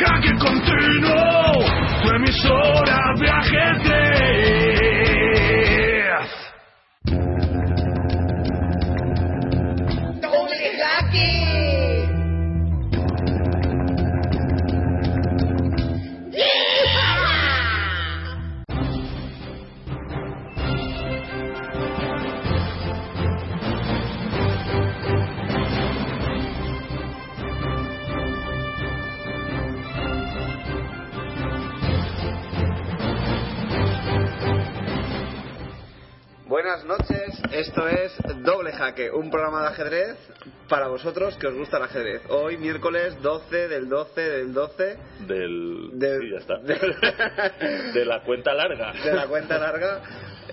Jaque continuo, tu emisora de ajedrez. Buenas noches, esto es Doble Jaque, un programa de ajedrez para vosotros que os gusta el ajedrez. Hoy, miércoles 12 del 12 del 12 Del... Del- Sí, ya está. de- de la cuenta larga. de la cuenta larga,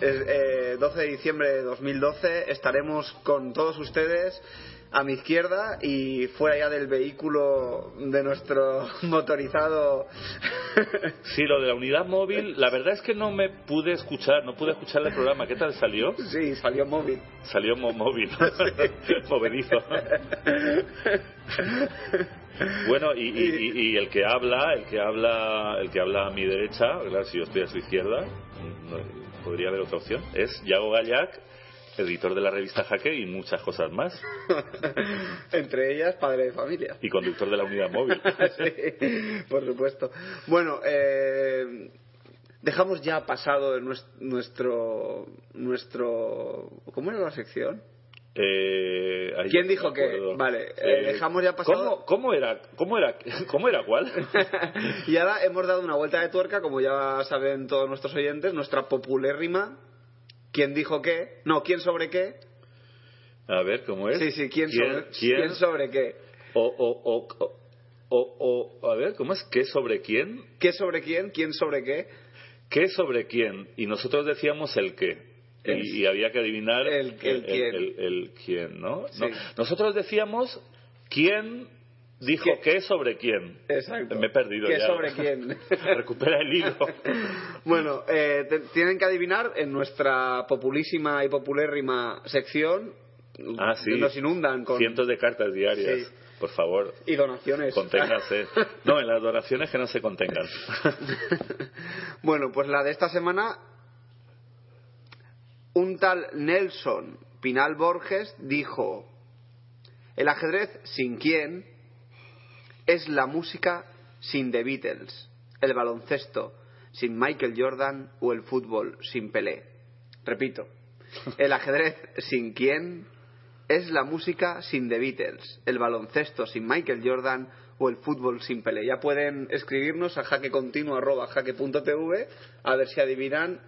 es, eh, 12 de diciembre de 2012, estaremos con todos ustedes a mi izquierda y fuera ya del vehículo de nuestro motorizado. Sí, lo de la unidad móvil, la verdad es que no me pude escuchar, no pude escuchar el programa. ¿Qué tal salió? sí, salió móvil. Salió móvil, movedizo. Bueno, y, y- y- y el que habla, el que habla, el que habla a mi derecha, claro, si yo estoy a su izquierda, no- podría haber otra opción, es Yago Gallac, editor de la revista Jaque y muchas cosas más, Entre ellas, padre de familia. y conductor de la unidad móvil. sí, por supuesto. Bueno, eh, dejamos ya pasado nuestro, nuestro... ¿Cómo era la sección? Eh, ¿Quién dijo que- vale, eh, dejamos ya pasado- ¿Cómo, cómo era? ¿Cómo era? ¿Cómo era cuál? y ahora hemos dado una vuelta de tuerca, como ya saben todos nuestros oyentes, nuestra populérrima ¿Quién dijo qué? No, ¿quién sobre qué? A ver, ¿cómo es? Sí, sí, ¿quién, sobre, quién? ¿quién sobre qué? O, o, o, o, o- a ver, ¿cómo es? ¿Qué sobre quién? ¿Qué sobre quién? ¿Quién sobre qué? ¿Qué sobre quién? Y nosotros decíamos el qué. El- Y, y había que adivinar El- el quién. el- quién, ¿no? Sí. No, Nosotros decíamos quién dijo ¿Qué? qué, sobre quién. Exacto. Me he perdido ¿Qué ya. sobre quién? Recupera el hilo. Bueno, eh, te- tienen que adivinar en nuestra populísima y populérrima sección. Ah, sí. Nos inundan con. Cientos de cartas diarias. Sí. Por favor, Y donaciones. conténganse. No, en las donaciones que no se contengan. bueno, pues la de esta semana. Un tal Nelson Pinal Borges dijo: El ajedrez sin quién es la música sin The Beatles, el baloncesto sin Michael Jordan o el fútbol sin Pelé. Repito, el ajedrez sin quién es la música sin The Beatles, el baloncesto sin Michael Jordan o el fútbol sin Pelé. Ya pueden escribirnos a jaquecontinuo@jaque.tv a ver si adivinan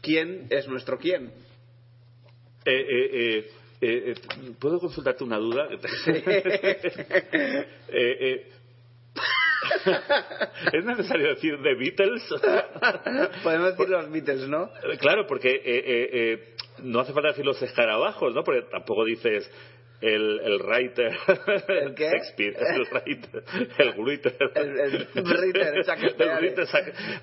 quién es nuestro quién. Eh, eh, eh, eh, eh, ¿Puedo consultarte una duda? Eh, eh, ¿Es necesario decir The Beatles? Podemos decir los Beatles, ¿no? Claro, porque eh, eh, eh, no hace falta decir los escarabajos, ¿no? Porque tampoco dices el, el writer, ¿El qué? Shakespeare, el writer, el Gruiter. El- el writer. El writer,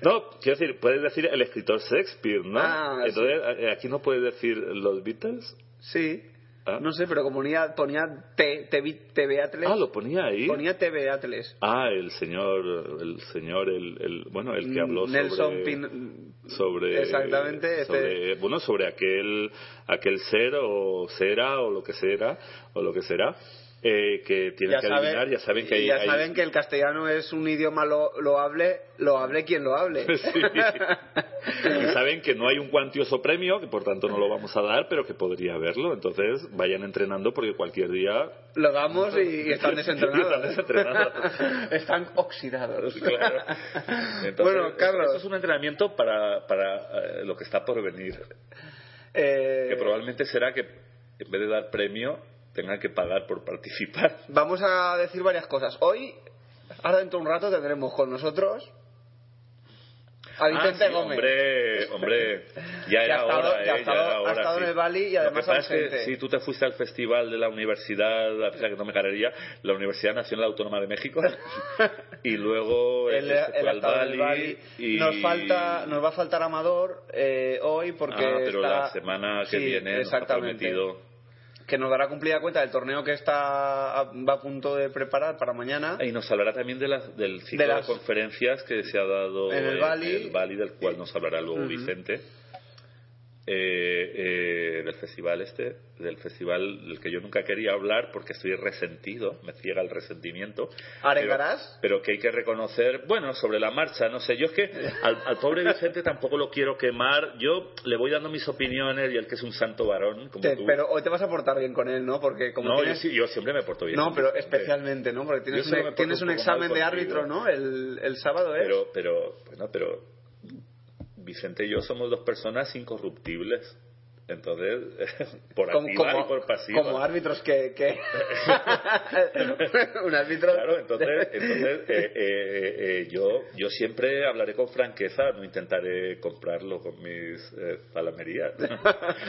No, quiero decir, puedes decir el escritor Shakespeare, ¿no? Ah, Entonces, aquí no puedes decir los Beatles. Sí. Ah. No sé, pero como ponía, ponía T, TV, TV Atles. Ah, lo ponía ahí. Ponía TV Atles. Ah, el señor, el señor, el, el- bueno, el que habló Nelson sobre, Pin- sobre, Exactamente, este- bueno, sobre aquel, aquel ser o será o lo que será o lo que será eh, que tienen que adivinar. ya saben que hay, ya hay- saben que el castellano es un idioma lo, lo hable, lo hable quien lo hable. Sí. y saben que no hay un cuantioso premio, que por tanto no lo vamos a dar, pero que podría haberlo. Entonces vayan entrenando porque cualquier día Lo damos y, y están desentrenados. Están desentrenados. Están oxidados. Claro. Entonces, bueno, Carlos, Esto es un entrenamiento para, para eh, lo que está por venir. eh, Que probablemente será que en vez de dar premio tengan que pagar por participar. vamos a decir varias cosas. Hoy, ahora dentro de un rato, tendremos con nosotros a Vicente Ah, sí, Gómez. Hombre, hombre, ya era hora, eh, ya ha estado en el Bali y Lo además que pasa es que si tú te fuiste al festival de la universidad, la que no me carrería, la Universidad Nacional Autónoma de México, y luego al estado en el Bali, Bali. y... Nos falta, nos va a faltar Amador eh, hoy porque Ah, pero está- la semana que Sí, viene nos ha prometido... que nos dará cumplida cuenta del torneo que está a- va a punto de preparar para mañana. Y nos hablará también de las- del ciclo De de, las- conferencias que se ha dado En el Bali. Del cual nos hablará luego. Vicente. Eh, eh, del festival este, del festival del que yo nunca quería hablar porque estoy resentido, me ciega el resentimiento. ¿Arengarás? Pero, pero que hay que reconocer, bueno, sobre la marcha, no sé, yo es que al, al pobre Vicente tampoco lo quiero quemar, yo le voy dando mis opiniones y el que es un santo varón, como Te- tú. pero hoy te vas a portar bien con él, ¿no? Porque como no, tienes... yo, yo siempre me porto bien. No, pero Vicente. especialmente, ¿no? Porque tienes, un, tienes un examen de árbitro, ¿no? El, el sábado es. Pero, pero, bueno, pero Vicente y yo somos dos personas incorruptibles. Entonces, por como, como- y por pasiva. como árbitros que... que... un árbitro... Claro, entonces, entonces eh, eh, eh, yo, yo siempre hablaré con franqueza, no intentaré comprarlo con mis eh, palamerías.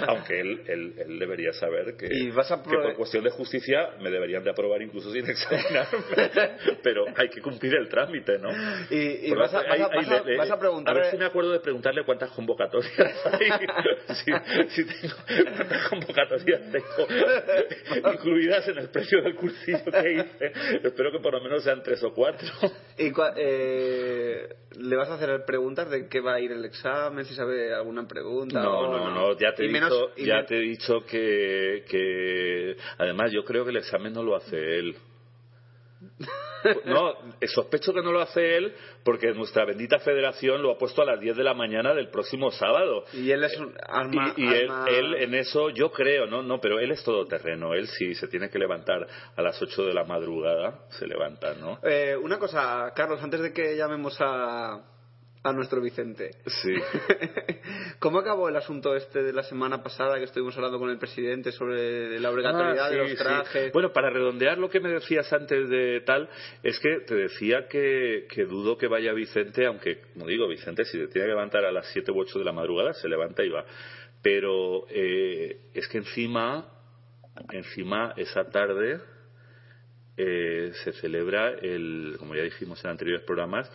Aunque él, él, él debería saber que, Y vas a que por cuestión de justicia me deberían de aprobar incluso sin examinarme. Pero hay que cumplir el trámite, ¿no? Y, y vas, a, vas, a, ahí vas a- vas a preguntarle... ver si me acuerdo de preguntarle cuántas convocatorias hay. si, si convocatorias tengo incluidas en el precio del cursillo que hice. Espero que por lo menos sean tres o cuatro. Y cua- eh, ¿Le vas a hacer preguntas de qué va a ir el examen? Si sabe alguna pregunta. No, o no, no, ya te, he, dicho, ya te he dicho que, que... Además, yo creo que el examen no lo hace él. No, sospecho que no lo hace él porque nuestra bendita federación lo ha puesto a las 10 de la mañana del próximo sábado. Y él es un arma... y y él, arma- él en eso, yo creo, ¿no? No, pero él es todoterreno. Él sí se tiene que levantar a las 8 de la madrugada, se levanta, ¿no? Eh, una cosa, Carlos, antes de que llamemos a, a nuestro Vicente. Sí. ¿Cómo acabó el asunto este de la semana pasada que estuvimos hablando con el presidente sobre la obligatoriedad Ah, de sí, los sí. trajes? Bueno, para redondear lo que me decías antes de tal, es que te decía que, que dudo que vaya Vicente, aunque, como digo, Vicente, si se tiene que levantar a las 7 u 8 de la madrugada, se levanta y va. Pero eh, es que encima, encima, esa tarde eh, se celebra el, como ya dijimos en anteriores programas,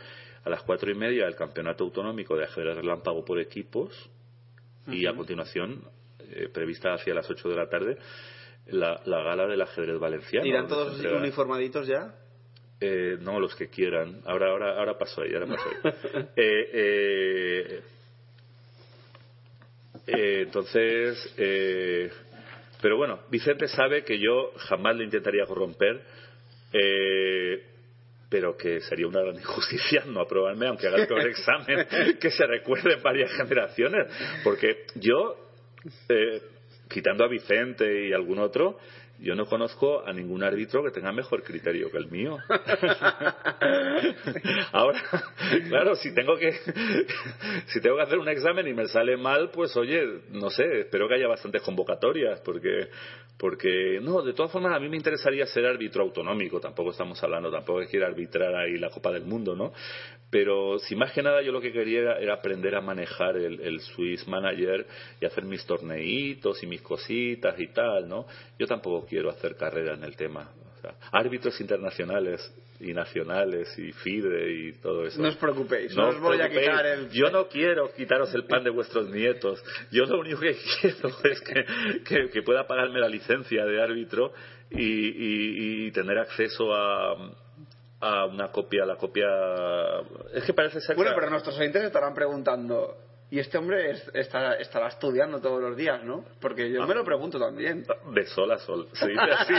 a las cuatro y media el campeonato autonómico de ajedrez relámpago por equipos y a continuación, eh, prevista hacia las 8 de la tarde, la, la gala del ajedrez valenciano. ¿Irán todos uniformaditos ya? Eh, no, los que quieran. Ahora, ahora, ahora paso ahí, ahora paso ahí. Eh, eh, eh, entonces, eh, pero bueno, Vicente sabe que yo jamás le intentaría corromper, eh, pero que sería una gran injusticia no aprobarme, aunque haga el peor examen que se recuerde en varias generaciones. Porque yo, eh, quitando a Vicente y algún otro, yo no conozco a ningún árbitro que tenga mejor criterio que el mío. Ahora, claro, si tengo que si tengo que hacer un examen y me sale mal, pues oye, no sé, espero que haya bastantes convocatorias, porque porque no, de todas formas a mí me interesaría ser árbitro autonómico, tampoco estamos hablando, tampoco es que arbitrar ahí la Copa del Mundo, ¿no? Pero si más que nada yo lo que quería era, era aprender a manejar el, el Swiss Manager y hacer mis torneitos y mis cositas y tal, ¿no? Yo tampoco quiero hacer carrera en el tema. O sea, árbitros internacionales y nacionales y FIDE y todo eso. No os preocupéis, no os voy a quitar el- Yo no quiero quitaros el pan de vuestros nietos. Yo lo único que quiero es que, que- que pueda pagarme la licencia de árbitro y, y- y tener acceso a, a una copia, la copia... Es que parece ser Bueno, que- pero nuestros oyentes estarán preguntando, ¿y este hombre es- está, estará estudiando todos los días, no? Porque yo me lo pregunto también. De sol a sol, se dice así.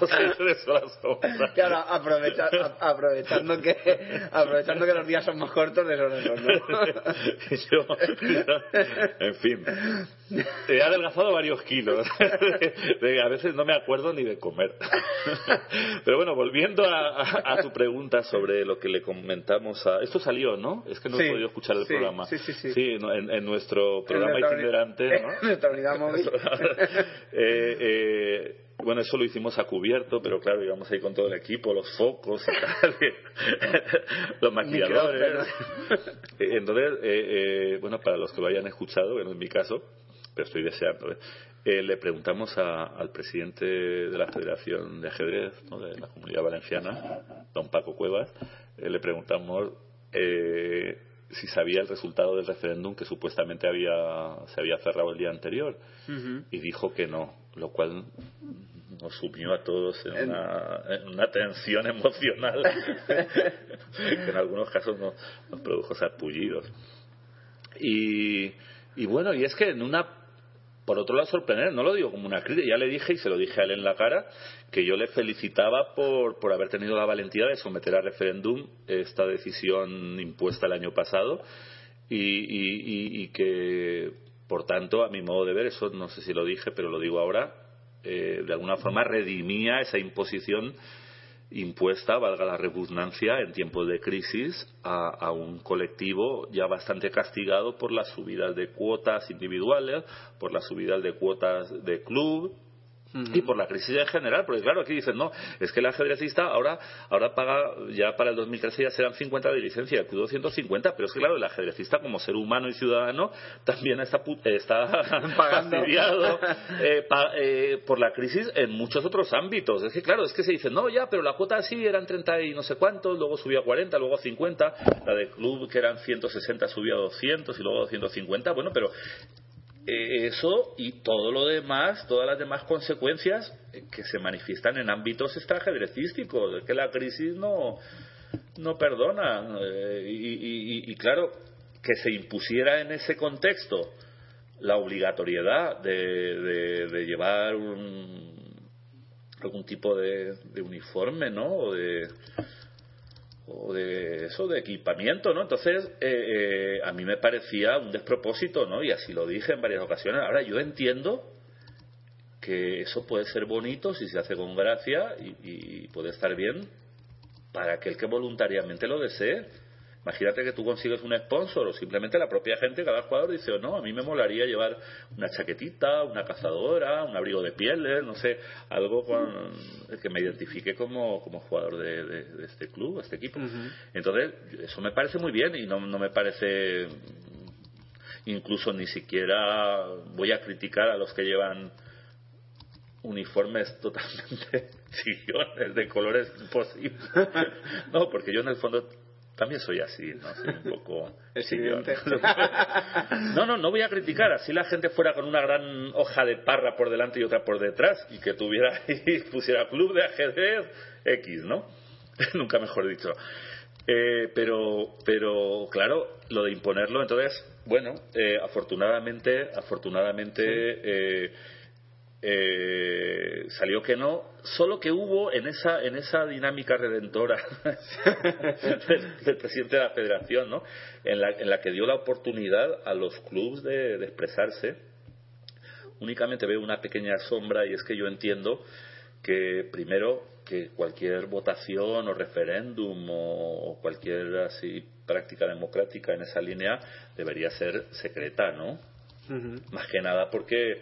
o se dice de sol a sol. Claro, aprovecha- a- aprovechando que aprovechando que los días son más cortos de esos, ¿no? Yo, en fin, he adelgazado varios kilos. A veces no me acuerdo ni de comer. Pero bueno, volviendo a, a- a tu pregunta sobre lo que le comentamos a... Esto salió, ¿no? Es que no Sí, he podido escuchar el sí, programa. sí, sí, sí. no, en, en nuestro programa En itinerante, ¿no? en nuestra unidad móvil. Eh, eh, bueno, eso lo hicimos a cubierto, pero claro, íbamos ahí con todo el equipo, los focos y tal, los maquilladores. Eh, Entonces, eh, eh, bueno, para los que lo hayan escuchado, que no es mi caso, pero estoy deseando, ¿eh? Eh, le preguntamos a- al presidente de la Federación de Ajedrez, ¿no? de la Comunidad Valenciana, don Paco Cuevas, eh, le preguntamos eh, si sabía el resultado del referéndum que supuestamente había, se había cerrado el día anterior y dijo que no, lo cual nos sumió a todos en una, en una tensión emocional que en algunos casos nos, nos produjo sarpullidos. Y, y bueno, y es que en una por otro lado sorprender, no lo digo como una crítica, ya le dije y se lo dije a él en la cara, que yo le felicitaba por, por haber tenido la valentía de someter a referéndum esta decisión impuesta el año pasado y, y, que, por tanto, a mi modo de ver, eso no sé si lo dije, pero lo digo ahora, eh, de alguna forma redimía esa imposición impuesta, valga la repugnancia, en tiempos de crisis a, a, un colectivo ya bastante castigado por las subidas de cuotas individuales, por las subidas de cuotas de club, y por la crisis en general, porque claro, aquí dicen, no, es que el ajedrecista ahora, ahora paga, ya para el 2013 ya serán 50 de licencia, el club 250, pero es que claro, el ajedrecista como ser humano y ciudadano también está, está fastidiado eh, pa, eh, por la crisis en muchos otros ámbitos. Es que claro, es que se dice, no, ya, pero la cuota sí eran 30 y no sé cuántos, luego subió a 40, luego a 50, la de club que eran 160 subió a 200 y luego a 250, bueno, pero eh, eso y todo lo demás, todas las demás consecuencias que se manifiestan en ámbitos extrajedrecísticos, que la crisis no, no perdona. Eh, y, y, y, claro, que se impusiera en ese contexto la obligatoriedad de, de, de llevar un, algún tipo de, de uniforme, ¿no? O de, o de eso de equipamiento no entonces eh, eh, a mí me parecía un despropósito no y así lo dije en varias ocasiones. Ahora yo entiendo que eso puede ser bonito si se hace con gracia y, y puede estar bien para aquel que voluntariamente lo desee Imagínate que tú consigues un sponsor o simplemente la propia gente, cada jugador dice, o no, a mí me molaría llevar una chaquetita, una cazadora, un abrigo de pieles, no sé, algo con, que me identifique como, como jugador de, de, de este club, este equipo. Uh -huh. Entonces, eso me parece muy bien y no, no me parece incluso ni siquiera voy a criticar a los que llevan uniformes totalmente chillones de colores imposibles. no, porque yo en el fondo también soy así, ¿no? Soy un poco no, no, no voy a criticar. Así la gente fuera con una gran hoja de parra por delante y otra por detrás y que tuviera y pusiera club de ajedrez X, ¿no? Nunca mejor dicho. Eh, pero, pero claro, lo de imponerlo, entonces, bueno, eh, afortunadamente, afortunadamente. Eh, eh, salió que no, solo que hubo en esa, en esa dinámica redentora del, del, presidente de la federación, ¿no? en, la, en la que dio la oportunidad a los clubes de, de expresarse, únicamente veo una pequeña sombra y es que yo entiendo que primero que cualquier votación o referéndum o, cualquier así práctica democrática en esa línea debería ser secreta, ¿no? Uh -huh. Más que nada porque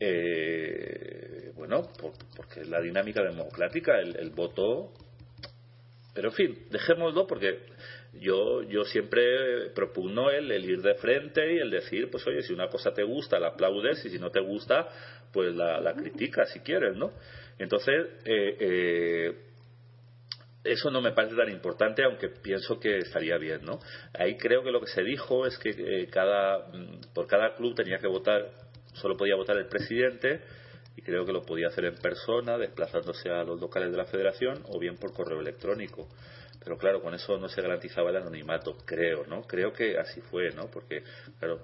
eh, bueno, por, porque la dinámica democrática, el, voto. Pero en fin, dejémoslo porque yo, yo siempre propugno el, el, ir de frente y el decir, pues oye, si una cosa te gusta, la aplaudes y si no te gusta, pues la, la criticas si quieres, ¿no? Entonces, eh, eh, eso no me parece tan importante, aunque pienso que estaría bien, ¿no? Ahí creo que lo que se dijo es que eh, cada, por cada club tenía que votar solo podía votar el presidente y creo que lo podía hacer en persona, desplazándose a los locales de la federación o bien por correo electrónico. Pero claro, con eso no se garantizaba el anonimato, creo, ¿no? Creo que así fue, ¿no? Porque, claro,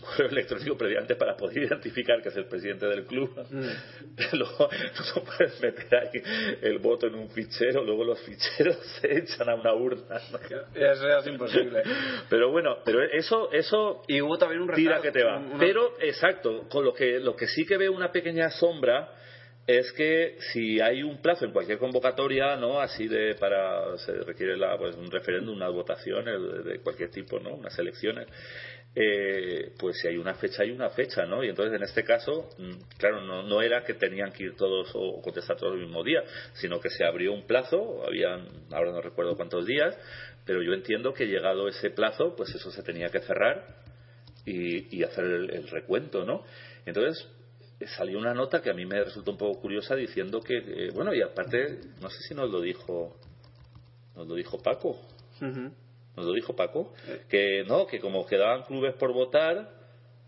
correo electrónico previamente para poder identificar que es el presidente del club. Mm. Luego no puedes meter ahí el voto en un fichero, luego los ficheros se echan a una urna. Eso es imposible. Pero bueno, pero eso eso y hubo también un tira que te va. Una... Pero exacto, con lo que lo que sí que veo una pequeña sombra es que si hay un plazo en cualquier convocatoria, ¿no? Así de para se requiere la, pues, un referéndum, unas votaciones de, de cualquier tipo, ¿no? Unas elecciones eh, pues si hay una fecha, hay una fecha, ¿no? Y entonces en este caso, claro, no, no era que tenían que ir todos o contestar todos el mismo día, sino que se abrió un plazo, habían, ahora no recuerdo cuántos días, pero yo entiendo que llegado ese plazo, pues eso se tenía que cerrar y, y hacer el, el, recuento, ¿no? Entonces salió una nota que a mí me resultó un poco curiosa diciendo que, eh, bueno, y aparte, no sé si nos lo dijo, nos lo dijo Paco. Nos lo dijo Paco, que no, que como quedaban clubes por votar,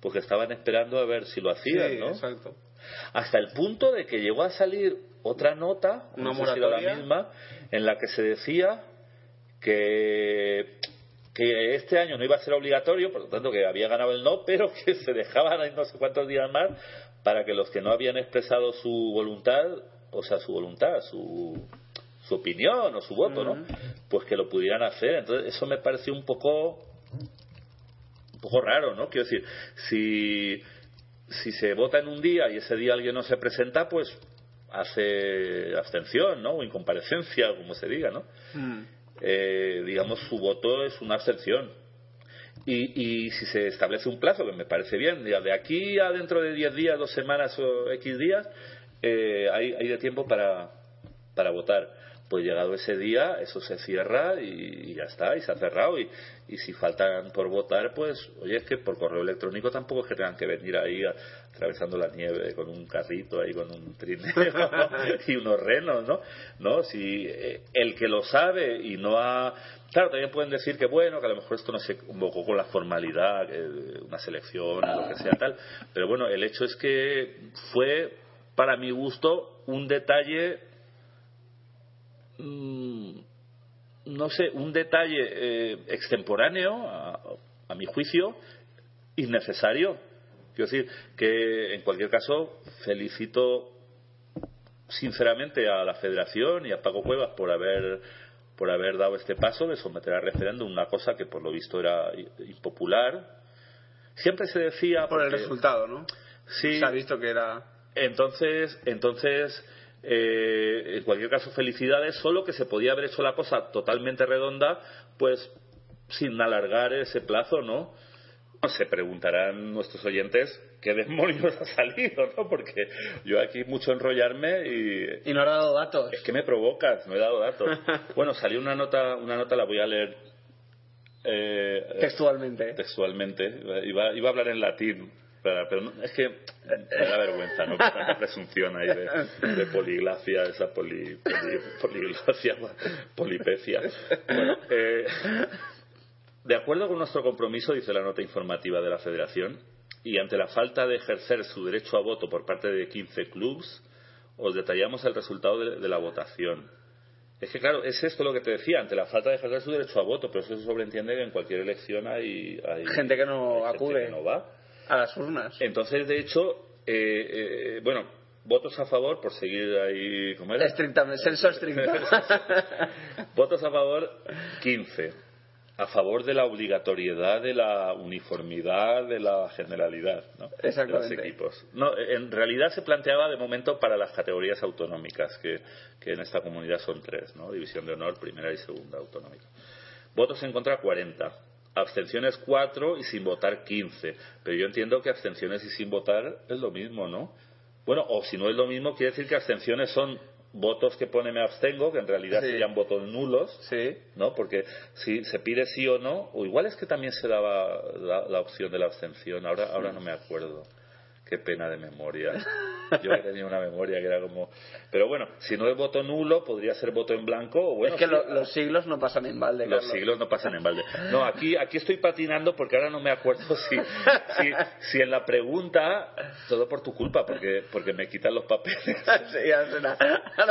pues que estaban esperando a ver si lo hacían, sí, ¿no? Exacto. hasta el punto de que llegó a salir otra nota, Una no sé si era la misma, en la que se decía que que este año no iba a ser obligatorio, por lo tanto que había ganado el no, pero que se dejaban ahí no sé cuántos días más para que los que no habían expresado su voluntad, o sea, su voluntad, su, su opinión o su voto, ¿no? Pues que lo pudieran hacer. Entonces, eso me pareció un poco un poco raro, ¿no? Quiero decir, si, si se vota en un día y ese día alguien no se presenta, pues hace abstención, ¿no? O incomparecencia, como se diga, ¿no? Mm. Eh, digamos, su voto es una abstención. Y, y si se establece un plazo, que me parece bien, de aquí a dentro de 10 días, dos semanas o X días, eh, hay, hay de tiempo para, para votar. Pues llegado ese día, eso se cierra y, y ya está, y se ha cerrado. Y, y si faltan por votar, pues, oye, es que por correo electrónico tampoco es que tengan que venir ahí a- atravesando la nieve con un carrito ahí, con un trineo y unos renos, ¿no? ¿No? Si eh, el que lo sabe y no ha. Claro, también pueden decir que bueno, que a lo mejor esto no se convocó con la formalidad, que una selección, lo que sea tal. Pero bueno, el hecho es que fue, para mi gusto, un detalle mm, no sé, un detalle eh, extemporáneo, a, a mi juicio, innecesario. Quiero decir que, en cualquier caso, felicito sinceramente a la Federación y a Paco Cuevas por haber por haber dado este paso de someter a referéndum una cosa que por lo visto era impopular. Siempre se decía Por el resultado, ¿no? Sí, Se ha visto que era. entonces, entonces eh, en cualquier caso, felicidades, solo que se podía haber hecho la cosa totalmente redonda, pues sin alargar ese plazo, ¿no? Se preguntarán nuestros oyentes qué demonios ha salido, ¿no? Porque yo aquí mucho enrollarme y Y no ha dado datos. es que me provocas, no he dado datos. Bueno, salió una nota, una nota la voy a leer eh, Textualmente. textualmente. Iba, iba a hablar en latín, pero, pero no- es que me da vergüenza, ¿no? Tanta presunción ahí de, de poliglacia, esa poli, poli- poliglacia, polipecia. Bueno, eh, de acuerdo con nuestro compromiso, dice la nota informativa de la Federación, y ante la falta de ejercer su derecho a voto por parte de 15 clubs, os detallamos el resultado de, de la votación. Es que, claro, es esto lo que te decía, ante la falta de ejercer su derecho a voto, pero eso se sobreentiende que en cualquier elección hay, hay Gente que no hay gente acude. que no va. A las urnas. Entonces, de hecho, eh, eh, bueno, votos a favor, por seguir ahí, ¿cómo era? Estrictamente. Censo estricto. Votos a favor, 15. A favor de la obligatoriedad, de la uniformidad, de la generalidad ¿no? Exactamente. de los equipos. No, en realidad se planteaba de momento para las categorías autonómicas, que, que en esta comunidad son tres, ¿no? División de honor, primera y segunda autonómica. Votos en contra, 40. Abstenciones 4 y sin votar 15. Pero yo entiendo que abstenciones y sin votar es lo mismo, ¿no? Bueno, o si no es lo mismo, quiere decir que abstenciones son votos que pone me abstengo, que en realidad Sí. serían votos nulos, Sí. ¿no? Porque si se pide sí o no, o igual es que también se daba la, la opción de la abstención, ahora, ahora no me acuerdo. Qué pena de memoria. Yo tenía una memoria que era como... Pero bueno, si no es voto nulo, podría ser voto en blanco o bueno... es que lo- los siglos no pasan en balde. los Carlos. siglos no pasan en balde. No, aquí, aquí estoy patinando porque ahora no me acuerdo si, si, si en la pregunta, todo por tu culpa, porque, porque me quitan los papeles. sí,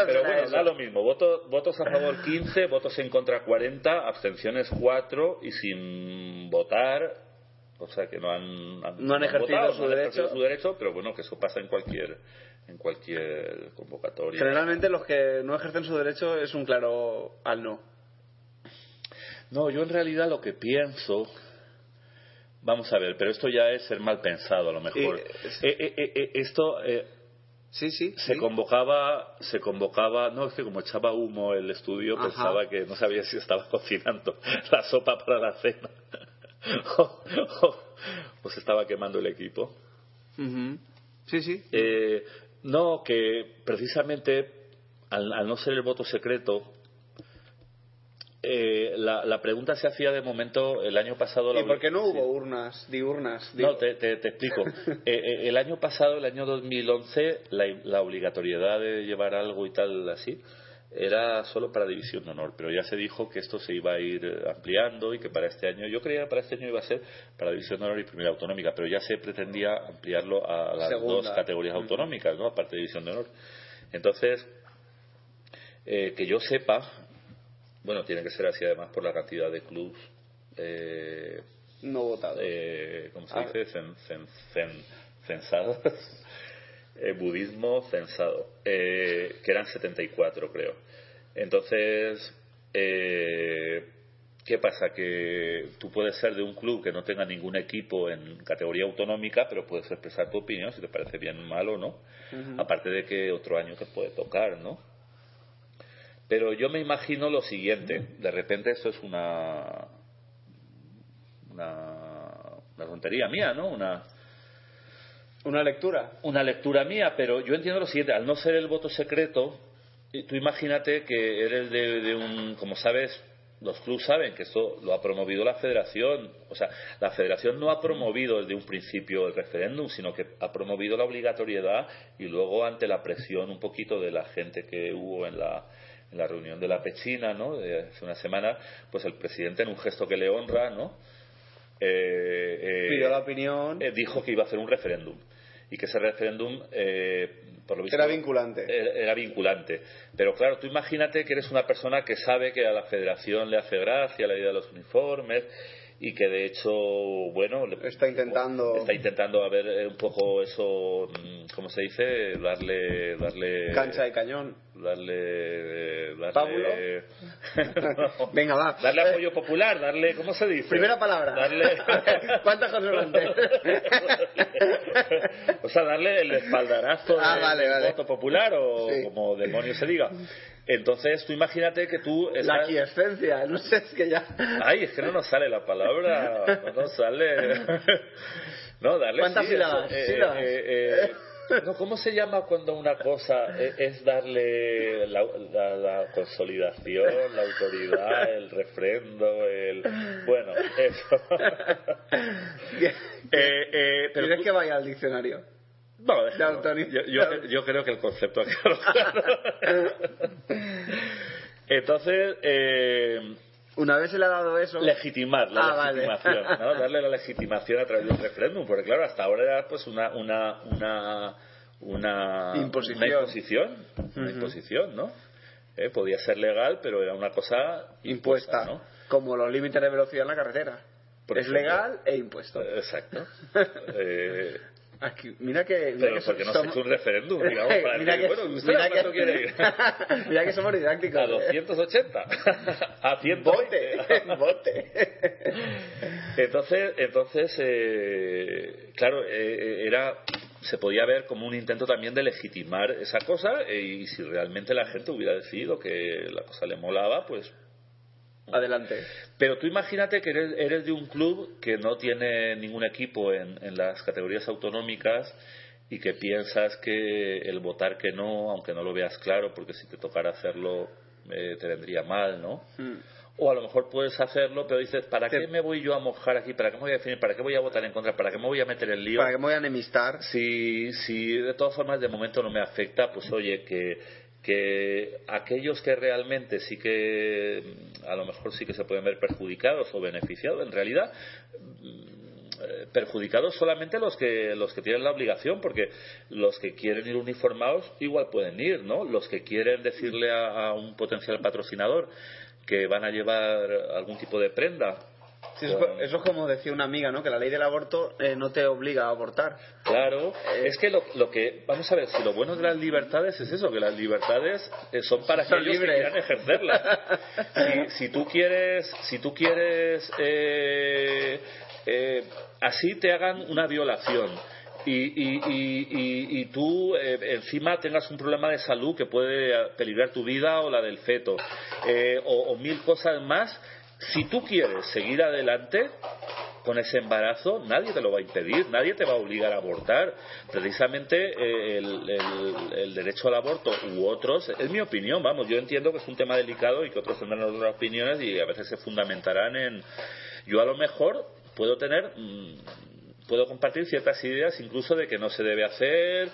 Pero bueno, eso. da lo mismo. Voto- votos a favor 15, votos en contra 40, abstenciones 4 y sin votar, o sea que no han, No han ejercido votado, su no han derecho. ejercido su derecho, pero bueno, que eso pasa en cualquier en cualquier convocatoria. Generalmente los que no ejercen su derecho es un claro al no. No, yo en realidad lo que pienso. Vamos a ver, pero esto ya es ser mal pensado a lo mejor. Y- Eh, eh, eh, esto Sí, sí. se sí. convocaba, se convocaba, no es que como echaba humo el estudio Ajá. pensaba que no sabía si estaba cocinando la sopa para la cena o, o- o se estaba quemando el equipo. Ujú. Sí, sí. Eh, no, que precisamente al, al no ser el voto secreto, eh, la, la pregunta se hacía de momento el año pasado. la ¿Y por qué no hubo urnas, diurnas? No, digo? te, te- te explico. Eh, eh, el año pasado, el año 2011, la, la obligatoriedad de llevar algo y tal así, era solo para división de honor, pero ya se dijo que esto se iba a ir ampliando y que para este año, yo creía que para este año iba a ser para división de honor y primera autonómica, pero ya se pretendía ampliarlo a las Segunda. dos categorías autonómicas, ¿no? Aparte de división de honor. Entonces, eh, que yo sepa, bueno, tiene que ser así además por la cantidad de clubs, eh, No votado. eh, ¿cómo se Ah. dice? Cen- cen- cen- censados. Eh, budismo censado, eh, que eran 74 creo. Entonces, eh, ¿qué pasa? Que tú puedes ser de un club que no tenga ningún equipo en categoría autonómica, pero puedes expresar tu opinión si te parece bien o mal o no. Aparte de que otro año te puede tocar, ¿no? Pero yo me imagino lo siguiente, de repente esto es una una, una tontería mía, ¿no? Una, Una lectura. una lectura mía, pero yo entiendo lo siguiente, al no ser el voto secreto, y tú imagínate que eres de, de un, como sabes, los clubes saben que esto lo ha promovido la federación, o sea, la federación no ha promovido desde un principio el referéndum, sino que ha promovido la obligatoriedad y luego ante la presión un poquito de la gente que hubo en la, en la reunión de la Pechina, ¿no? De hace una semana, pues el presidente en un gesto que le honra, ¿no? Eh, eh, Pidió la opinión. eh, dijo que iba a hacer un referéndum y que ese referéndum eh, por lo visto Era vinculante. era, era vinculante pero claro tú imagínate que eres una persona que sabe que a la federación le hace gracia la idea de los uniformes y que de hecho bueno Está intentando- está intentando a ver eh, un poco eso mm, cómo se dice darle darle Cancha de cañón. darle darle Pábulo. No. Venga, va. darle apoyo popular darle cómo se dice Primera palabra. darle ¿Cuántas consonantes? o sea, darle el espaldarazo Ah, vale, del vale. voto popular o Sí. como demonios se diga. Entonces, tú imagínate que tú La estás... aquiescencia. No sé, es que ya. Ay, es que no nos sale la palabra, no nos sale... No, darle... ¿Cuántas sí, sílabas? eh, Sílabas. eh, eh, no, ¿Cómo se llama cuando una cosa e- es darle la, la- la consolidación, la autoridad, el refrendo, el... Bueno, eso. Eh, eh, ¿Quieres tú- que vaya al diccionario? No, déjalo. Yo, yo, yo creo que el concepto ha quedado claro. Entonces, eh, Una vez se le ha dado eso. legitimar la Ah, vale. legitimación, ¿no? Darle la legitimación a través de un referéndum, porque claro, hasta ahora era pues una una una una Imposición. una imposición, una imposición, ¿no? Eh, podía ser legal, pero era una cosa impuesta. ¿no? Como los límites de velocidad en la carretera. Por es ejemplo. legal e impuesto. Exacto. Eh, Aquí, mira que. Mira pero que porque no se somos- hecho un referéndum, digamos, para mira decir, que, bueno, ¿usted mira que- quiere ir? mira que somos didácticos. A ¿eh? 280. A 120. Bote, bote. Entonces, entonces eh, claro, eh, era se podía ver como un intento también de legitimar esa cosa eh, y si realmente la gente hubiera decidido que la cosa le molaba, pues Adelante. pero tú imagínate que eres, eres de un club que no tiene ningún equipo en, en las categorías autonómicas y que piensas que el votar que no, aunque no lo veas claro, porque si te tocara hacerlo eh, te vendría mal, ¿no? Mm. O a lo mejor puedes hacerlo, pero dices, ¿para qué me voy yo a mojar aquí? ¿Para qué me voy a definir? ¿Para qué voy a votar en contra? ¿Para qué me voy a meter en lío? Para que me voy a enemistar. Si, si de todas formas de momento no me afecta, pues oye, que, que aquellos que realmente sí que mm, a lo mejor sí que se pueden ver perjudicados o beneficiados, en realidad mm, perjudicados solamente los que los que tienen la obligación porque los que quieren ir uniformados igual pueden ir no los que quieren decirle a, a un potencial patrocinador que van a llevar algún tipo de prenda Sí, eso, es como decía una amiga, ¿no? Que la ley del aborto eh, no te obliga a abortar. Claro, es que lo, lo que, vamos a ver, si lo bueno de las libertades es eso, que las libertades eh, son para Son aquellos libres. que quieran ejercerlas. Si, si tú quieres, si tú quieres, eh, eh, así te hagan una violación. Y, y, y, tú eh, encima tengas un problema de salud que puede eh, peligrar tu vida o la del feto eh, o, o mil cosas más si tú quieres seguir adelante con ese embarazo, nadie te lo va a impedir, nadie te va a obligar a abortar. Precisamente eh, el, derecho al aborto u otros, es mi opinión, vamos, yo entiendo que es un tema delicado y que otros tendrán otras opiniones y a veces se fundamentarán en... Yo a lo mejor puedo tener, mm, puedo compartir ciertas ideas incluso de que no se debe hacer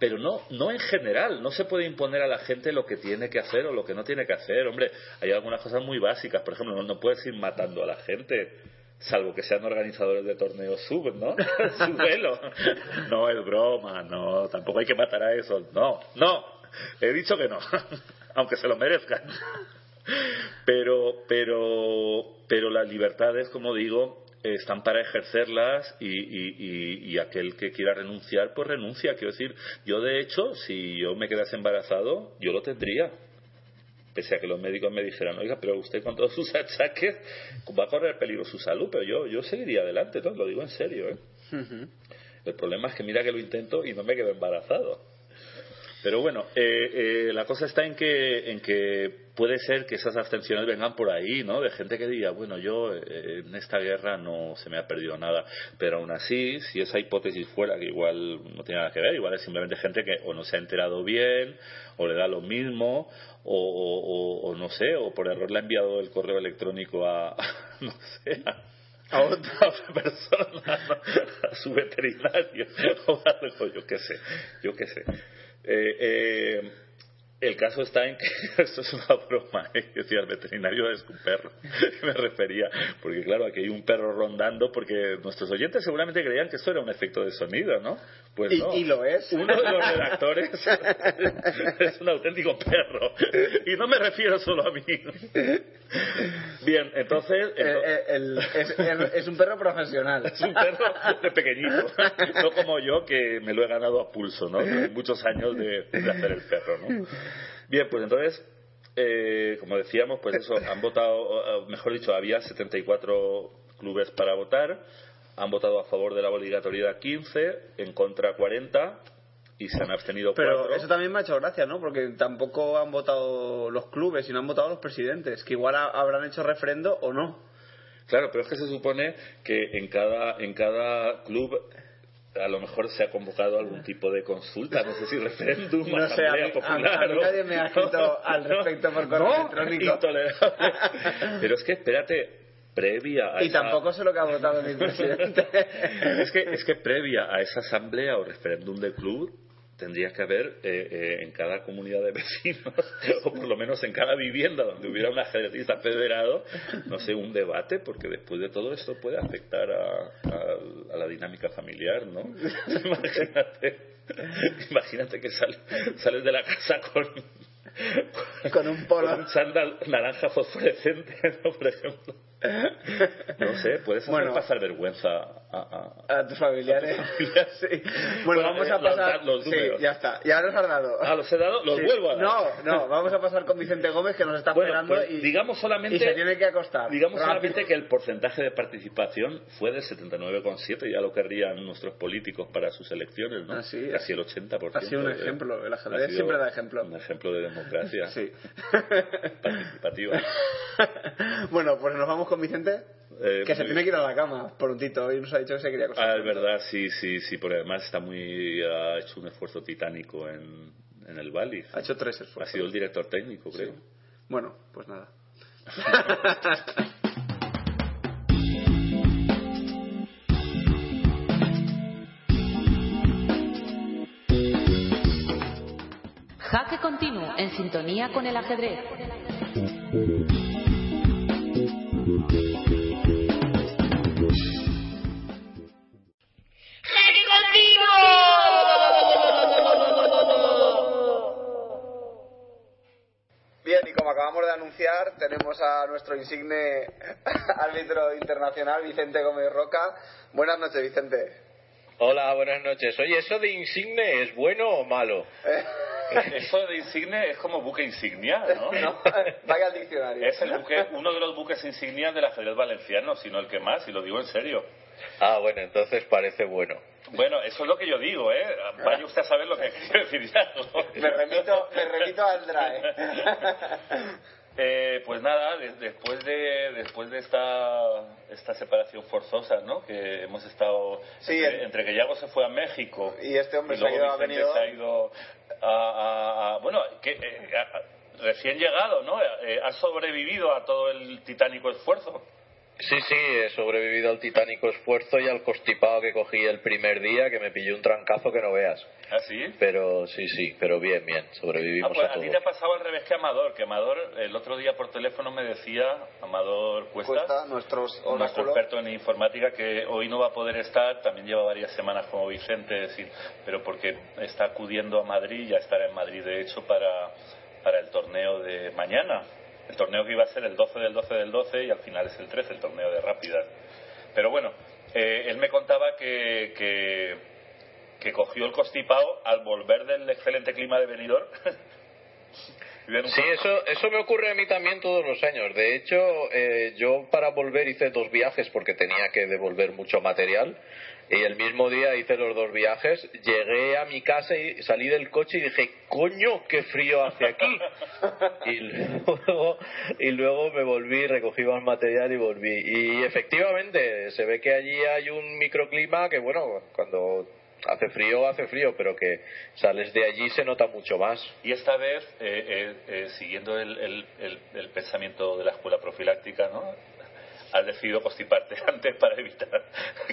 pero no, no en general, no se puede imponer a la gente lo que tiene que hacer o lo que no tiene que hacer. Hombre, hay algunas cosas muy básicas, por ejemplo, no, no puedes ir matando a la gente, salvo que sean organizadores de torneos sub, ¿no? Subelo. No es broma, no, tampoco hay que matar a esos, no, no, he dicho que no, aunque se lo merezcan. Pero, pero, pero las libertades, como digo, están para ejercerlas y, y- y- y aquel que quiera renunciar, pues renuncia. Quiero decir, yo de hecho, si yo me quedase embarazado, yo lo tendría. Pese a que los médicos me dijeran, oiga, pero usted con todos sus achaques va a correr peligro su salud, pero yo, yo seguiría adelante, ¿no? lo digo en serio. ¿eh? El problema es que mira que lo intento y no me quedo embarazado. Pero bueno, eh, eh, la cosa está en que, en que puede ser que esas abstenciones vengan por ahí, ¿no? De gente que diga, bueno, yo eh, en esta guerra no se me ha perdido nada. Pero aún así, si esa hipótesis fuera, que igual no tiene nada que ver, igual es simplemente gente que o no se ha enterado bien, o le da lo mismo, o, no sé, o por error le ha enviado el correo electrónico a, no sé, a, a otra, persona, a su veterinario, o algo, yo qué sé, yo qué sé. Eh, eh, el caso está en que esto es una broma, ¿eh? Decía, el veterinario es un perro, me refería, porque claro, aquí hay un perro rondando, porque nuestros oyentes seguramente creían que esto era un efecto de sonido, ¿no? Pues no. y lo es. Uno de los redactores es un auténtico perro, y no me refiero solo a mí. Bien, entonces... Eh, eh, el- es, un perro profesional. es un perro de pequeñito, no como yo que me lo he ganado a pulso, ¿no? Muchos años de, de hacer el perro, ¿no? Bien, pues entonces, eh, como decíamos, pues eso, han votado, mejor dicho, había 74 clubes para votar, han votado a favor de la obligatoriedad 15, en contra 40 y se han abstenido Pero 4. eso también me ha hecho gracia, ¿no? Porque tampoco han votado los clubes, sino han votado los presidentes, que igual ha- habrán hecho referendo o no. Claro, pero es que se supone que en cada, en cada club a lo mejor se ha convocado algún tipo de consulta, no sé si referéndum, No sé, a asamblea mí- popular. a- a mí nadie me ha escrito al respecto por correo No, electrónico. intolerable. Pero es que espérate, previa a Y esa- tampoco sé lo que ha votado mi presidente. es que es que previa a esa asamblea o referéndum del club tendría que haber eh, eh, en cada comunidad de vecinos o por lo menos en cada vivienda donde hubiera un ajedrecista federado no sé un debate porque después de todo esto puede afectar a, a- a la dinámica familiar no imagínate imagínate que sal- sales de la casa con Con un polo. con un chándal naranja fosforescente ¿no? por ejemplo no sé puedes hacer Bueno. pasar vergüenza a- a, A tus familiares. Sí. Bueno, Bueno, vamos eh, a los pasar. da- los sí, ya está. Ya los has dado. Ah, los he dado, los Sí. vuelvo a dar. No, no, vamos a pasar con Vicente Gómez que nos está Bueno, esperando pues, y, digamos solamente, y se tiene que acostar. digamos Rápido. solamente que el porcentaje de participación fue del 79,7, ya lo querrían nuestros políticos para sus elecciones, ¿no? Ah, sí. Casi el 80%. Ha sido un ejemplo, el ajedrez siempre da ejemplo. Un ejemplo de democracia Sí. participativa. bueno, pues nos vamos con Vicente, Eh, que se muy- tiene que ir a la cama prontito. Hoy nos ha dicho que se quería acostar. Ah, es verdad, sí, sí, sí, porque además está muy, ha hecho un esfuerzo titánico en, en el Bali. Ha hecho tres Ha esfuerzos. sido el director técnico, creo. Bueno, pues nada. Jaque continuo en sintonía con el ajedrez. Tenemos a nuestro insigne árbitro internacional, Vicente Gómez Roca. Buenas noches, Vicente. Hola, buenas noches. Oye, ¿eso de insigne es bueno o malo? Eso de insigne es como buque insignia, ¿no? No, vaya al diccionario. Es el buque, uno de los buques insignias del ajedrez valenciano, si no el que más, y lo digo en serio. Ah, bueno, entonces parece bueno. Bueno, eso es lo que yo digo, ¿eh? Vaya usted a saber lo que quiero decir ya. ¿no? Me remito, me remito al DRAE. Eh, pues nada, de- después de después de esta esta separación forzosa, ¿no? Que hemos estado Sí, entre, el- entre que Yago se fue a México Y este hombre y se ha luego ido se ha ido a, a- a- bueno, que eh, a- recién llegado, ¿no? Eh, ha sobrevivido a todo el titánico esfuerzo. Sí, sí, he sobrevivido al titánico esfuerzo y al constipado que cogí el primer día, que me pilló un trancazo que no veas. ¿Ah, sí? Pero sí, sí, pero bien, bien, Ah, sobrevivimos pues a a todo. ti te ha pasado al revés que a Amador, que Amador el otro día por teléfono me decía, Amador Cuesta, Cuesta, nuestros nuestro experto en informática, que hoy no va a poder estar, también lleva varias semanas como Vicente, es decir, pero porque está acudiendo a Madrid, ya estará en Madrid de hecho para, para el torneo de mañana. El torneo que iba a ser el 12 del 12 del 12 y al final es el 13, el torneo de rápidas. Pero bueno, eh, él me contaba que, que, que cogió el constipado al volver del excelente clima de Benidorm. Sí, eso, eso me ocurre a mí también todos los años. De hecho, eh, yo para volver hice dos viajes porque tenía que devolver mucho material. Y el mismo día hice los dos viajes. Llegué a mi casa y salí del coche y dije, coño, qué frío hace aquí. y, luego, y luego me volví, recogí más material y volví. Y efectivamente, se ve que allí hay un microclima que, bueno, cuando hace frío, hace frío, pero que sales de allí se nota mucho más. Y esta vez, eh, eh, eh, siguiendo el, el- el- el pensamiento de la escuela profiláctica, ¿no? Has decidido constiparte antes para evitar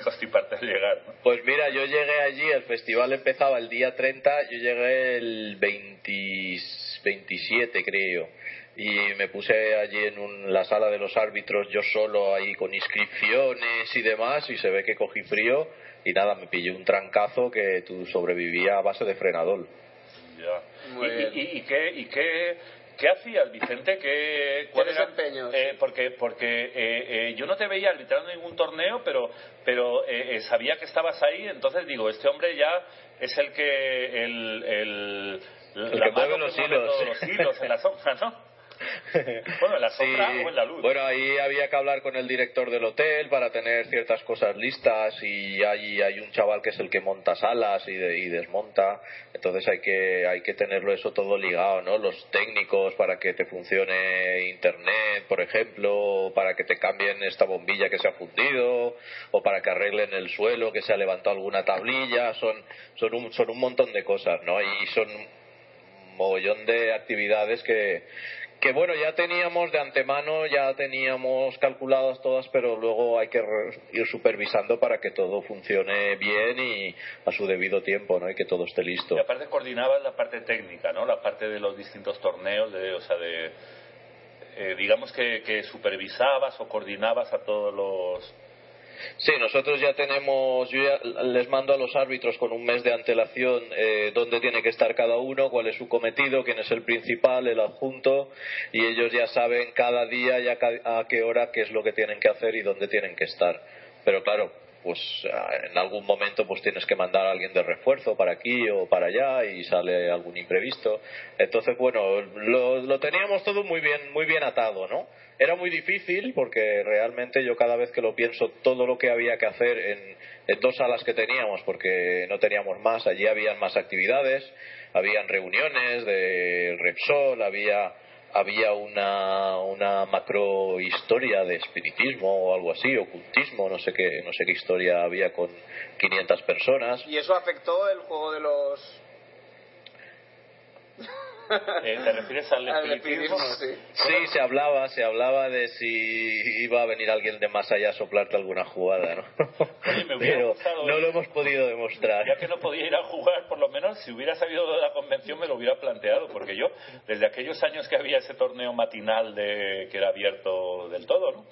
constiparte al llegar, ¿no? Pues mira, yo llegué allí, el festival empezaba el día 30, yo llegué el 20 27 creo. Y me puse allí en un- la sala de los árbitros yo solo ahí con inscripciones y demás y se ve que cogí frío y nada, me pillé un trancazo que tú sobrevivía a base de frenadol. Ya. Muy ¿Y, bien. y- y qué, y qué, qué hacías, Vicente? ¿Qué, cuál era- desempeños? eh, porque porque eh, eh, yo no te veía arbitrando ningún torneo, pero pero eh, eh, sabía que estabas ahí, entonces digo, este hombre ya es el que el, el, El la que mueve mano los que mueve hilos. todos los hilos en la sombra, ¿no? Bueno, en la sombra o en la luz. Bueno, ahí había que hablar con el director del hotel para tener ciertas cosas listas y ahí hay un chaval que es el que monta salas y, de- y desmonta. Entonces hay que hay que tenerlo eso todo ligado, ¿no? Los técnicos para que te funcione internet, por ejemplo, para que te cambien esta bombilla que se ha fundido o para que arreglen el suelo que se ha levantado alguna tablilla. Son son un son un montón de cosas, ¿no? Y son un mogollón de actividades que, que bueno, ya teníamos de antemano, ya teníamos calculadas todas, pero luego hay que ir supervisando para que todo funcione bien y a su debido tiempo, ¿no? Y que todo esté listo. Y aparte coordinabas la parte técnica, ¿no? La parte de los distintos torneos, de, o sea, de, eh, digamos que, que supervisabas o coordinabas a todos los... Sí, nosotros ya tenemos, yo ya les mando a los árbitros con un mes de antelación eh, dónde tiene que estar cada uno, cuál es su cometido, quién es el principal, el adjunto, y ellos ya saben cada día y a, qué hora qué es lo que tienen que hacer y dónde tienen que estar. Pero claro, pues ah, en algún momento pues tienes que mandar a alguien de refuerzo para aquí o para allá y sale algún imprevisto. Entonces, bueno, lo, lo teníamos todo muy bien, muy bien atado, ¿no? Era muy difícil porque realmente yo cada vez que lo pienso todo lo que había que hacer en, en dos salas que teníamos porque no teníamos más, allí habían más actividades, habían reuniones de Repsol, había había una, una macro historia de espiritismo o algo así, ocultismo, no sé qué, no sé qué historia había con 500 personas. ¿Y eso afectó el juego de los... eh, ¿Te refieres al al espiritismo? espiritismo? Sí. Sí, se hablaba, se hablaba de si iba a venir alguien de más allá a soplarte alguna jugada, ¿no? Oye, me hubiera Pero gustado no ir. lo hemos podido demostrar. Ya que no podía ir a jugar, por lo menos si hubiera sabido de la convención me lo hubiera planteado, porque yo, desde aquellos años que había ese torneo matinal de que era abierto del todo, ¿no?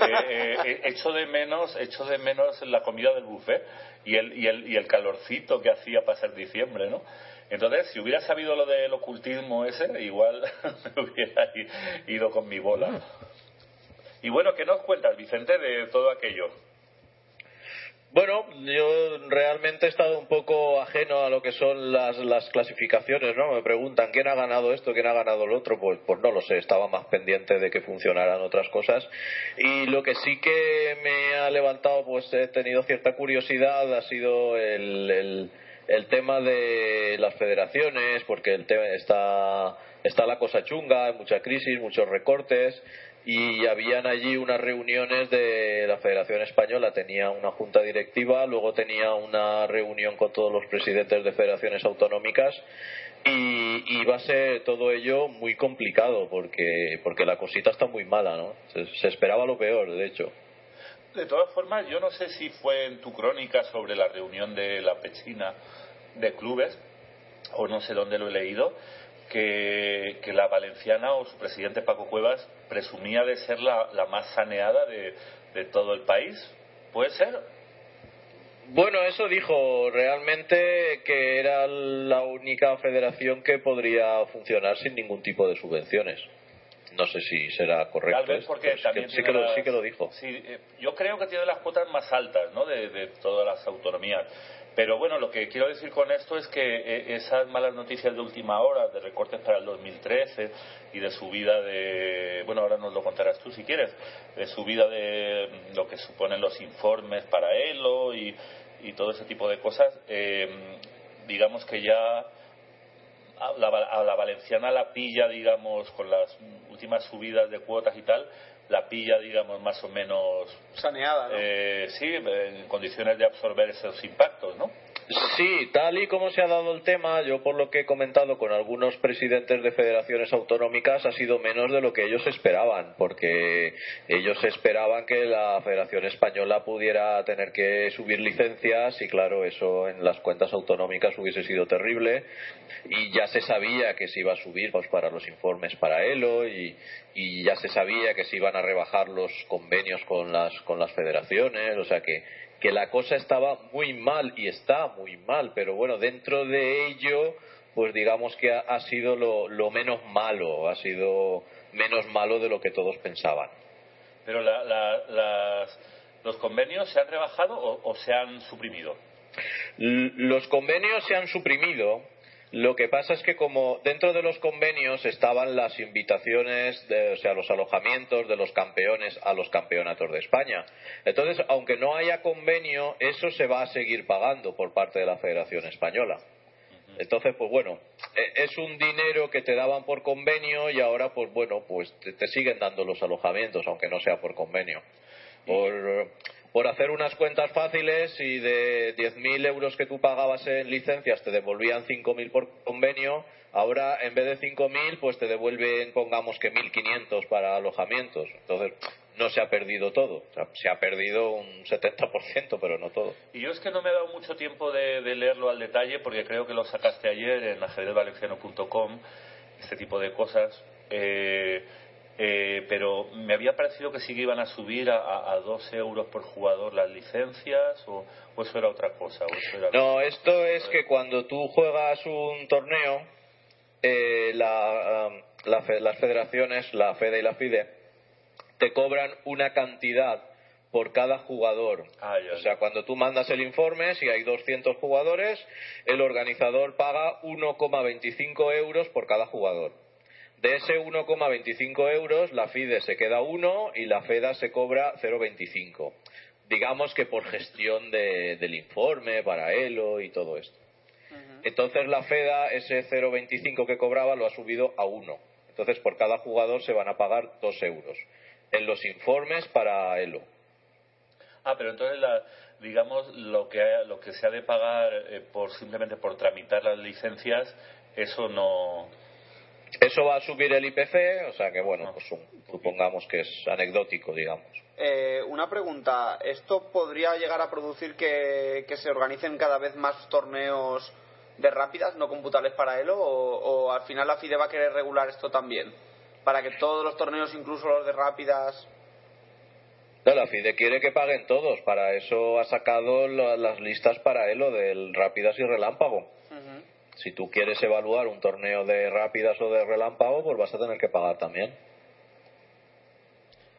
Eh, eh, echo de menos, echo de menos la comida del buffet y el, y el, y el calorcito que hacía para ser diciembre, ¿no? Entonces, si hubiera sabido lo del ocultismo ese, igual me hubiera ido con mi bola. Y bueno, ¿qué nos cuentas, Vicente, de todo aquello? Bueno, yo realmente he estado un poco ajeno a lo que son las, las clasificaciones, ¿no? Me preguntan quién ha ganado esto, quién ha ganado lo otro, pues, pues no lo sé, estaba más pendiente de que funcionaran otras cosas. Y lo que sí que me ha levantado, pues he tenido cierta curiosidad, ha sido el, el, el tema de las federaciones, porque el tema está, está la cosa chunga, hay mucha crisis, muchos recortes. y habían allí unas reuniones de la Federación Española, tenía una junta directiva, luego tenía una reunión con todos los presidentes de federaciones autonómicas y, y va a ser todo ello muy complicado porque, porque la cosita está muy mala, ¿no? Se, se esperaba lo peor, de hecho. De todas formas, yo no sé si fue en tu crónica sobre la reunión de la Pechina de clubes, o no sé dónde lo he leído, que, la valenciana o su presidente Paco Cuevas presumía de ser la, la más saneada de, de todo el país. ¿Puede ser? Bueno, eso dijo realmente que era la única federación que podría funcionar sin ningún tipo de subvenciones. No sé si será correcto. Tal vez porque sí también que, sí, que lo, las- sí que lo dijo. Sí, eh, yo creo que tiene las cuotas más altas ¿no? de, de todas las autonomías. Pero bueno, lo que quiero decir con esto es que eh, esas malas noticias de última hora, de recortes para el 2013 y de subida de, bueno, ahora nos lo contarás tú si quieres, de subida de mm, lo que suponen los informes para ELO y, y todo ese tipo de cosas, eh, digamos que ya la, a la valenciana la pilla, digamos, con las últimas subidas de cuotas y tal, la pilla, digamos, más o menos, Saneada, ¿no? eh, sí, en condiciones de absorber esos impactos, ¿no? Sí, tal y como se ha dado el tema, yo por lo que he comentado con algunos presidentes de federaciones autonómicas ha sido menos de lo que ellos esperaban, porque ellos esperaban que la Federación Española pudiera tener que subir licencias y claro, eso en las cuentas autonómicas hubiese sido terrible. Y ya se sabía que se iba a subir pues, para los informes para ELO y, y ya se sabía que se iban a rebajar los convenios con las, con las federaciones, o sea que que la cosa estaba muy mal y está muy mal, pero bueno, dentro de ello, pues digamos que ha, ha sido lo, lo menos malo, ha sido menos malo de lo que todos pensaban. Pero la- la- las- los convenios se han rebajado o, o se han suprimido. L- Los convenios se han suprimido. Lo que pasa es que como dentro de los convenios estaban las invitaciones, de, o sea, los alojamientos de los campeones a los campeonatos de España. Entonces, aunque no haya convenio, eso se va a seguir pagando por parte de la Federación Española. Entonces, pues bueno, e- es un dinero que te daban por convenio y ahora, pues bueno, pues te, te siguen dando los alojamientos, aunque no sea por convenio. Por, por hacer unas cuentas fáciles y de 10.000 euros que tú pagabas en licencias te devolvían 5.000 por convenio, ahora en vez de 5.000 pues te devuelven, pongamos que 1.500 para alojamientos. Entonces, no se ha perdido todo. Se ha perdido un 70%, pero no todo. Y yo es que no me he dado mucho tiempo de, de leerlo al detalle porque creo que lo sacaste ayer en ajedrezvalenciano.com, este tipo de cosas. Eh, eh, pero me había parecido que sí que iban a subir a, a, a 12 euros por jugador las licencias o, o eso era otra cosa. o eso era- No, esto es que cuando tú juegas un torneo, eh, la, la fe- las federaciones, la FEDE y la FIDE, te cobran una cantidad por cada jugador. Ah, ya, O sea, cuando tú mandas el informe, si hay 200 jugadores, el organizador paga 1,25 euros por cada jugador. De ese 1,25 euros, la FIDE se queda 1 y la FEDA se cobra 0,25. Digamos que por gestión de- del informe, para ELO y todo esto. Entonces la FEDA, ese 0,25 que cobraba, lo ha subido a 1. Entonces por cada jugador se van a pagar 2 euros. En los informes para ELO. Ah, pero entonces, la, digamos, lo que, ha- lo que se ha de pagar eh, por simplemente por tramitar las licencias, eso no. Eso va a subir el IPC, o sea que bueno, pues un- supongamos que es anecdótico, digamos. Eh, una pregunta, ¿esto podría llegar a producir que, que se organicen cada vez más torneos de rápidas no computables para ELO o, o al final la FIDE va a querer regular esto también? Para que todos los torneos, incluso los de rápidas... No, la FIDE quiere que paguen todos, para eso ha sacado la- las listas para ELO del Rápidas y Relámpago. Si tú quieres evaluar un torneo de Rápidas o de Relámpago, pues vas a tener que pagar también.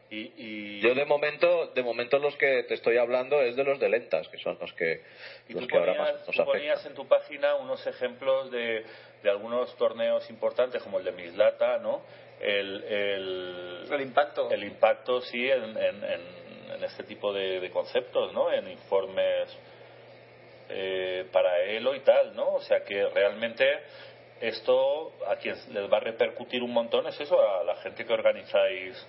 Y, y, Yo de momento, de momento los que te estoy hablando es de los de lentas, que son los que, y los tú que ahora ponías, más nos tú ponías en tu página unos ejemplos de, de algunos torneos importantes, como el de Mislata, ¿no? El, el, El impacto. el impacto, sí, en, en, en- en este tipo de, de conceptos, ¿no? En informes eh, para ELO y tal, ¿no? O sea que realmente esto a quien les va a repercutir un montón es eso, a la gente que organizáis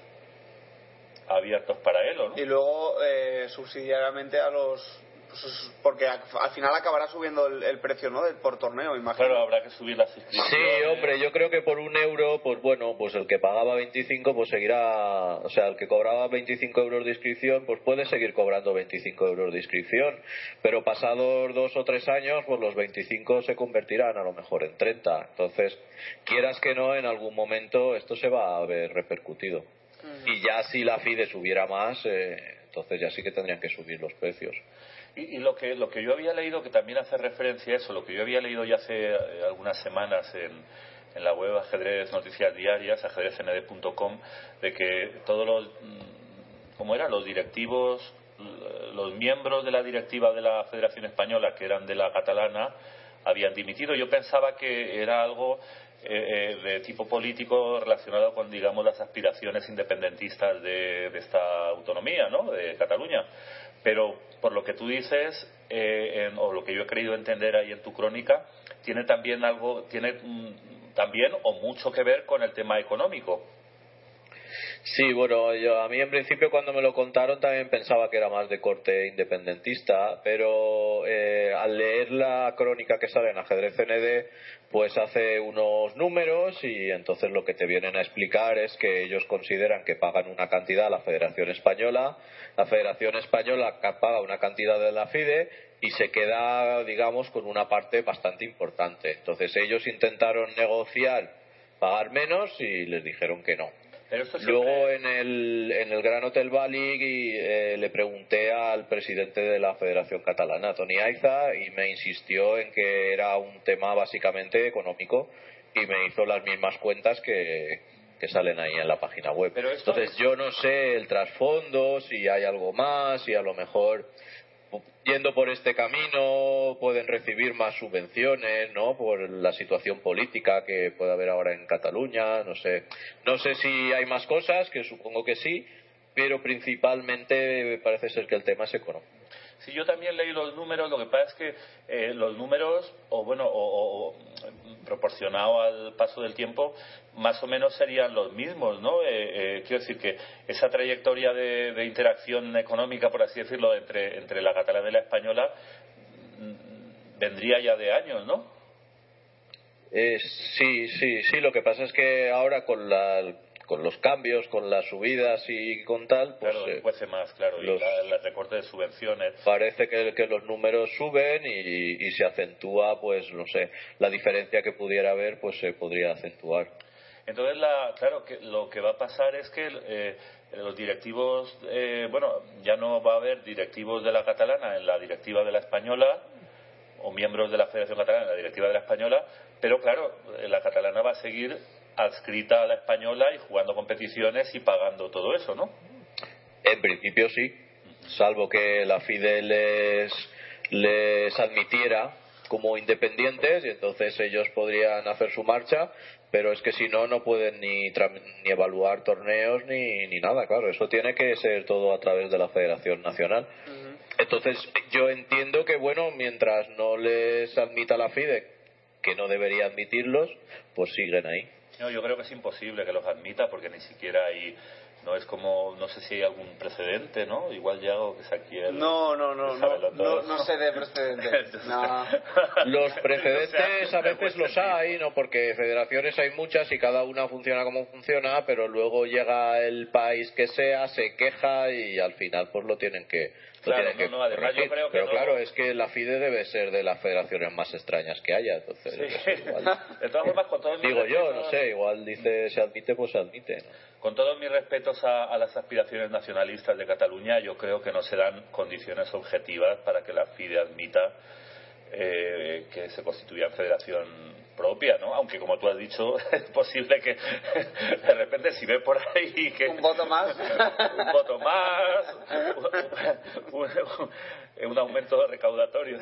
abiertos paralelos, ¿no? Y luego, eh, subsidiariamente a los... pues, porque a- al final acabará subiendo el, el precio, ¿no? Del por torneo, imagino. Claro, habrá que subir las inscripciones. Sí, hombre, yo creo que por un euro, pues bueno, pues el que pagaba 25, pues seguirá, o sea, el que cobraba 25 euros de inscripción, pues puede seguir cobrando 25 euros de inscripción, pero pasados dos o tres años, pues los 25 se convertirán a lo mejor en 30. Entonces, quieras que no, en algún momento esto se va a ver repercutido. Y ya si la FIDE subiera más, eh, entonces ya sí que tendrían que subir los precios. Y, lo que lo que yo había leído, que también hace referencia a eso, lo que yo había leído ya hace eh, algunas semanas en, en la web Ajedrez Noticias Diarias, ajedreznd.com, de que todos los, mm, ¿cómo era? Los directivos, l- los miembros de la directiva de la Federación Española, que eran de la catalana, habían dimitido. Yo pensaba que era algo eh, eh, de tipo político relacionado con, digamos, las aspiraciones independentistas de, de esta autonomía, ¿no? De Cataluña. Pero por lo que tú dices, eh, en- o lo que yo he querido entender ahí en tu crónica, tiene también algo, tiene mm, también o mucho que ver con el tema económico. Sí, bueno, yo, a mí en principio cuando me lo contaron también pensaba que era más de corte independentista, pero eh, al leer la crónica que sale en Ajedrez ND, pues hace unos números y entonces lo que te vienen a explicar es que ellos consideran que pagan una cantidad a la Federación Española, la Federación Española paga una cantidad de la FIDE y se queda, digamos, con una parte bastante importante. Entonces ellos intentaron negociar pagar menos y les dijeron que no. Luego en el, en el Gran Hotel Bali y, eh, le pregunté al presidente de la Federación Catalana, Tony Aiza, y me insistió en que era un tema básicamente económico y me hizo las mismas cuentas que, que salen ahí en la página web. Pero esto Entonces es- yo no sé el trasfondo, si hay algo más, si a lo mejor yendo por este camino pueden recibir más subvenciones, ¿no? Por la situación política que puede haber ahora en Cataluña, no sé. No sé si hay más cosas, que supongo que sí, pero principalmente parece ser que el tema es económico. Sí, yo también leí los números, lo que pasa es que eh, los números, o bueno, o, o- proporcionado al paso del tiempo, más o menos serían los mismos, ¿no? Eh, eh, quiero decir que esa trayectoria de, de interacción económica, por así decirlo, entre, entre la catalana y la española, mm, vendría ya de años, ¿no? Eh, sí, sí, sí. Lo que pasa es que ahora con la, con los cambios, con las subidas y con tal, pues Claro, eh, más, claro, y los- la, la recorte de subvenciones. parece que, que los números suben y, y se acentúa, pues no sé, la diferencia que pudiera haber, pues se podría acentuar. Entonces, la, claro, que lo que va a pasar es que eh, los directivos, eh, bueno, ya no va a haber directivos de la catalana en la directiva de la española o miembros de la Federación Catalana en la directiva de la española, pero claro, eh, la catalana va a seguir adscrita a la española y jugando competiciones y pagando todo eso, ¿no? En principio sí, salvo que la FIDE les, les admitiera como independientes y entonces ellos podrían hacer su marcha, pero es que si no, no pueden ni, ni evaluar torneos ni, ni nada, claro, eso tiene que ser todo a través de la Federación Nacional. Entonces yo entiendo que, bueno, mientras no les admita la FIDE, que no debería admitirlos, pues siguen ahí. No, yo creo que es imposible que los admita porque ni siquiera hay, no es como, no sé si hay algún precedente, ¿no? Igual ya que es aquí el... No, no, no, no, no, no sé de precedentes. No. Los precedentes O sea, a veces los hay, ¿no? Porque federaciones hay muchas y cada una funciona como funciona, pero luego llega el país que sea, se queja y al final pues lo tienen que Claro, no, que no, además yo creo que Pero no- claro, es que la FIDE debe ser de las federaciones más extrañas que haya, entonces Sí. igual. De todas formas, con todos mis Digo yo, no respetos- sé, igual dice se admite, pues se admite. Con todos mis respetos a, a las aspiraciones nacionalistas de Cataluña, yo creo que no se dan condiciones objetivas para que la FIDE admita eh, que se constituya en federación propia, ¿no? Aunque, como tú has dicho, es posible que de repente si ve por ahí que Un voto más. un voto más, un, un- un aumento recaudatorio.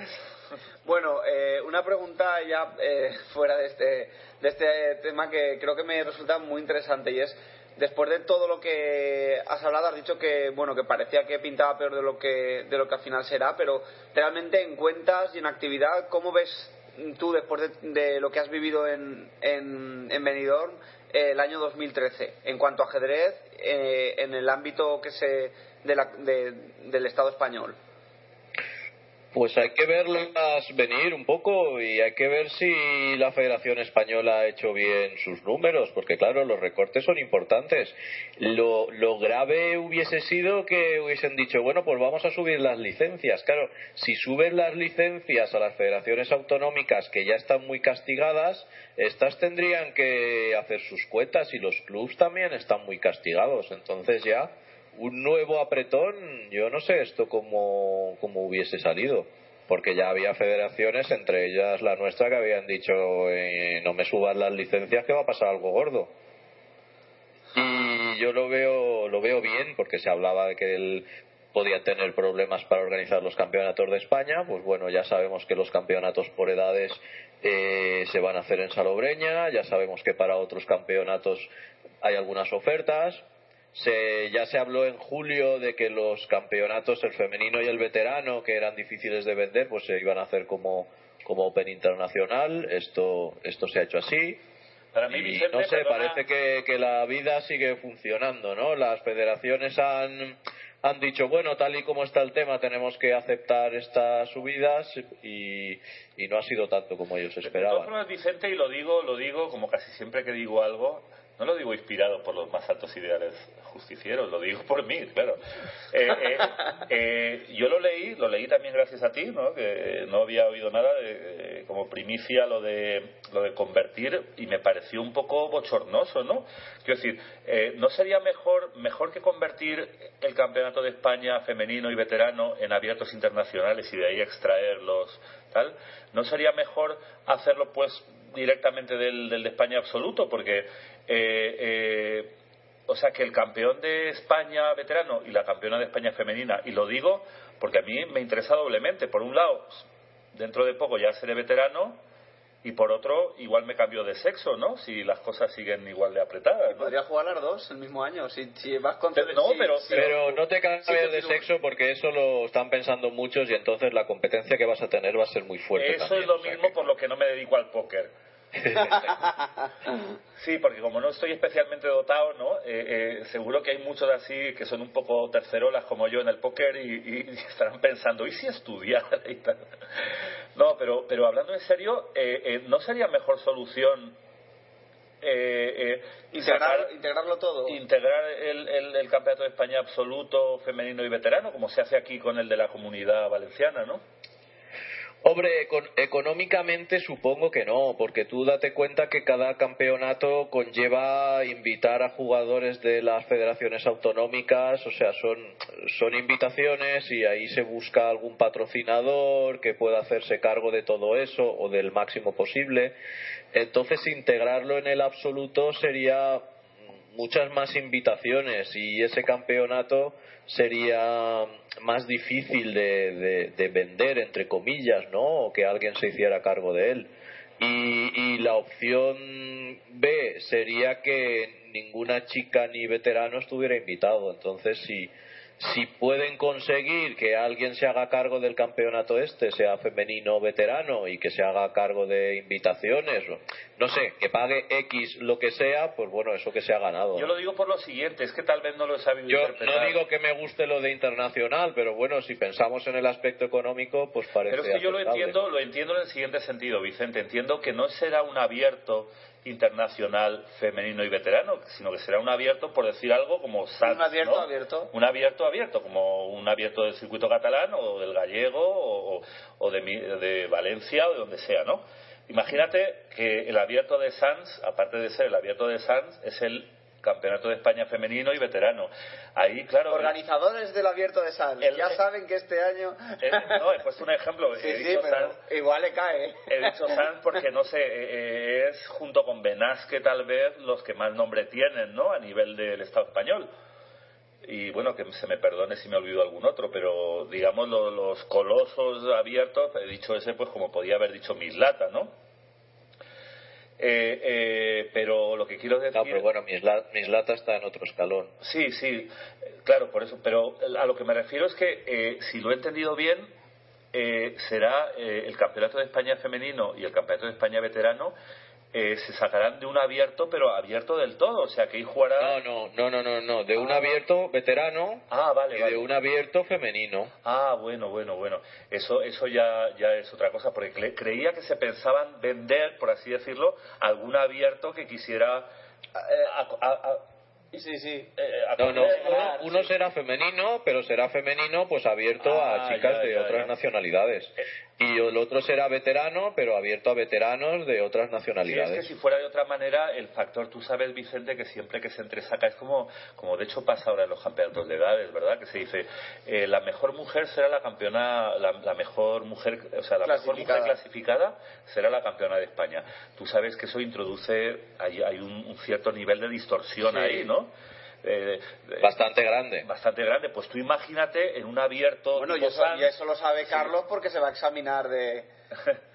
Bueno, eh, una pregunta ya eh, fuera de este, de este tema que creo que me resulta muy interesante y es, después de todo lo que has hablado, has dicho que, bueno, que parecía que pintaba peor de lo que, de lo que al final será, pero realmente en cuentas y en actividad, ¿cómo ves tú, después de, de lo que has vivido en, en, en Benidorm, el año 2013 en cuanto a ajedrez eh, en el ámbito que se de la- de- del Estado español. Pues hay que verlas venir un poco y hay que ver si la Federación Española ha hecho bien sus números, porque claro, los recortes son importantes. Lo, lo grave hubiese sido que hubiesen dicho, bueno, pues vamos a subir las licencias. Claro, si suben las licencias a las federaciones autonómicas que ya están muy castigadas, estas tendrían que hacer sus cuentas y los clubs también están muy castigados. Entonces ya un nuevo apretón, yo no sé esto cómo, cómo hubiese salido, porque ya había federaciones, entre ellas la nuestra, que habían dicho eh, no me suban las licencias que va a pasar algo gordo. Y yo lo veo, lo veo bien, porque se hablaba de que él podía tener problemas para organizar los campeonatos de España, pues bueno, ya sabemos que los campeonatos por edades eh, se van a hacer en Salobreña, ya sabemos que para otros campeonatos hay algunas ofertas, se, ya se habló en julio de que los campeonatos, el femenino y el veterano, que eran difíciles de vender, pues se iban a hacer como, como Open Internacional. Esto, esto se ha hecho así. Para mí, Y, Vicente, no sé, perdona- parece que, que la vida sigue funcionando, ¿no? Las federaciones han, han dicho, bueno, tal y como está el tema, tenemos que aceptar estas subidas y, y no ha sido tanto como ellos De todas esperaban. formas, Vicente, y lo digo, lo digo como casi siempre que digo algo, no lo digo inspirado por los más altos ideales justicieros, lo digo por mí, claro. Eh, eh, eh, yo lo leí, lo leí también gracias a ti, ¿no? que no había oído nada de, eh, como primicia lo de lo de convertir y me pareció un poco bochornoso, ¿no? Quiero decir, ¿no sería mejor mejor que convertir el campeonato de España femenino y veterano en abiertos internacionales y de ahí extraer los tal? ¿No sería mejor hacerlo pues directamente del, del de España absoluto? Porque eh, eh, o sea que el campeón de España veterano y la campeona de España femenina, y lo digo porque a mí me interesa doblemente. Por un lado, dentro de poco ya seré veterano, y por otro, igual me cambio de sexo, ¿no? Si las cosas siguen igual de apretadas. ¿no? Podría jugar las dos el mismo año, si, si vas con... Pero- no, pero- si- Pero no te cambies de sexo porque eso lo están pensando muchos y entonces la competencia que vas a tener va a ser muy fuerte. Eso también, es lo o sea mismo que- por lo que no me dedico al póker. Sí, porque como no estoy especialmente dotado, ¿no? Eh, eh, seguro que hay muchos así que son un poco tercerolas como yo en el póker y, estarán pensando, ¿y si y tal? No, pero, pero hablando en serio, eh, eh, ¿no sería mejor solución eh, eh, Integrar- sacar- integrarlo todo. integrar el, el- el campeonato de España absoluto, femenino y veterano, como se hace aquí con el de la comunidad valenciana, ¿no? Hombre, econ- económicamente supongo que no, porque tú date cuenta que cada campeonato conlleva invitar a jugadores de las federaciones autonómicas, o sea, son, son invitaciones y ahí se busca algún patrocinador que pueda hacerse cargo de todo eso o del máximo posible. Entonces, integrarlo en el absoluto sería muchas más invitaciones y ese campeonato sería más difícil de, de- de vender, entre comillas, ¿no? O que alguien se hiciera cargo de él. Y, y la opción B sería que ninguna chica ni veterano estuviera invitado. Entonces, si, si pueden conseguir que alguien se haga cargo del campeonato este, sea femenino o veterano, y que se haga cargo de invitaciones, no sé, que pague X lo que sea, pues bueno, eso que se ha ganado. Yo lo digo por lo siguiente, es que tal vez no lo he sabido Yo interpretar. no digo que me guste lo de internacional, pero bueno, si pensamos en el aspecto económico, pues parece. Pero es que yo lo entiendo, lo entiendo en el siguiente sentido, Vicente. Entiendo que no será un abierto internacional femenino y veterano, sino que será un abierto, por decir algo, como SATS, Un abierto, ¿no? abierto. Un abierto, abierto, como un abierto del circuito catalán o del gallego o, o de, de Valencia o de donde sea, ¿no? Imagínate que el abierto de Sanz, aparte de ser el abierto de Sanz, es el campeonato de España femenino y veterano. Ahí, claro, Organizadores del abierto de Sal, El- ya saben que este año... eh, no, he puesto un ejemplo. sí, he dicho Sanz, igual le cae. ¿eh? He dicho Sanz porque, no sé, eh, eh, es junto con Benasque tal vez los que más nombre tienen, ¿no? A nivel del Estado español. Y bueno, que se me perdone si me olvido algún otro, pero digamos lo- los colosos abiertos, he dicho ese pues como podía haber dicho Mislata, ¿no? Eh, eh, pero lo que quiero decir... No, pero bueno, mis, la- mis lata está en otro escalón. Sí, sí, claro, por eso. Pero a lo que me refiero es que, eh, si lo he entendido bien, eh, será eh, el Campeonato de España femenino y el Campeonato de España veterano eh, se sacarán de un abierto, pero abierto del todo, o sea que ahí jugará. No, no, no, no, no, no. de un abierto veterano Ah, vale, y vale. de un abierto femenino. Ah, bueno, bueno, bueno. Eso, eso ya, ya es otra cosa, porque cre- creía que se pensaban vender, por así decirlo, algún abierto que quisiera. eh, a- a- a- Sí, sí. eh, No, uno, uno será femenino, pero será femenino pues abierto Ah, a chicas ya, de ya, otras ya. nacionalidades. Y el otro será veterano, pero abierto a veteranos de otras Sí, es que nacionalidades. si fuera de otra manera, el factor, tú sabes, Vicente, que siempre que se entresaca es como, como de hecho pasa ahora en los campeonatos de edades, ¿verdad? Que se dice, eh, la mejor mujer será la campeona, la, la mejor mujer, o sea, la mejor mujer Clasificada. clasificada será la campeona de España. Tú sabes que eso introduce, hay, hay un, un cierto nivel de distorsión Sí. ahí, ¿no? Eh, eh, Bastante grande. bastante grande. Pues tú imagínate en un abierto. Bueno, y tipo eso, San- y eso lo sabe Carlos porque se va a examinar de...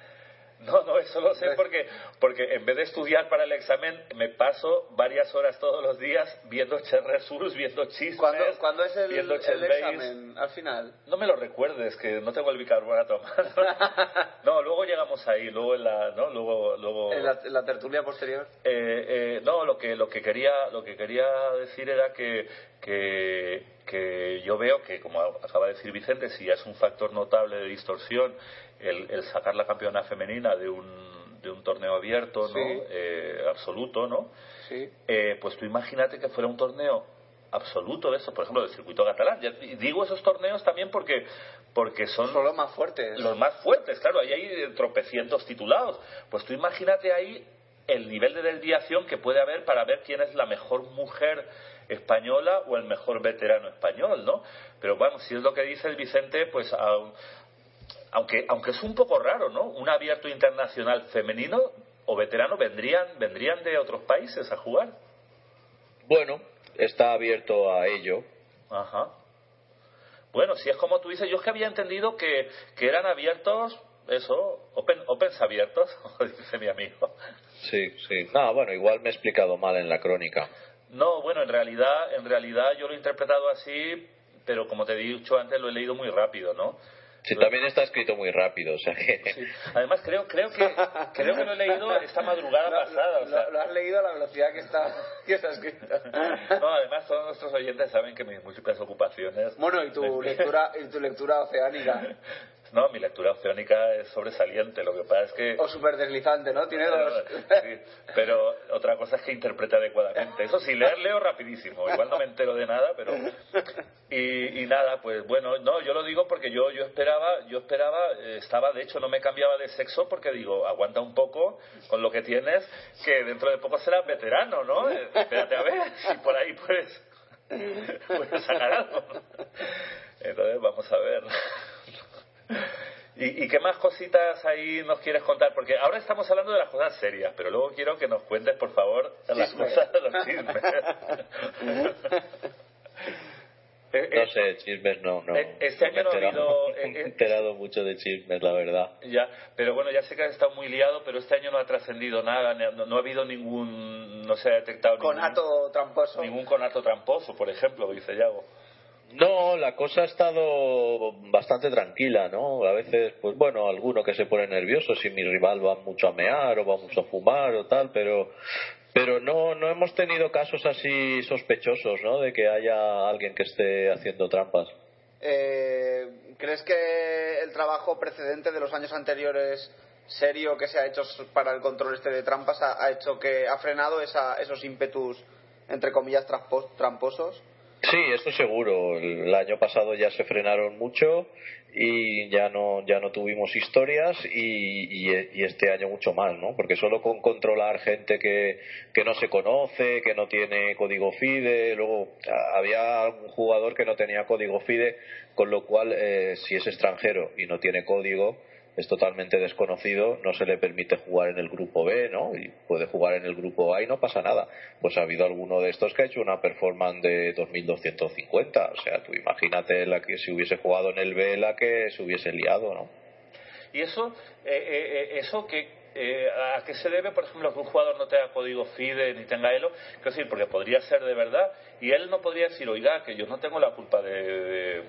No, no, eso lo sé porque, porque en vez de estudiar para el examen, me paso varias horas todos los días viendo Cherresurus, viendo chismes. ¿Cuándo, ¿cuándo es el, viendo el examen? Al final. No me lo recuerdes, que no tengo el bicarbonato a. No, luego llegamos ahí, luego en la, ¿no? Luego, luego. En la, en la tertulia posterior. Eh, eh, no, lo que lo que quería lo que quería decir era que, que que yo veo que como acaba de decir Vicente, si ya es un factor notable de distorsión el, el sacar la campeona femenina de un de un torneo abierto, ¿no? Eh, absoluto, ¿no? Sí. Eh, pues tú imagínate que fuera un torneo absoluto de eso, por ejemplo, del circuito catalán. Ya- digo esos torneos también porque porque son Son los más fuertes. los más fuertes, claro, ahí hay tropecientos titulados. Pues tú imagínate ahí el nivel de desviación que puede haber para ver quién es la mejor mujer española o el mejor veterano español, ¿no? Pero bueno, si es lo que dice el Vicente, pues aun- aunque aunque es un poco raro, ¿no? Un abierto internacional femenino o veterano vendrían vendrían de otros países a jugar. Bueno, está abierto a ello. Ajá. Bueno, si es como tú dices, yo es que había entendido que, que eran abiertos, eso, open, opens abiertos, dice mi amigo. Sí, sí. No, bueno, igual me he explicado mal en la crónica. No, bueno, en realidad, en realidad yo lo he interpretado así, pero como te he dicho antes, lo he leído muy rápido, ¿no? Sí, también está escrito muy rápido, o sea que... Sí. Además, creo, creo que creo que lo he leído esta madrugada Lo- pasada. o lo, sea, lo has leído a la velocidad que está, que está escrito. no, además todos nuestros oyentes saben que mis múltiples ocupaciones. Bueno, y tu lectura, y tu lectura oceánica. No, mi lectura oceánica es sobresaliente. Lo que pasa es que O súper deslizante, ¿no? Tiene dos. Sí, pero otra cosa es que interprete adecuadamente. Eso sí, leer leo rapidísimo. Igual no me entero de nada, pero y, y nada, pues bueno, no, yo lo digo porque yo yo esperaba, yo esperaba, estaba, de hecho no me cambiaba de sexo porque digo, aguanta un poco con lo que tienes, que dentro de poco serás veterano, ¿no? Espérate a ver si por ahí puedes, puedes sacar algo. Entonces vamos a ver. ¿Y, ¿Y qué más cositas ahí nos quieres contar? Porque ahora estamos hablando de las cosas serias, pero luego quiero que nos cuentes, por favor, las cosas de los chismes. Eh, No eh, sé, chismes no, no. Este año no ha enterado, habido, me he eh, enterado mucho de chismes, la verdad. Ya, pero bueno, ya sé que has estado muy liado, pero este año no ha trascendido nada, no, no ha habido ningún, no se ha detectado ningún, Conato tramposo. ningún conato tramposo, por ejemplo, dice Yago. No, la cosa ha estado bastante tranquila, ¿no? A veces, pues bueno, alguno que se pone nervioso si mi rival va mucho a mear o va mucho a fumar o tal, pero pero no no hemos tenido casos así sospechosos, ¿no? De que haya alguien que esté haciendo trampas. Eh, ¿Crees que el trabajo precedente de los años anteriores serio que se ha hecho para el control este de trampas ha, ha hecho que ha frenado esa, esos ímpetus entre comillas trampo- tramposos? Sí, eso seguro. El año pasado ya se frenaron mucho y ya no ya no tuvimos historias y, este año mucho más, ¿no? Porque solo con controlar gente que, que no se conoce, que no tiene código FIDE, luego a- había algún jugador que no tenía código FIDE, con lo cual eh, si es extranjero y no tiene código es totalmente desconocido, no se le permite jugar en el grupo B, ¿no? Y puede jugar en el grupo A y no pasa nada. Pues ha habido alguno de estos que ha hecho una performance de 2250, o sea, tú imagínate la que si hubiese jugado en el B la que se hubiese liado, ¿no? ¿Y eso, eh, eh, eh, eso que, eh, a qué se debe, por ejemplo, que un jugador no tenga código FIDE ni tenga ELO? Quiero decir, porque podría ser de verdad y él no podría decir, oiga, que yo no tengo la culpa de, de-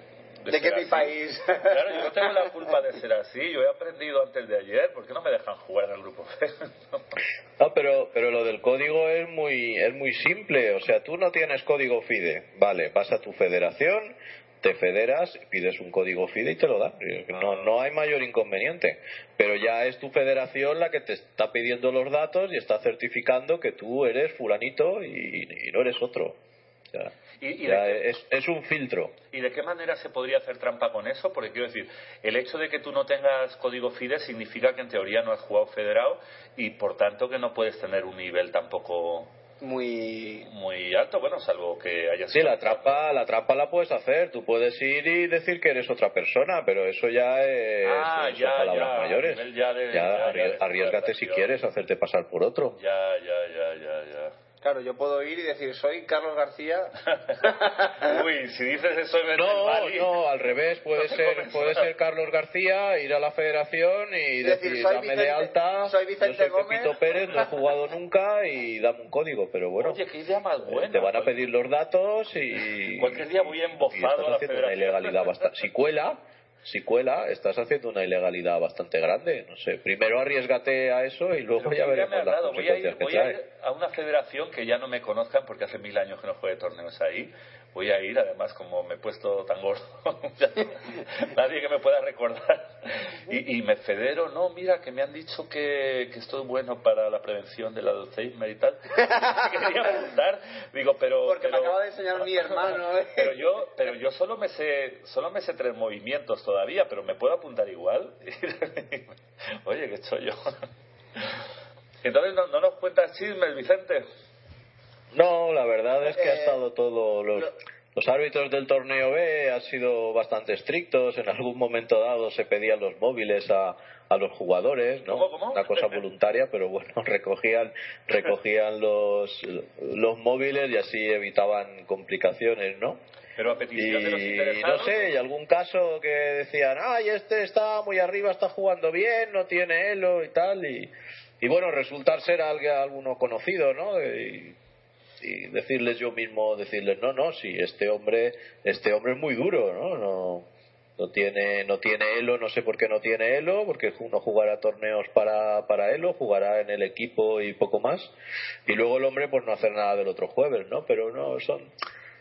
¿De, qué ser mi así. país? Claro, yo no tengo la culpa de ser así. Yo he aprendido antes de ayer. ¿Por qué no me dejan jugar en el grupo C? No, pero, pero lo del código es muy, es muy simple. O sea, tú no tienes código FIDE. Vale, vas a tu federación, te federas, pides un código FIDE y te lo dan. No, no hay mayor inconveniente. Pero ya es tu federación la que te está pidiendo los datos y está certificando que tú eres fulanito y, y no eres otro. O sea, ¿Y, y ya de qué, es, es un filtro. ¿Y de qué manera se podría hacer trampa con eso? Porque quiero decir, el hecho de que tú no tengas código FIDE significa que en teoría no has jugado federado y por tanto que no puedes tener un nivel tampoco Muy... muy alto, bueno, salvo que hayas... Sí, la trampa, la trampa la puedes hacer. Tú puedes ir y decir que eres otra persona, pero eso ya es, Ah, son ya, palabras ya, a mayores. ya de- Ya, arriesgate si quieres hacerte pasar por otro. Ya, ya, ya, ya, ya. Claro, yo puedo ir y decir, soy Carlos García. Uy, si dices eso en el No, Bali- no, al revés, puede No ser, puede ser Carlos García, ir a la federación y Es decir, decir, soy dame de alta, soy yo Vicente soy Gómez. Pepito Pérez, no he jugado nunca y dame un código, pero bueno, Oye, qué idea más buena. te van a pues. pedir los datos y... Cualquier día voy y embozado estás a la una federación. ilegalidad bastante... Si cuela, si cuela, estás haciendo una ilegalidad bastante grande, no sé, primero arriesgate a eso y luego Pero ya veremos las dado. Voy a, ir, que voy a ir a una federación que ya no me conozcan porque hace mil años que no juegue torneos ahí. Voy a ir, además, como me he puesto tan gordo, nadie que me pueda recordar. Y, y me federo, no, mira, que me han dicho que, que esto es bueno para la prevención del Alzheimer y tal. Quería apuntar, digo, pero. Porque me pero- acaba de enseñar mi hermano. ¿eh? Pero yo, pero yo solo me sé, solo me sé tres movimientos todavía, pero me puedo apuntar igual. Oye, qué chollo. Entonces, ¿no, no nos cuentas chismes, Vicente? No, la verdad es que ha Eh, estado todo. Los, lo- los árbitros del torneo B han sido bastante estrictos. En algún momento dado se pedían los móviles a, a los jugadores, ¿no? Una cosa voluntaria, pero bueno, recogían recogían los los móviles y así evitaban complicaciones, ¿no? Pero a petición de los Y no sé, y algún caso que decían, ay, este está muy arriba, está jugando bien, no tiene elo y tal, y, y bueno, resultar ser alguien, alguno conocido, ¿no? Y, y decirles yo mismo, decirles, no, no, si este hombre, este hombre es muy duro, ¿no? No, no tiene, no tiene elo, no sé por qué no tiene elo, porque uno jugará torneos para, para elo, jugará en el equipo y poco más, y luego el hombre pues no hacer nada del otro jueves, ¿no? Pero no, son,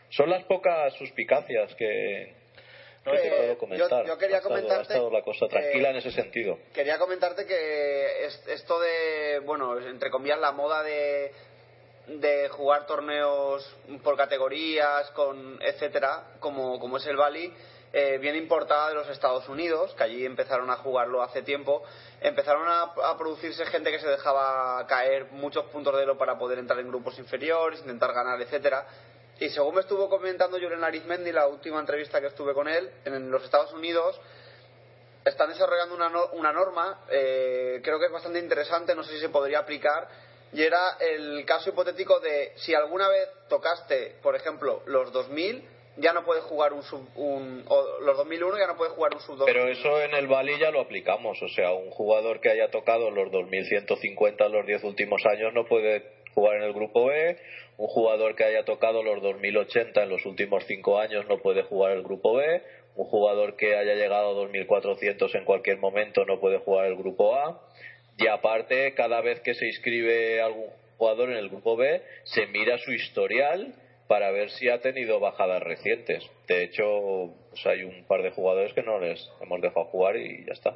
son las pocas suspicacias que, No, puedo yo- comentar. yo quería ha, estado, ha comentarte estado la cosa tranquila que- en ese sentido. Quería comentarte que es- esto de, bueno, entre comillas, la moda de, de jugar torneos por categorías, con etcétera, como, como es el Bali, eh, viene importada de los Estados Unidos, que allí empezaron a jugarlo hace tiempo. Empezaron a, a producirse gente que se dejaba caer muchos puntos de elo para poder entrar en grupos inferiores, intentar ganar, etcétera. Y según me estuvo comentando Julen Arizmendi, la última entrevista que estuve con él, en los Estados Unidos, están desarrollando una, una norma, eh, creo que es bastante interesante, no sé si se podría aplicar, y era el caso hipotético de si alguna vez tocaste, por ejemplo, los 2000, ya no puedes jugar un sub, un, o los 2001 ya no puedes jugar un sub 2000. Pero eso en el Bali ya lo aplicamos. O sea, un jugador que haya tocado los 2.150 en los 10 últimos años no puede jugar en el grupo B. Un jugador que haya tocado los 2.080 en los últimos 5 años no puede jugar el grupo B. Un jugador que haya llegado a 2.400 en cualquier momento no puede jugar el grupo A. Y aparte, cada vez que se inscribe algún jugador en el grupo B, se mira su historial para ver si ha tenido bajadas recientes. De hecho, pues hay un par de jugadores que no les hemos dejado jugar y ya está.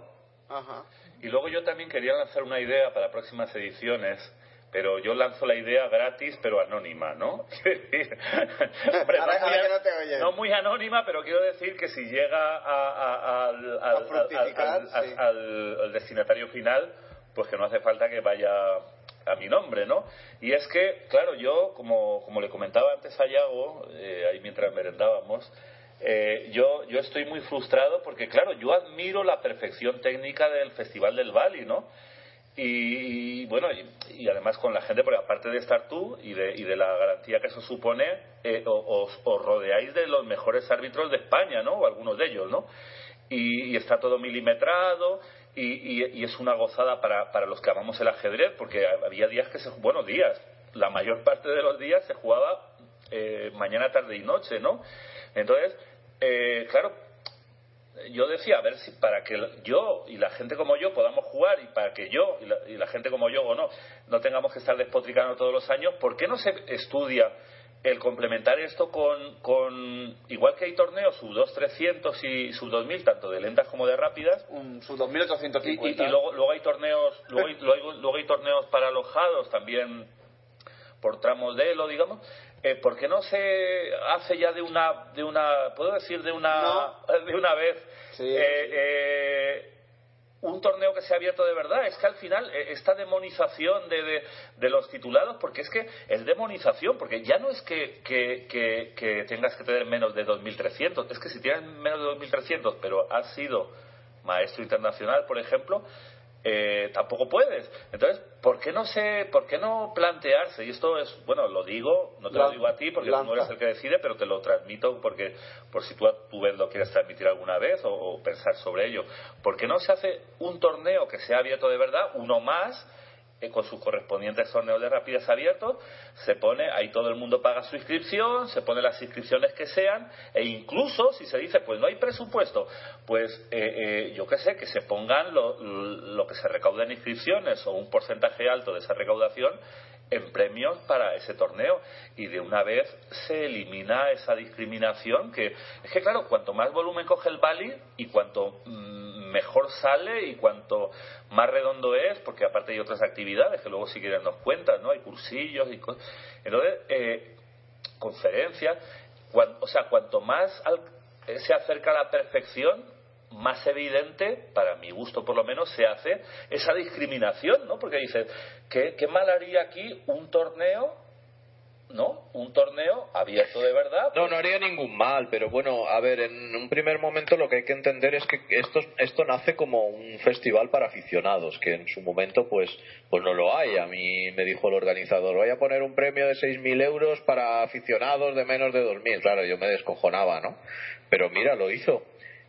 Ajá. Y luego yo también quería lanzar una idea para próximas ediciones, pero yo lanzo la idea gratis, pero anónima, ¿no? Hombre, Ahora- no, muy ahora que an- no te oyen. no muy anónima, pero quiero decir que si llega a- a- al, al- A fructificar, al- al- sí. al- al destinatario final, pues que no hace falta que vaya a mi nombre, ¿no? Y es que, claro, yo, como, como le comentaba antes a Yago, eh, ahí mientras merendábamos, eh, yo, yo estoy muy frustrado porque, claro, yo admiro la perfección técnica del Festival del Bali, ¿no? Y, bueno, y, además con la gente, porque aparte de estar tú y de, y de la garantía que eso supone, eh, os, os rodeáis de los mejores árbitros de España, ¿no? O algunos de ellos, ¿no? Y está todo milimetrado y, y- es una gozada para, para los que amamos el ajedrez, porque había días que se, bueno, días, la mayor parte de los días se jugaba eh, mañana, tarde y noche, ¿no? Entonces, eh, claro, yo decía, a ver si para que yo y la gente como yo podamos jugar y para que yo y la, y la gente como yo o no no tengamos que estar despotricando todos los años, ¿por qué no se estudia el complementar esto con, con igual que hay torneos sub 2300 y sub 2000 tanto de lentas como de rápidas Un sub 2850. y, y- y luego, luego hay torneos luego hay, luego, luego hay torneos para alojados también por tramos de elo digamos. Eh, ¿por qué no se hace ya de una de una puedo decir de una de una vez Sí, eh, eh, un torneo que se ha abierto de verdad. Es que al final eh, esta demonización de, de, de los titulados, porque es que es demonización, porque ya no es que, que, que- que tengas que tener menos de 2.300, es que si tienes menos de 2.300, pero has sido maestro internacional, por ejemplo, eh, tampoco puedes. Entonces, ¿por qué no se, por qué no plantearse? Y esto es, bueno, lo digo, no te lo Lanza. digo a ti porque tú no Lanza. eres el que decide, pero te lo transmito porque por si tú a tu vez lo quieres transmitir alguna vez o, o pensar sobre ello. ¿Por qué no se hace un torneo que sea abierto de verdad, uno más? Con sus correspondientes torneos de rápidas abiertos, se pone, ahí todo el mundo paga su inscripción, se pone las inscripciones que sean, e incluso si se dice, pues no hay presupuesto, pues eh, eh, yo qué sé, que se pongan lo, lo que se recauda en inscripciones o un porcentaje alto de esa recaudación en premios para ese torneo. Y de una vez se elimina esa discriminación que es que claro cuanto más volumen coge el Bali y cuanto mm, mejor sale y cuanto más redondo es porque aparte hay otras actividades que luego si quieren nos cuentan no hay cursillos y cosas entonces eh, conferencias cuan- o sea cuanto más al- eh, se acerca a la perfección más evidente, para mi gusto por lo menos, se hace esa discriminación, ¿no? Porque dices, ¿qué, qué mal haría aquí un torneo, ¿no? Un torneo abierto de verdad. No, pues, no haría ningún mal, pero bueno, a ver, en un primer momento lo que hay que entender es que esto, esto nace como un festival para aficionados, que en su momento pues, pues no lo hay. A mí me dijo el organizador, voy a poner un premio de 6.000 euros para aficionados de menos de 2.000. Claro, yo me descojonaba, ¿no? Pero mira, lo hizo.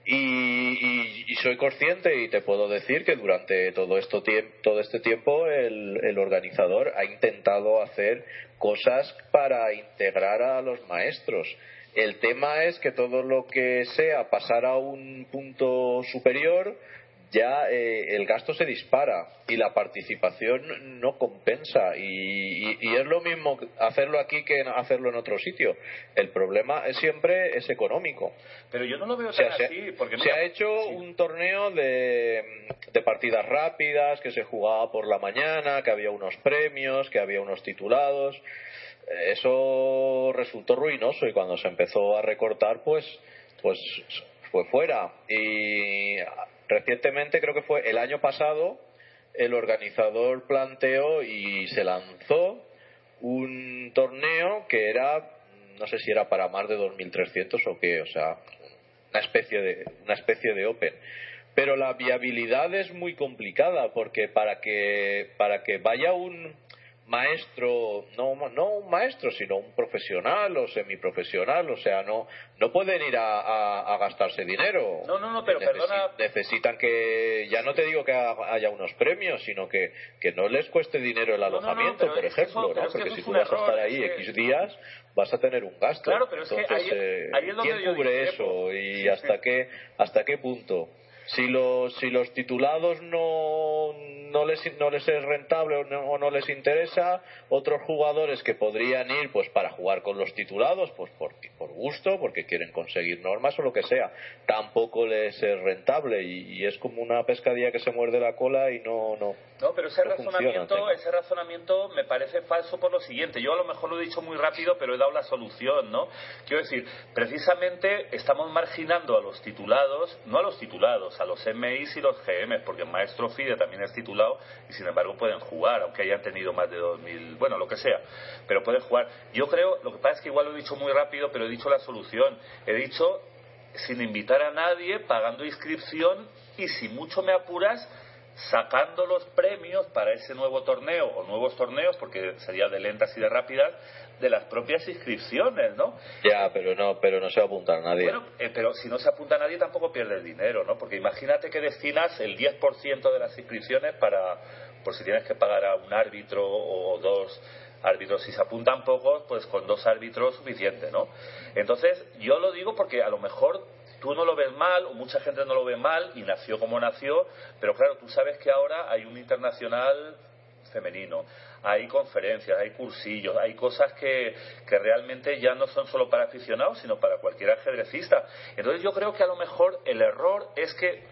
Y, y- y soy consciente y te puedo decir que durante todo, esto todo este tiempo el, el organizador ha intentado hacer cosas para integrar a los maestros. El tema es que todo lo que sea pasar a un punto superior, ya eh, el gasto se dispara y la participación no compensa. Y, y- y es lo mismo hacerlo aquí que hacerlo en otro sitio. El problema es siempre es económico. Pero yo no lo veo O sea, tan se, así, porque se mira, ha hecho sí. un torneo de, de partidas rápidas que se jugaba por la mañana, que había unos premios, que había unos titulados. Eso resultó ruinoso y cuando se empezó a recortar, pues, pues fue fuera. Y recientemente, creo que fue el año pasado, el organizador planteó y se lanzó un torneo que era, no sé si era para más de 2.300 o qué, o sea, una especie de una especie de open. Pero la viabilidad es muy complicada porque para que para que vaya un maestro no no un maestro sino un profesional o semiprofesional o sea no no pueden ir a, a- a gastarse dinero. No, no, no, pero Necesi- perdona- necesitan que ya no te digo que ha- haya unos premios sino que que no les cueste dinero el no, no, alojamiento por que eso- ejemplo que porque si tú vas a estar ahí que- x días vas a tener un gasto. Claro, pero es que Entonces, ahí- ahí es donde ¿quién yo cubre eso y Sí, hasta sí. qué hasta qué punto si los si los titulados no no les no les es rentable o no, o no les interesa otros jugadores que podrían ir pues para jugar con los titulados pues por, por gusto porque quieren conseguir normas o lo que sea tampoco les es rentable y, y es como una pescadilla que se muerde la cola y no no No, pero ese No razonamiento, ese razonamiento me parece falso por lo siguiente. Yo a lo mejor lo he dicho muy rápido, pero he dado la solución, ¿no? Quiero decir, precisamente estamos marginando a los titulados, no a los titulados, a los MIs y los GMs, porque el maestro FIDE también es titulado y sin embargo pueden jugar, aunque hayan tenido más de 2.000, bueno, lo que sea, pero pueden jugar. Yo creo, lo que pasa es que igual lo he dicho muy rápido, pero he dicho la solución. He dicho sin invitar a nadie, pagando inscripción y si mucho me apuras, sacando los premios para ese nuevo torneo o nuevos torneos, porque sería de lentas y de rápidas, de las propias inscripciones, ¿no? ya pero no pero no se va a apuntar nadie Bueno, eh, pero si no se apunta nadie tampoco pierde el dinero, ¿no? Porque imagínate que destinas el 10% de las inscripciones para, por si tienes que pagar a un árbitro o dos árbitros. Si se apuntan pocos, pues con dos árbitros suficiente, ¿no? Entonces, yo lo digo porque a lo mejor tú no lo ves mal, o mucha gente no lo ve mal, y nació como nació, pero claro, tú sabes que ahora hay un internacional femenino, hay conferencias, hay cursillos, hay cosas que, que realmente ya no son solo para aficionados, sino para cualquier ajedrecista. Entonces yo creo que a lo mejor el error es que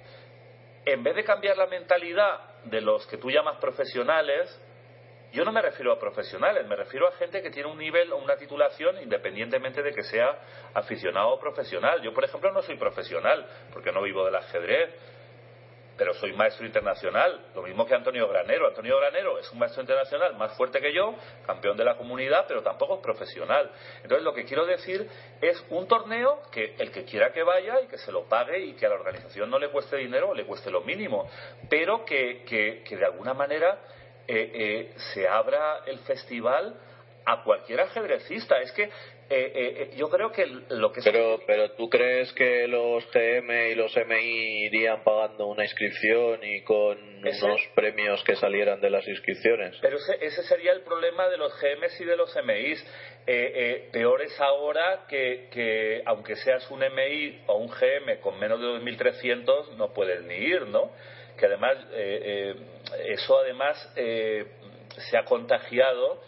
en vez de cambiar la mentalidad de los que tú llamas profesionales, yo no me refiero a profesionales, me refiero a gente que tiene un nivel o una titulación independientemente de que sea aficionado o profesional. Yo, por ejemplo, no soy profesional porque no vivo del ajedrez, pero soy maestro internacional, lo mismo que Antonio Granero. Antonio Granero es un maestro internacional más fuerte que yo, campeón de la comunidad, pero tampoco es profesional. Entonces, lo que quiero decir es un torneo que el que quiera que vaya y que se lo pague y que a la organización no le cueste dinero, le cueste lo mínimo, pero que, que, que de alguna manera eh, eh, se abra el festival a cualquier ajedrecista. Es que eh, yo creo que lo que pero pero tú crees que los GM y los MI irían pagando una inscripción y con unos premios que salieran de las inscripciones pero ese, ese sería el problema de los GMs y de los MIs peor es ahora que, que aunque seas un MI o un GM con menos de 2.300 no puedes ni ir no que además eh, eh, eso además eh, se ha contagiado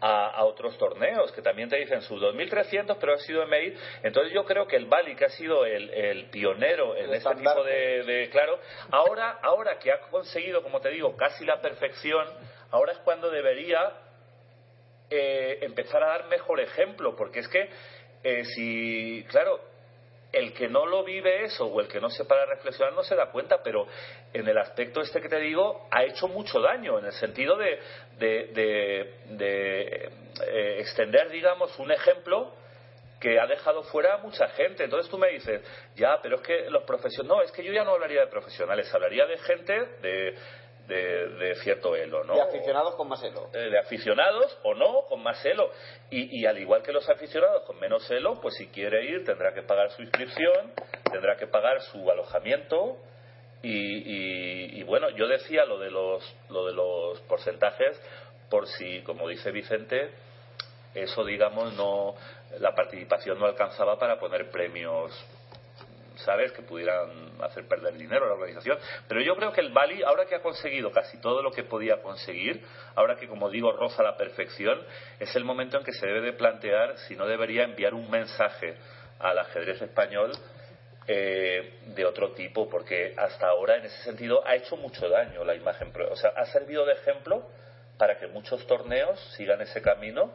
a, otros torneos que también te dicen sus 2.300 pero ha sido MI entonces yo creo que el Bali que ha sido el, pionero en este tipo de, claro ahora ahora que ha conseguido como te digo casi la perfección ahora es cuando debería empezar a dar mejor ejemplo porque es que si claro el que no lo vive eso o el que no se para a reflexionar no se da cuenta, pero en el aspecto este que te digo ha hecho mucho daño, en el sentido de, de, eh, extender, digamos, un ejemplo que ha dejado fuera a mucha gente. Entonces tú me dices, ya, pero es que los profesionales, no, es que yo ya no hablaría de profesionales, hablaría de gente de de, cierto elo, ¿no? De aficionados con más elo. Eh, de aficionados o no, con más elo. Y, al igual que los aficionados con menos elo, pues si quiere ir tendrá que pagar su inscripción, tendrá que pagar su alojamiento. Y, bueno, yo decía lo de los, lo de los porcentajes por si, como dice Vicente, eso digamos no la participación no alcanzaba para poner premios ¿sabes? Que pudieran hacer perder dinero a la organización. Pero yo creo que el Bali, ahora que ha conseguido casi todo lo que podía conseguir, ahora que, como digo, roza la perfección, es el momento en que se debe de plantear si no debería enviar un mensaje al ajedrez español eh, de otro tipo, porque hasta ahora, en ese sentido, ha hecho mucho daño la imagen. O sea, ha servido de ejemplo para que muchos torneos sigan ese camino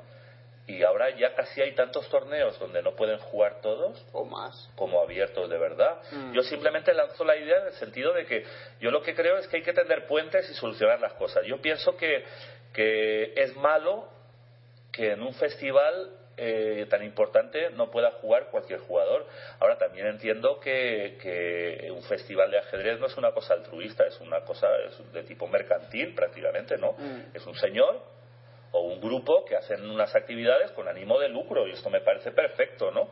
y ahora ya casi hay tantos torneos donde no pueden jugar todos o más como abiertos de verdad mm. yo simplemente lanzo la idea en el sentido de que yo lo que creo es que hay que tender puentes y solucionar las cosas yo pienso que, que es malo que en un festival eh, tan importante no pueda jugar cualquier jugador. Ahora también entiendo que, que, un festival de ajedrez no es una cosa altruista, es una cosa de tipo mercantil prácticamente, ¿no? Mm. Es un señor o un grupo que hacen unas actividades con ánimo de lucro y esto me parece perfecto, ¿no?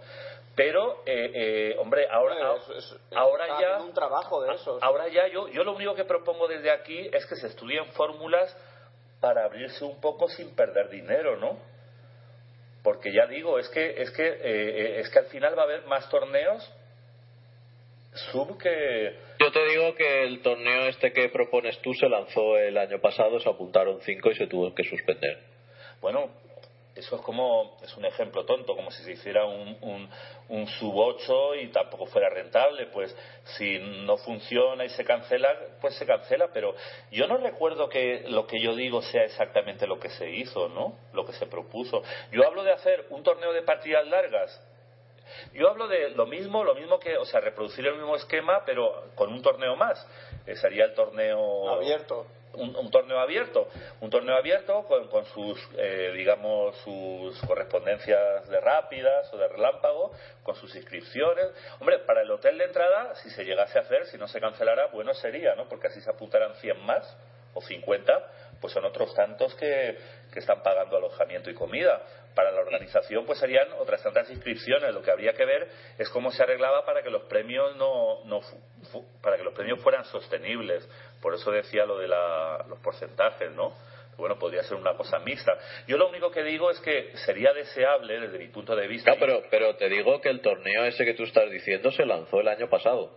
Pero, eh, eh, hombre, ahora, ahora ya... Un trabajo de eso. Ahora ya yo, yo lo único que propongo desde aquí es que se estudien fórmulas para abrirse un poco sin perder dinero, ¿no? Porque ya digo, es que, es que, eh, es que al final va a haber más torneos sub que... Yo te digo que el torneo este que propones tú se lanzó el año pasado, se apuntaron cinco y se tuvo que suspender. Bueno, eso es como, es un ejemplo tonto, como si se hiciera un, un, sub 8 y tampoco fuera rentable. Pues si no funciona y se cancela, pues se cancela. Pero yo no recuerdo que lo que yo digo sea exactamente lo que se hizo, ¿no? Lo que se propuso. Yo hablo de hacer un torneo de partidas largas. Yo hablo de lo mismo, lo mismo que, o sea, reproducir el mismo esquema, pero con un torneo más. Eh, sería el torneo abierto un, torneo abierto, un torneo abierto con, con sus, eh, digamos, sus correspondencias de rápidas o de relámpago, con sus inscripciones. Hombre, para el hotel de entrada, si se llegase a hacer, si no se cancelara, bueno sería, ¿no? Porque así se apuntarán 100 más o 50, pues son otros tantos que, que están pagando alojamiento y comida para la organización pues serían otras tantas inscripciones lo que habría que ver es cómo se arreglaba para que los premios no, no para que los premios fueran sostenibles por eso decía lo de la, los porcentajes no Bueno, podría ser una cosa mixta. Yo lo único que digo es que sería deseable, desde mi punto de vista. No, pero, pero te digo que el torneo ese que tú estás diciendo se lanzó el año pasado.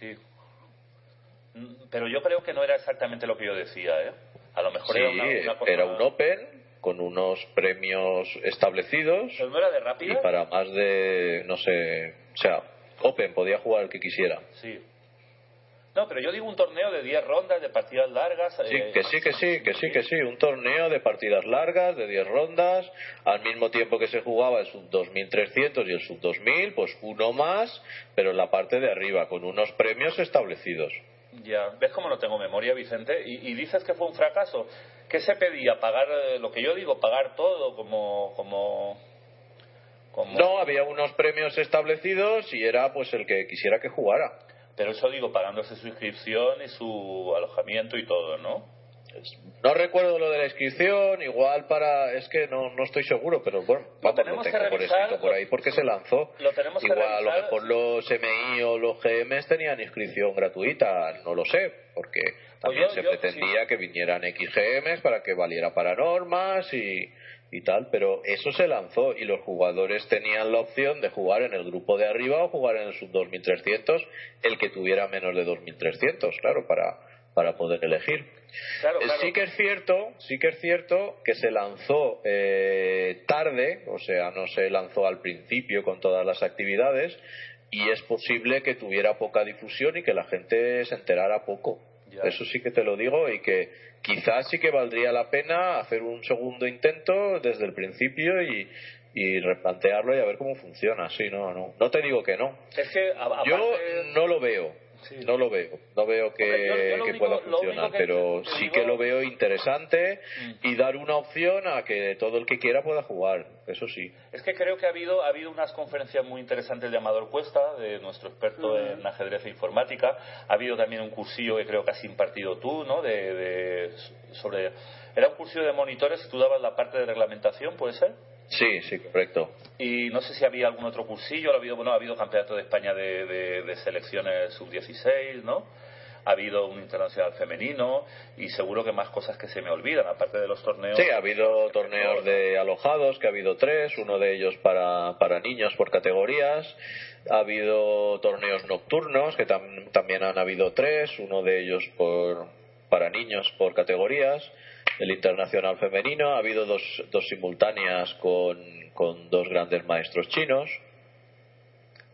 Sí. Pero yo creo que no era exactamente lo que yo decía, ¿eh? A lo mejor Sí, era una, una cosa. era un Open con unos premios establecidos ¿Pero no era de y rápida? para más de, no sé, o sea, Open podía jugar el que quisiera. Sí. No, pero yo digo un torneo de 10 rondas, de partidas largas. Sí, eh, que sí, que sí, que sí, que sí. Un torneo de partidas largas, de 10 rondas, al mismo tiempo que se jugaba el sub 2300 y el sub 2000, pues uno más, pero en la parte de arriba, con unos premios establecidos. Ya, ¿ves cómo no tengo memoria, Vicente? Y, y dices que fue un fracaso. ¿Qué se pedía? ¿Pagar eh, lo que yo digo? ¿Pagar todo? Como. como, como... No, había unos premios establecidos y era pues el que quisiera que jugara. Pero eso digo, pagándose su inscripción y su alojamiento y todo, ¿no? No recuerdo lo de la inscripción, igual para. Es que no, no estoy seguro, pero bueno, vamos, lo tenemos que tengo por revisar, escrito por ahí porque se lanzó. Lo tenemos que igual a lo mejor los MI o los GMs tenían inscripción gratuita, no lo sé, porque también Pues yo- se yo pretendía que vinieran XGMs para que valiera para normas y, y tal, pero eso se lanzó y los jugadores tenían la opción de jugar en el grupo de arriba o jugar en el sub 2300, el que tuviera menos de 2300, claro, para, para poder elegir. Claro, Eh, claro. Sí que es cierto, sí que es cierto que se lanzó eh, tarde, o sea, no se lanzó al principio con todas las actividades y es posible que tuviera poca difusión y que la gente se enterara poco. Ya. Eso sí que te lo digo y que quizás sí que valdría la pena hacer un segundo intento desde el principio y, y replantearlo y a ver cómo funciona. Sí, no, no. No te digo que no. Es que, a-. Yo no lo veo. Sí. No lo veo. No veo que, Hombre, yo- yo lo que único- pueda funcionar, que pero sí digo- que lo veo interesante Mm. y dar una opción a que todo el que quiera pueda jugar. Eso sí. Es que creo que ha habido, ha habido unas conferencias muy interesantes de Amador Cuesta, de nuestro experto en ajedrez e informática. Ha habido también un cursillo que creo que has impartido tú, ¿no? De, de- sobre, era un cursillo de monitores tú dabas la parte de reglamentación, ¿puede ser? Sí, sí, correcto. Y no sé si había algún otro cursillo, ha habido, bueno, ha habido campeonato de España de, de- de selecciones sub-16, ¿no? Ha habido un internacional femenino y seguro que más cosas que se me olvidan, aparte de los torneos. Sí, ha habido torneos de alojados, que ha habido tres, uno de ellos para, para niños por categorías. Ha habido torneos nocturnos, que tam- también han habido tres, uno de ellos por, para niños por categorías. El internacional femenino, ha habido dos, dos simultáneas con, con dos grandes maestros chinos.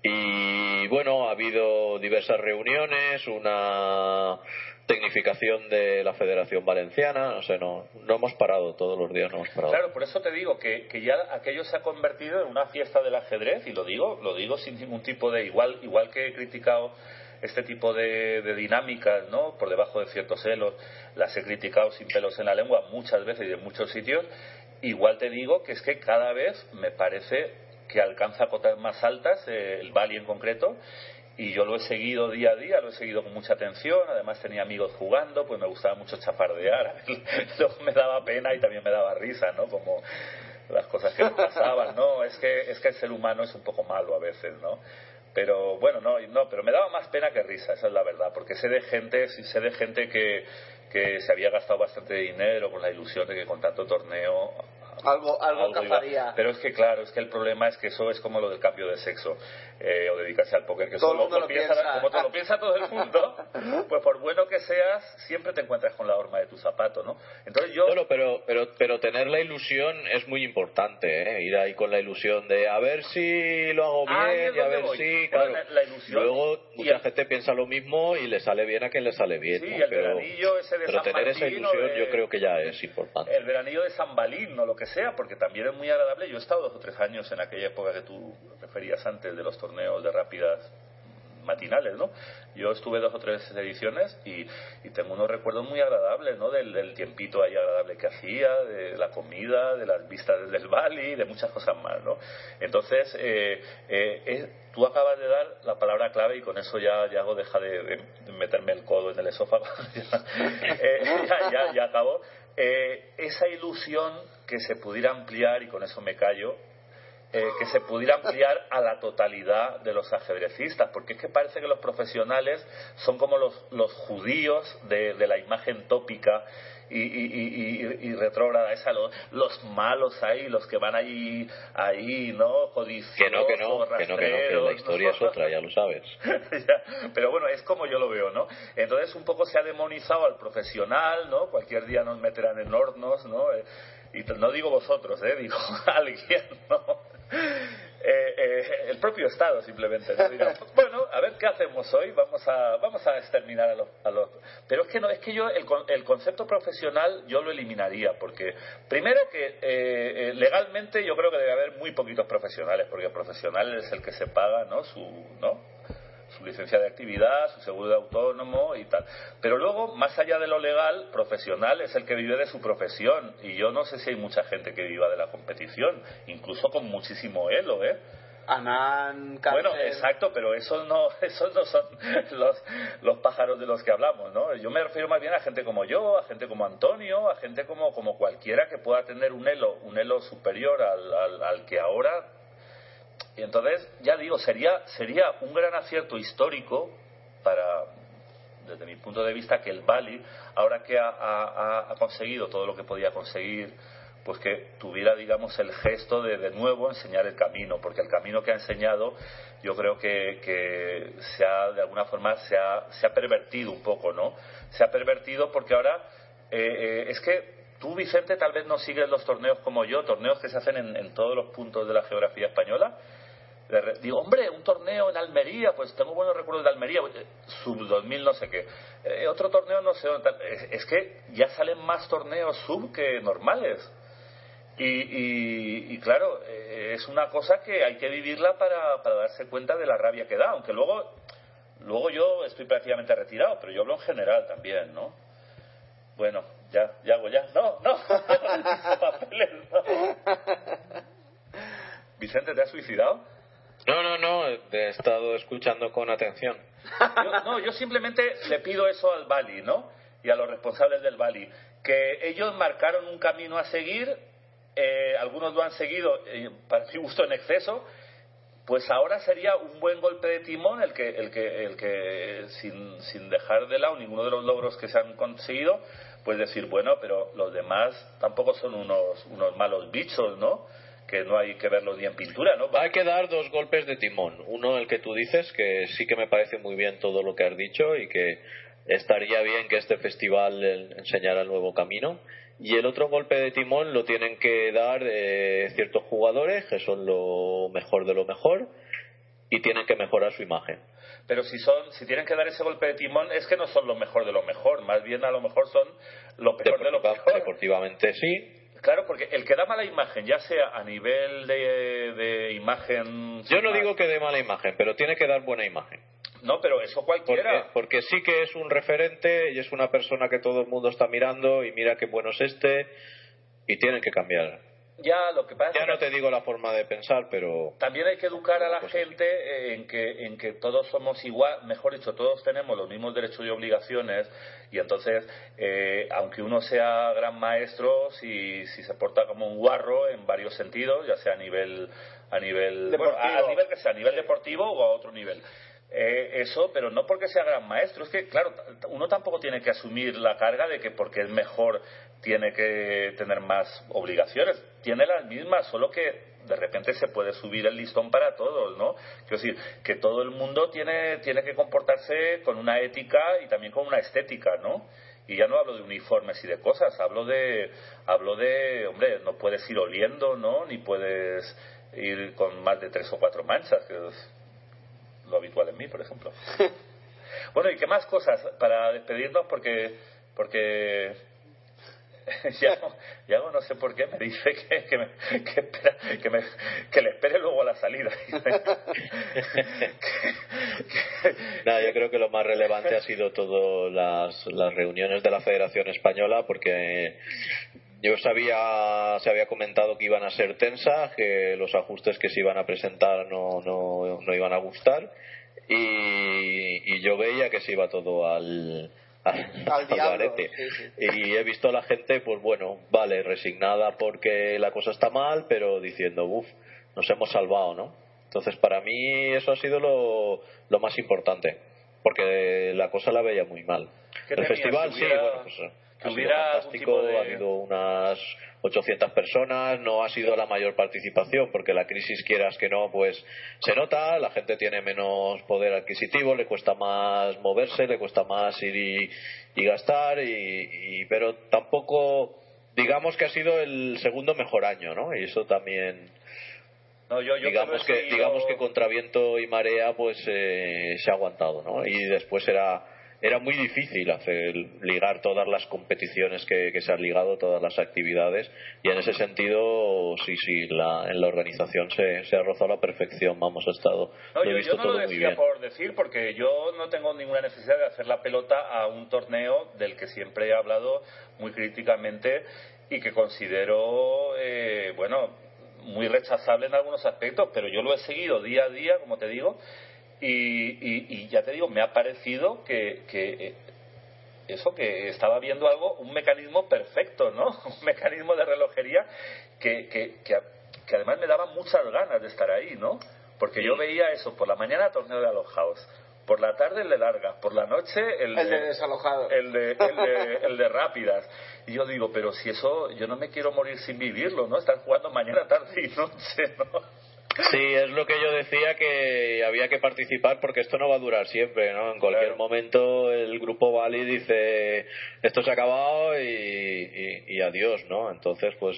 Y bueno, ha habido diversas reuniones, una tecnificación de la Federación Valenciana, no sé, no, no hemos parado todos los días, no hemos parado. Claro, por eso te digo que, que ya aquello se ha convertido en una fiesta del ajedrez y lo digo, lo digo sin ningún tipo de igual, igual que he criticado este tipo de, de dinámicas, ¿no? Por debajo de ciertos celos, las he criticado sin pelos en la lengua muchas veces y en muchos sitios. Igual te digo que es que cada vez me parece que alcanza cotas más altas, eh, el Bali en concreto, y yo lo he seguido día a día, lo he seguido con mucha atención, además tenía amigos jugando, pues me gustaba mucho chapardear, luego me daba pena y también me daba risa, ¿no? Como las cosas que me pasaban, ¿no? Es que, es que el ser humano es un poco malo a veces, ¿no? Pero bueno, no, no, pero me daba más pena que risa, esa es la verdad, porque sé de gente, sé de gente que, que se había gastado bastante dinero con la ilusión de que con tanto torneo Algo, algo, iba. cazaría. Pero es que, claro, es que el problema es que eso es como lo del cambio de sexo eh, o dedicarse al póker, que Todo el solo mundo lo piensa- piensa. como te lo piensa todo el mundo, pues por bueno que seas, siempre te encuentras con la horma de tu zapato, ¿no? Entonces yo... Bueno, pero, pero, pero tener la ilusión es muy importante, ¿eh? Ir ahí con la ilusión de a ver si lo hago Ahí bien es y a ver voy. si, claro. la- la ilusión Luego y mucha el- gente piensa lo mismo y le sale bien a quien le sale bien. Sí, ¿no? el pero veranillo ese de pero San tener esa Martín o ilusión de- yo creo que ya es importante. el veranillo de San Balín o lo que sea, porque también es muy agradable. Yo he estado dos o tres años en aquella época que tú referías antes de los torneos de rápidas matinales, ¿no? Yo estuve dos o tres ediciones y, tengo unos recuerdos muy agradables, ¿no? Del, del tiempito ahí agradable que hacía, de la comida, de las vistas desde el Bali, de muchas cosas más, ¿no? Entonces, eh, eh, eh, tú acabas de dar la palabra clave y con eso ya, ya hago deja de, de meterme el codo en el esófago. Eh, ya, ya, ya acabo. Eh, esa ilusión que se pudiera ampliar, y con eso me callo, eh, que se pudiera ampliar a la totalidad de los ajedrecistas, porque es que parece que los profesionales son como los, los judíos de, de la imagen tópica y, y, y, y retrógrada esa, los, los malos ahí, los que van ahí, ahí ¿no? Codiciosos, Que no, que no, que no, que no, que la historia es otra, ya lo sabes. Ya, pero bueno, es como yo lo veo, ¿no? Entonces un poco se ha demonizado al profesional, ¿no? Cualquier día nos meterán en hornos, ¿no? Eh, y no digo vosotros, ¿eh? Digo alguien, ¿no? Eh, eh, el propio Estado simplemente, ¿no? Dirá, bueno, a ver qué hacemos hoy, vamos a, vamos a exterminar a los, a los... Pero es que no, es que yo el, el concepto profesional yo lo eliminaría, porque primero que eh, eh, legalmente yo creo que debe haber muy poquitos profesionales, porque el profesional es el que se paga, ¿no? Su, ¿no? Su licencia de actividad, su seguro de autónomo y tal. Pero luego, más allá de lo legal, profesional es el que vive de su profesión. Y yo no sé si hay mucha gente que viva de la competición, incluso con muchísimo elo, ¿eh? Anán, Bueno, exacto, pero esos no, esos no son los, los pájaros de los que hablamos, ¿no? Yo me refiero más bien a gente como yo, a gente como Antonio, a gente como, como cualquiera que pueda tener un elo, un elo superior al, al, al que ahora. Y entonces, ya digo, sería, sería un gran acierto histórico para, desde mi punto de vista, que el Bali, ahora que ha, conseguido todo lo que podía conseguir, pues que tuviera, digamos, el gesto de de nuevo enseñar el camino, porque el camino que ha enseñado yo creo que, que se ha, de alguna forma, se ha, se ha pervertido un poco, ¿no? Se ha pervertido porque ahora eh, eh, es que tú, Vicente, tal vez no sigues los torneos como yo, torneos que se hacen en, en todos los puntos de la geografía española, Digo, hombre, un torneo en Almería, pues tengo buenos recuerdos de Almería, eh, sub 2000 no sé qué. Eh, otro torneo no sé dónde. Es, es que ya salen más torneos sub que normales. Y, y- y claro, eh, es una cosa que hay que vivirla para, para darse cuenta de la rabia que da, aunque luego, luego yo estoy prácticamente retirado, pero yo hablo en general también, ¿no? Bueno, ya, ya hago ya. No, no, papeles, no. Vicente, ¿te has suicidado? No, no, no, he estado escuchando con atención. Yo- no, yo simplemente le pido eso al Bali, ¿no? Y a los responsables del Bali, que ellos marcaron un camino a seguir, eh, algunos lo han seguido, eh, para mi gusto, en exceso, pues ahora sería un buen golpe de timón el que, el que, el que sin, sin dejar de lado ninguno de los logros que se han conseguido, pues decir, bueno, pero los demás tampoco son unos, unos malos bichos, ¿no? Que no hay que verlos ni en pintura, ¿no? Hay que dar dos golpes de timón. Uno, el que tú dices, que sí que me parece muy bien todo lo que has dicho y que estaría bien que este festival enseñara el nuevo camino. Y el otro golpe de timón lo tienen que dar eh, ciertos jugadores que son lo mejor de lo mejor y tienen que mejorar su imagen. Pero si son, si tienen que dar ese golpe de timón, es que no son lo mejor de lo mejor, más bien a lo mejor son lo peor de lo peor. deportivamente sí. Claro, porque el que da mala imagen, ya sea a nivel de, de imagen. Yo no digo que dé mala imagen, pero tiene que dar buena imagen. No, pero eso Porque, cualquiera. porque sí que es un referente y es una persona que todo el mundo está mirando y mira qué bueno es este y tienen que cambiar. Ya, lo que pasa Ya es que no te digo la forma de pensar, pero también hay que educar a la Pues gente eh, en que, en que todos somos igual, mejor dicho, todos tenemos los mismos derechos y obligaciones y entonces, eh, aunque uno sea gran maestro, si, si se porta como un guarro en varios sentidos, ya sea a nivel, a nivel, bueno, a, Deportivo. a nivel que sea, a nivel deportivo o a otro nivel. Eh, eso, pero no porque sea gran maestro. Es que, claro, uno tampoco tiene que asumir la carga de que porque es mejor tiene que tener más obligaciones. Tiene las mismas, solo que de repente se puede subir el listón para todos, ¿no? Quiero decir, que todo el mundo tiene, tiene que comportarse con una ética y también con una estética, ¿no? Y ya no hablo de uniformes y de cosas, hablo de, hablo de, hombre, no puedes ir oliendo, ¿no? Ni puedes ir con más de tres o cuatro manchas, que es lo habitual en mí, por ejemplo. bueno, ¿y qué más cosas para despedirnos? Porque, porque Yago, Yago no sé por qué me dice que, que, me, que, espera- que, me- que le espere luego a la salida. nada, yo creo que lo más relevante ha sido todas las, las reuniones de la Federación Española porque yo sabía, se había comentado que iban a ser tensas, que los ajustes que se iban a presentar no, no, no iban a gustar y, y yo veía que se iba todo al, al, Al diablo, garete. sí, sí. Y he visto a la gente, pues bueno, vale, resignada porque la cosa está mal, pero diciendo, uff, nos hemos salvado, ¿no? Entonces, para mí eso ha sido lo, lo más importante, porque la cosa la veía muy mal. ¿Qué El festival, sí, bueno, pues ha sido fantástico, de- ha habido unas 800 personas, no ha sido la mayor participación, porque la crisis, quieras que no, pues se nota, la gente tiene menos poder adquisitivo, le cuesta más moverse, le cuesta más ir y, y gastar, y, y- pero tampoco, digamos que ha sido el segundo mejor año, ¿no? Y eso también No, yo, yo digamos que digamos que contra viento y marea pues eh, se ha aguantado no y después era era muy difícil hacer ligar todas las competiciones que, que se han ligado todas las actividades y en ese sentido sí sí la, en la organización se, se ha rozado a la perfección vamos ha estado No, lo he yo, visto yo no todo lo muy decía bien. por decir, porque yo no tengo ninguna necesidad de hacer la pelota a un torneo del que siempre he hablado muy críticamente y que considero, eh, bueno, muy rechazable en algunos aspectos, pero yo lo he seguido día a día, como te digo, y, y- y ya te digo, me ha parecido que, que, eh, eso que estaba viendo algo, un mecanismo perfecto, ¿no? Un mecanismo de relojería que, que, que, que además me daba muchas ganas de estar ahí, ¿no? Porque yo veía eso, por la mañana torneo de alojados, por la tarde el de largas, por la noche el, El de desalojado. el de, el, de, el de rápidas. Y yo digo, pero si eso, yo no me quiero morir sin vivirlo, ¿no? Estar jugando mañana, tarde y noche, ¿no? Sí, es lo que yo decía que había que participar porque esto no va a durar siempre, ¿no? En cualquier Claro. momento el grupo Bali dice esto se ha acabado y, y- y adiós, ¿no? Entonces, pues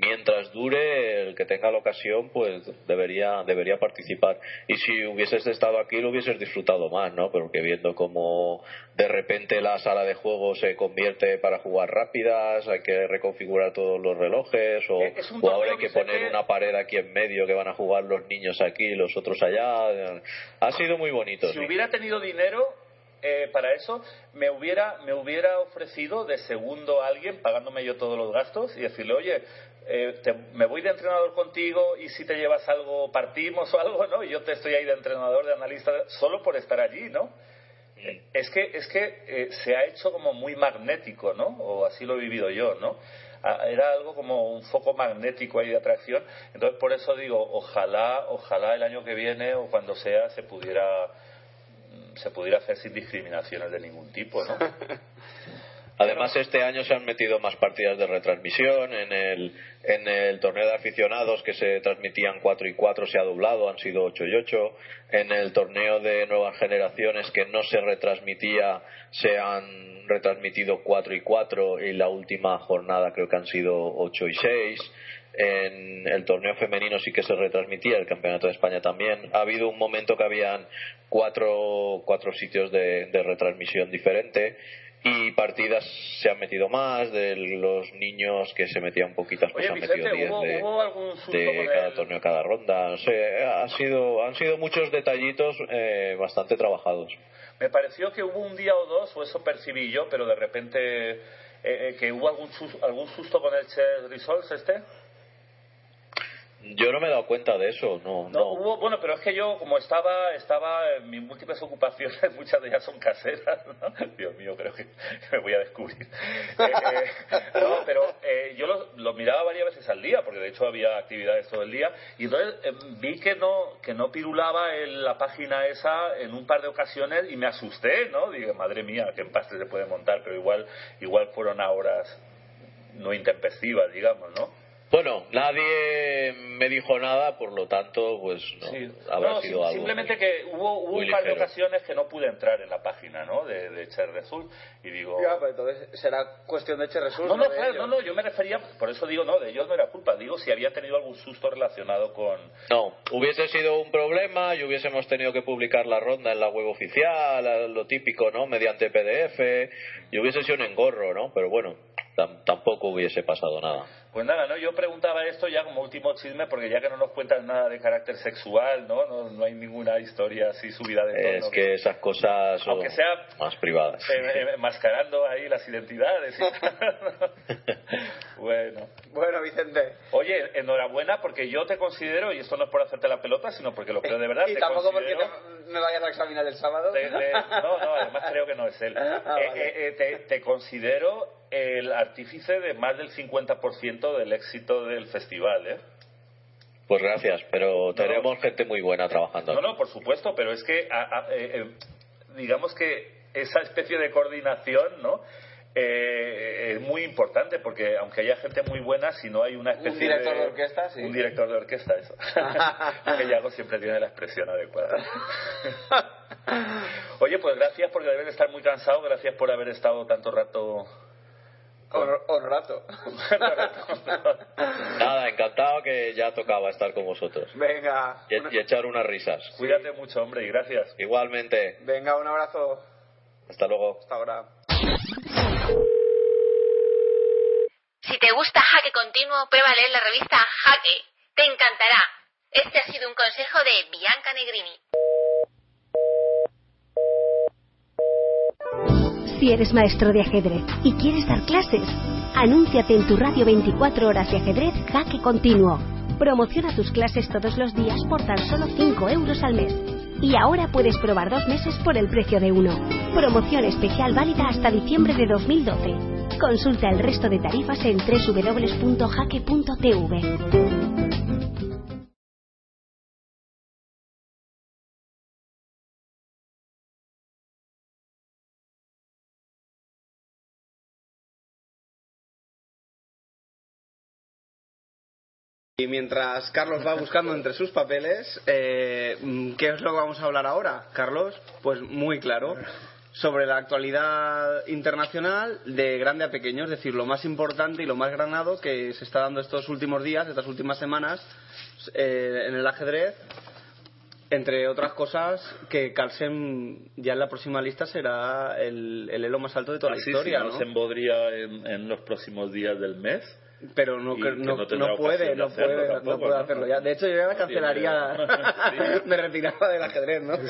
mientras dure el que tenga la ocasión, pues debería debería participar. Y si hubieses estado aquí lo hubieses disfrutado más, ¿no? Porque viendo cómo de repente la sala de juego se convierte para jugar rápidas, hay que reconfigurar todos los relojes o, ahora hay que poner una pared aquí en medio que van a jugar los niños aquí y los otros allá. Ha sido muy bonito. Si sí. hubiera tenido dinero eh, para eso, me hubiera, me hubiera ofrecido de segundo a alguien, pagándome yo todos los gastos, y decirle, oye, eh, te- me voy de entrenador contigo y si te llevas algo, partimos o algo, ¿no? Y yo te estoy ahí de entrenador, de analista, solo por estar allí, ¿no? Es que, es que eh, se ha hecho como muy magnético, ¿no? O así lo he vivido yo, ¿no? Ah, Era algo como un foco magnético ahí de atracción. Entonces, por eso digo, ojalá, ojalá el año que viene o cuando sea se pudiera se pudiera hacer sin discriminaciones de ningún tipo, ¿no? Además, este año se han metido más partidas de retransmisión. En el, en el torneo de aficionados que se transmitían 4 y 4 se ha doblado, han sido 8 y 8. En el torneo de nuevas generaciones que no se retransmitía se han retransmitido 4 y 4 y la última jornada creo que han sido 8 y 6. En el torneo femenino sí que se retransmitía, el campeonato de España también. Ha habido un momento que habían cuatro, cuatro sitios de, de retransmisión diferente y partidas se han metido más de los niños que se metían poquitas pues Oye, han Vicente, metido 10 ¿hubo, de, hubo de cada el- torneo cada ronda no sé ha sido han sido muchos detallitos eh, bastante trabajados Me pareció que hubo un día o dos, o eso percibí yo, pero de repente eh, eh, que hubo algún susto, algún susto con el Chess Results este. Yo no me he dado cuenta de eso no No, no, hubo, bueno, pero es que yo, como estaba, estaba en mis múltiples ocupaciones, muchas de ellas son caseras, ¿no? Dios mío, creo que me voy a descubrir. Eh, eh, no, pero eh, yo lo, lo miraba varias veces al día, porque de hecho había actividades todo el día, y entonces eh, vi que no, que no pirulaba en la página esa en un par de ocasiones y me asusté, ¿no? Dije, madre mía, qué empastre se puede montar, pero igual, igual fueron a horas no intempestivas, digamos, ¿no? Bueno, nadie me dijo nada, por lo tanto, pues no, Sí. habrá No, sido sim- algo. simplemente que hubo, hubo un par de ocasiones que no pude entrar en la página ¿no? de, de Cher Result y digo Ya, pues entonces será cuestión de echar no, no, claro, no, no, yo me refería, por eso digo, no, de ellos no era culpa, digo si había tenido algún susto relacionado con... No, hubiese sido un problema y hubiésemos tenido que publicar la ronda en la web oficial, lo típico, ¿no? Mediante PDF, y hubiese sido un engorro, ¿no? Pero bueno, tam- tampoco hubiese pasado nada. Pues nada, ¿no? Yo preguntaba esto ya como último chisme, porque ya que no nos cuentan nada de carácter sexual, ¿no? No, no hay ninguna historia así subida de tono. Es que esas cosas son Aunque sea más privadas. eh, eh, mascarando ahí las identidades y bueno. Bueno, Vicente. Oye, enhorabuena porque yo te considero, y esto no es por hacerte la pelota, sino porque lo creo de verdad, y te tampoco porque te- me vayas a examinar el sábado. te- te- no, no, además creo que no es él. Ah, Eh, vale. eh, eh, te, te considero el artífice de más del 50% del éxito del festival, ¿eh? Pues gracias, pero tenemos gente muy buena trabajando. No, no, por supuesto, pero es que a- a- eh, eh, digamos que esa especie de coordinación, ¿no? Eh, es muy importante porque aunque haya gente muy buena, si no hay una especie director de orquesta, sí. un director de orquesta, eso. que Yago siempre tiene la expresión adecuada. Oye, pues gracias porque deben de estar muy cansados. Gracias por haber estado tanto rato. O, o rato. Nada, encantado que ya tocaba estar con vosotros. Venga. Y, una- y echar unas risas. Cuídate mucho, hombre, y gracias. Igualmente. Venga, un abrazo. Hasta luego. Hasta ahora. Si te gusta Jaque Continuo, prueba a leer la revista Jaque. Te encantará. Este ha sido un consejo de Bianca Negrini. Si eres maestro de ajedrez y quieres dar clases, anúnciate en tu radio 24 horas de ajedrez Jaque Continuo. Promociona tus clases todos los días por tan solo 5 euros al mes. Y ahora puedes probar dos meses por el precio de uno. Promoción especial válida hasta diciembre de 2012. Consulta el resto de tarifas en www.jaque.tv. Y mientras Carlos va buscando entre sus papeles, eh, ¿qué es lo que vamos a hablar ahora, Carlos? Pues muy claro, sobre la actualidad internacional de grande a pequeño, es decir, lo más importante y lo más granado que se está dando estos últimos días, estas últimas semanas, eh, en el ajedrez, entre otras cosas, que Carlsen ya en la próxima lista será el, el elo más alto de toda la historia, si no, ¿no? se embodría en, en los próximos días del mes. Pero no, no, no puede, no puede, no puede hacerlo ya. De hecho, yo ya me cancelaría, Sí. me retiraba del ajedrez, ¿no?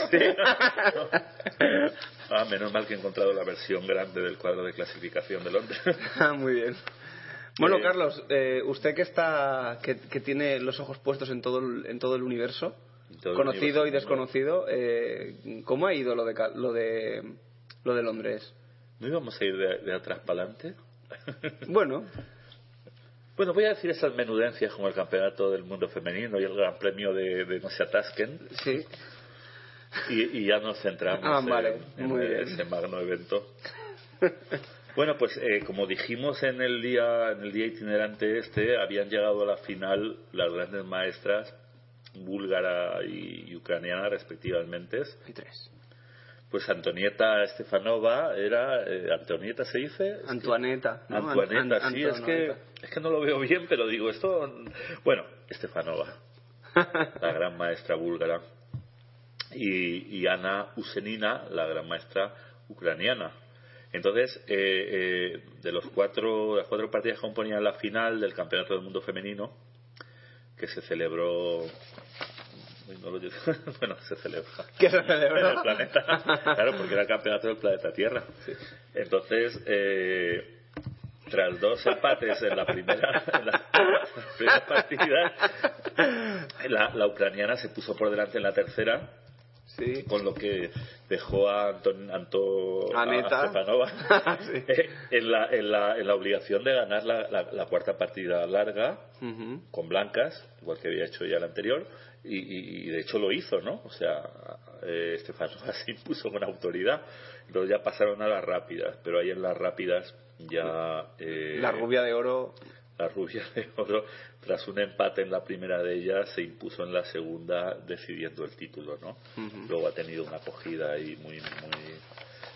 Ah, menos mal que he encontrado la versión grande del cuadro de clasificación de Londres. Ah, Muy bien. Bueno, Eh, Carlos, eh, usted que está, que, que tiene los ojos puestos en todo el, en todo el universo, todo el conocido universo, y desconocido, eh, ¿cómo ha ido lo de lo de lo de Londres? ¿No íbamos a ir de, de atrás para adelante? Bueno, Bueno, voy a decir esas menudencias como el Campeonato del Mundo Femenino y el Gran Premio de, de No se atasquen sí. y, y ya nos centramos Ah, vale, en, ese magno evento. Bueno, pues eh, como dijimos en el día en el día itinerante este, habían llegado a la final las grandes maestras búlgara y, y ucraniana respectivamente. Y tres. Pues Antonieta Stefanova era eh, Antonieta se dice Antoaneta. ¿no? Antoaneta, sí, es que, es que no lo veo bien, pero digo esto. Bueno, Estefanova, la gran maestra búlgara, y, y Ana Usenina, la gran maestra ucraniana. Entonces, eh, eh, de los cuatro, las cuatro partidas que componían la final del Campeonato del Mundo Femenino, que se celebró. No lo bueno, se celebra ¿Qué se en celebró? el planeta. Claro, porque era el campeonato del planeta Tierra. Entonces, eh, tras dos empates en la primera, en la primera partida, la, la ucraniana se puso por delante en la tercera. Sí. Con lo que dejó a Anton, Anto, a. Stepanova Sí. eh, en, la, en, la, en la obligación de ganar la, la- la cuarta partida larga con blancas, igual que había hecho ya el anterior, y, y- de hecho lo hizo, ¿no? O sea, eh, Stefanova se impuso con autoridad, entonces ya pasaron a las rápidas, pero ahí en las rápidas ya... eh, La rubia de oro. la rubia de oro, tras un empate en la primera de ellas, se impuso en la segunda decidiendo el título, ¿no? Luego ha tenido una acogida ahí muy... muy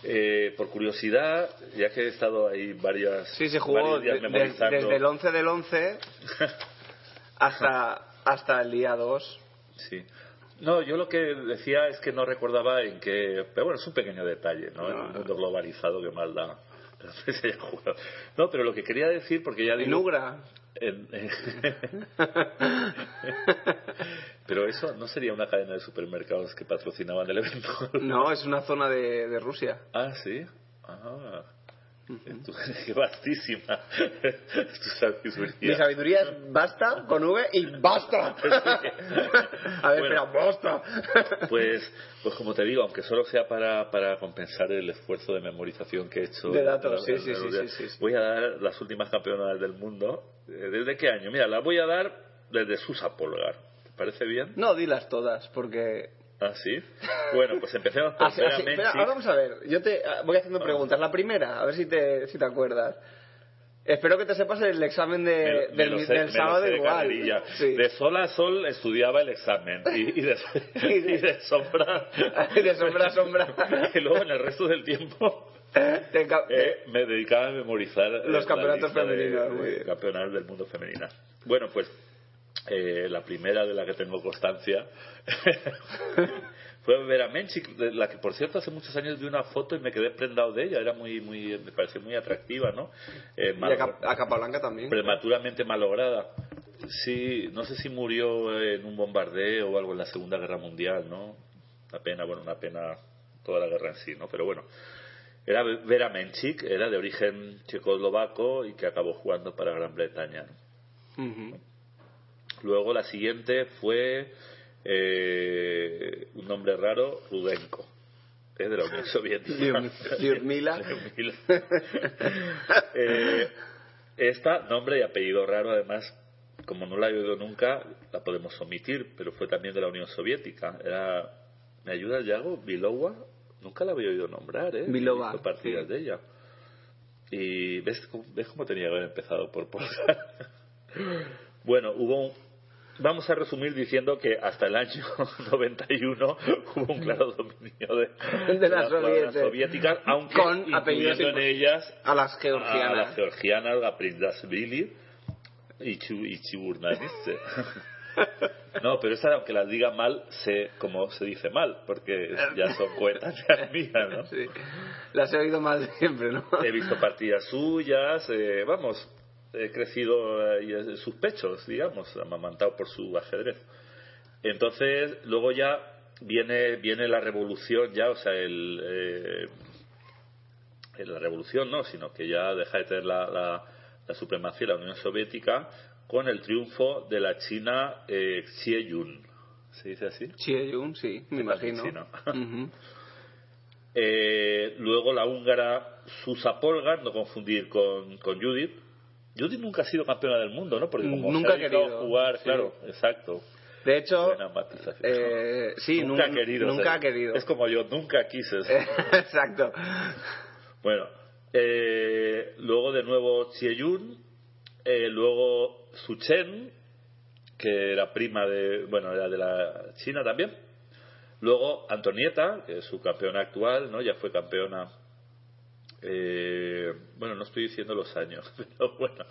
eh, por curiosidad, ya que he estado ahí varias Sí, se jugó de- de- desde el 11 del 11 hasta, hasta el día 2. Sí. No, yo lo que decía es que no recordaba en qué. Pero bueno, es un pequeño detalle, ¿no? En un mundo globalizado que más da. No, pero lo que quería decir, porque ya En digo. Ugra. en- en- pero eso no sería una cadena de supermercados que patrocinaban el evento. No, es una zona de, de Rusia. Ah, sí. Ah. Qué vastísima tu sabiduría. Mi sabiduría es basta con V y basta. A ver, Bueno. espera, basta. Pues, pues como te digo, aunque solo sea para, para compensar el esfuerzo de memorización que he hecho. De datos, sí, sí, sí. Voy a dar las últimas campeonatas del mundo. Eh, ¿Desde qué año? Mira, las voy a dar desde Susa Polgar. ¿Parece bien? No, dilas todas, porque... ¿Ah, sí? Bueno, pues empecemos por Así- así- espera, ahora vamos a ver. Yo te ah, voy haciendo preguntas. La primera, a ver si te, si te acuerdas. Espero que te sepas el examen de, Me- me del, del sé- me lo sábado de igual. carrerilla. Sí. De sol a sol estudiaba el examen y, y de, y de sombra Y de sombra a sombra. y luego en el resto del tiempo eh, me dedicaba a memorizar Los campeonatos de- femeninos, de muy bien. campeonatos del mundo femenina bueno pues eh, la primera de la que tengo constancia fue Vera Menchik de la que por cierto hace muchos años vi una foto y me quedé prendado de ella era muy muy me pareció muy atractiva no Eh, Y a, Cap- a Capablanca también. prematuramente malograda. Sí, no sé si murió en un bombardeo o algo en la Segunda Guerra Mundial, ¿no? Una pena, bueno, una pena toda la guerra en sí, ¿no? Pero bueno, era Vera Menchik, era de origen checoslovaco y que acabó jugando para Gran Bretaña. ¿no? Ujú. Luego la siguiente fue eh, un nombre raro, Rudenko. Es de la Unión Soviética. Liudmila. Eh, esta, nombre y apellido raro, además, como no la he oído nunca, la podemos omitir, pero fue también de la Unión Soviética. Era, ¿Me ayuda Yago? Bilowa. Nunca la había oído nombrar, ¿eh? Bilova, He visto partidas sí. de ella. Y ves, ves cómo tenía que haber empezado por Polska. bueno, hubo un, Vamos a resumir diciendo que hasta el año 91 hubo un claro dominio de, De las las jugadoras soviéticas. aunque Con incluyendo en ellas a las a georgianas. las georgianas, la Prindasvili y, Chu, y. No, pero esa, aunque las diga mal, sé cómo se dice mal, porque ya son coetáneas mías, ¿no? Sí. Las he oído de siempre, ¿no? He visto partidas suyas, eh, vamos, he crecido en sus pechos, digamos, amamantado por su ajedrez. Entonces, luego ya viene viene la revolución, ya, o sea, el, eh, eh, la revolución no, sino que ya deja de tener la, la, la supremacía de la Unión Soviética con el triunfo de la China eh, Xie Yun. ¿Se dice así? Chieyun, sí, me imagino. Eh, luego la húngara Susa Polgar, no confundir con, con Judith. Judith nunca ha sido campeona del mundo, ¿no? Porque como Nunca se ha querido, jugar, sí. claro, exacto. De hecho, eh, sí, nunca nun- ha querido. nunca ha querido. Es como yo, nunca quise. Exacto. Bueno, eh, luego de nuevo Chieyun, eh, luego Suchen, que era prima de, bueno, era de la China también. Luego Antonieta, que es su campeona actual, ¿no? Ya fue campeona. Eh, bueno, no estoy diciendo los años, pero bueno.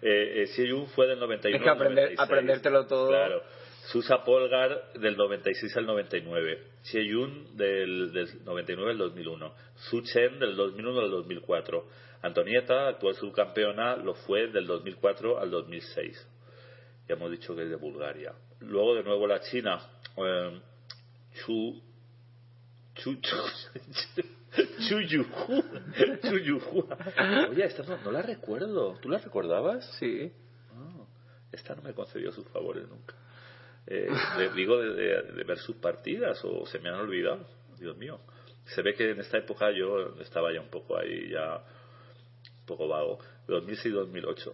Eh, eh, fue del 91 Es que al aprender- 96. aprendértelo todo. Claro. Susa Polgar del 96 al 99. Chieyun del, del 99 al 2001. Su Chen del 2001 al 2004. Antonieta, actual subcampeona, lo fue del 2004 al 2006. Ya hemos dicho que es de Bulgaria. Luego de nuevo la China. eh, Chu Chu Chu Chu Yuhu. Chu Yuhu. Oye, esta no, no la recuerdo. ¿Tú la recordabas? Sí. Ah, esta no me concedió sus favores nunca. Eh, le digo de, de- de ver sus partidas o se me han olvidado. Dios mío. Se ve que en esta época yo estaba ya un poco ahí, ya un poco vago. 2006-2008.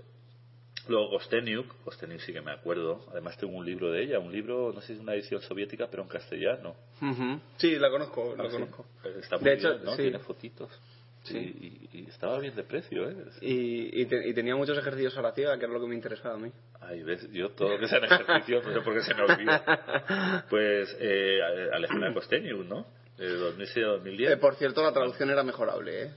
Luego Gosteniuk, Gosteniuk sí que me acuerdo. Además tengo un libro de ella, un libro, no sé si es una edición soviética, pero en castellano. Ujú. Sí, la conozco, la Ah, sí. conozco. Está muy De hecho, bien, ¿no? sí. Tiene fotitos. Sí. Y, y- y estaba bien de precio, ¿eh? Y, y, te- y tenía muchos ejercicios a la ciega, que era lo que me interesaba a mí. Ay, ves, yo todo lo que sean ejercicios, no sé por qué se me olvida. Pues eh, Alejandra Costenius, ¿no? De 2006 a 2010. Eh, por cierto, la traducción era mejorable, ¿eh?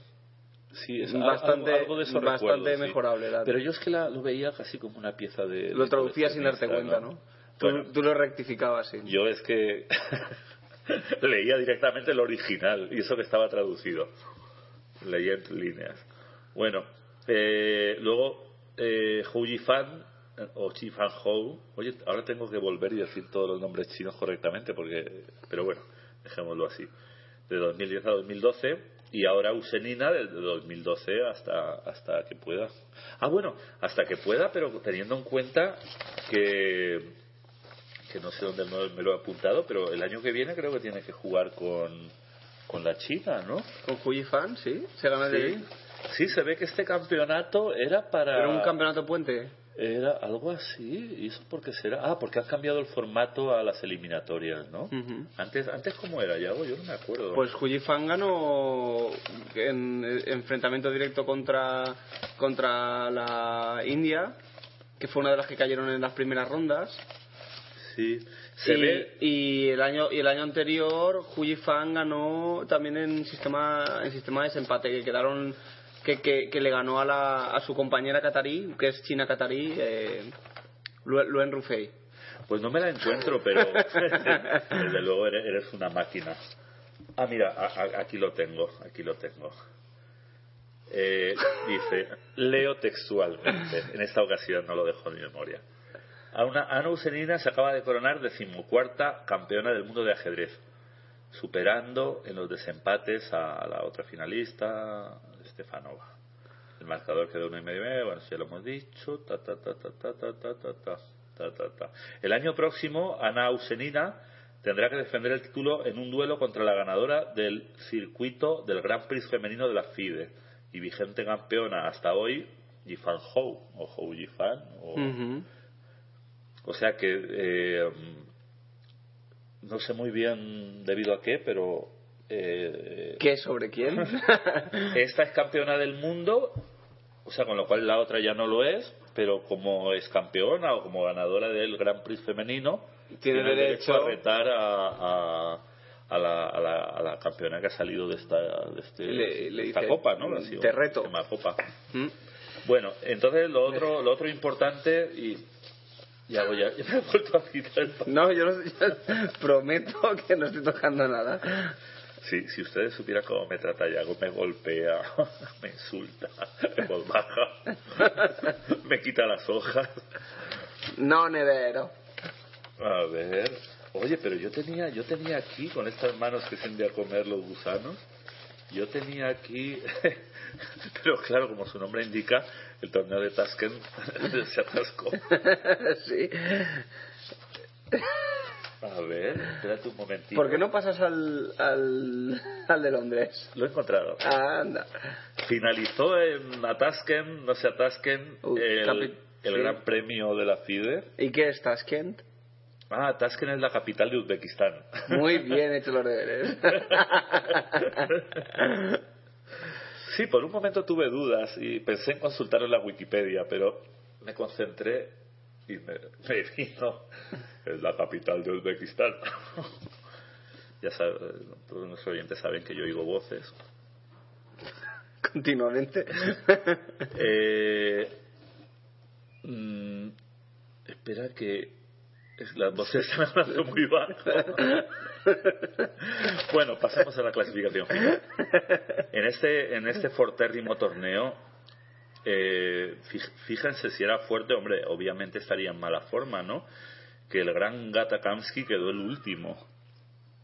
Sí, es bastante- algo, de bastante recuerdo, mejorable Pero yo es que la, lo veía casi como una pieza de... Lo de traducías sin darte cuenta, ¿no? Tú, Bueno, tú lo rectificabas, sí. yo es que leía directamente el original y eso que estaba traducido. Leía en líneas. Bueno, eh, luego eh, Hou Yifan eh, o Chi Fan Hou. Oye, ahora tengo que volver y decir todos los nombres chinos correctamente porque, pero bueno, dejémoslo así. De 2010 a 2012 y ahora Usenina desde 2012 hasta hasta que pueda. Ah, bueno, hasta que pueda, pero teniendo en cuenta que que no sé dónde me lo he apuntado, pero el año que viene creo que tiene que jugar con, con la China, ¿no? Con Huyi sí. Se gana de Sí. ahí. Sí, se ve que este campeonato era para... Pero un campeonato puente. Era algo así. ¿Y eso por qué será? Ah, porque han cambiado el formato a las eliminatorias, ¿no? Ujú. Antes, antes ¿cómo era, Yago? Yo no me acuerdo. Pues Huji Fan ganó en enfrentamiento directo contra, contra la India, que fue una de las que cayeron en las primeras rondas. sí. Se y, ve... y el año y el año anterior Huji Fan ganó también en sistema en sistema de desempate que quedaron que, que, que le ganó a, la, a su compañera catarí que es china catarí eh, Luen Rufei Pues no me la encuentro, pero desde luego eres, una máquina. Ah, mira, a- a- aquí lo tengo, aquí lo tengo. Eh, dice, leo textualmente, en esta ocasión no lo dejo en mi memoria. Ana, Ana Usenina se acaba de coronar decimocuarta campeona del mundo de ajedrez, superando en los desempates a la otra finalista, Stefanova. El marcador quedó uno y medio, bueno, ya lo hemos dicho. Ta, ta, ta, ta, ta, ta, ta, ta, ta, ta, ta, ta. El año próximo, Ana Usenina tendrá que defender el título en un duelo contra la ganadora del circuito del Gran Prix femenino de la FIDE y vigente campeona hasta hoy, Yifan Hou, o Hou Yifan, o, o sea que eh, no sé muy bien debido a qué, pero eh, ¿qué sobre quién? esta es campeona del mundo, o sea, con lo cual la otra ya no lo es, pero como es campeona o como ganadora del Gran Prix femenino, Tiene el derecho- a retar a, a, a la, a, la, a la campeona que ha salido de esta, de este, Le- le de esta dice, copa, ¿no? Ha sido- "Te reto". copa. ¿Mm? Bueno, entonces lo otro, lo otro importante y ya voy a, ya me he vuelto a quitar el no yo, no, yo prometo que no estoy tocando nada Sí, si ustedes supieran cómo me trata Yago, me golpea, me insulta, voz baja, me quita las hojas. no nevero A ver, oye, pero yo tenía, yo tenía aquí, con estas manos que se envía a comer los gusanos, yo tenía aquí, pero claro, como su nombre indica, el torneo de Tasken se atascó. sí A ver, espérate un momentito. ¿por qué no pasas al, al, al de Londres? Lo he encontrado. anda Finalizó en Atasken, no se atasquen, Uy, el, capi- el sí. gran premio de la FIDE. ¿y qué es Tashkent? Ah, Tashkent es la capital de Uzbekistán. muy bien hecho los deberes Sí, por un momento tuve dudas y pensé en consultar en la Wikipedia, pero me concentré y me, me vino. Es la capital de Uzbekistán. ya saben, todos nuestros oyentes saben que yo oigo voces. continuamente Eh, mm, espera que las voces están hablando muy bajo. bueno, pasamos a la clasificación final. En este, en este fortérrimo torneo, eh, fí- fíjense si era fuerte, hombre, obviamente estaría en mala forma, ¿no? Que el gran Gata Kamsky quedó el último.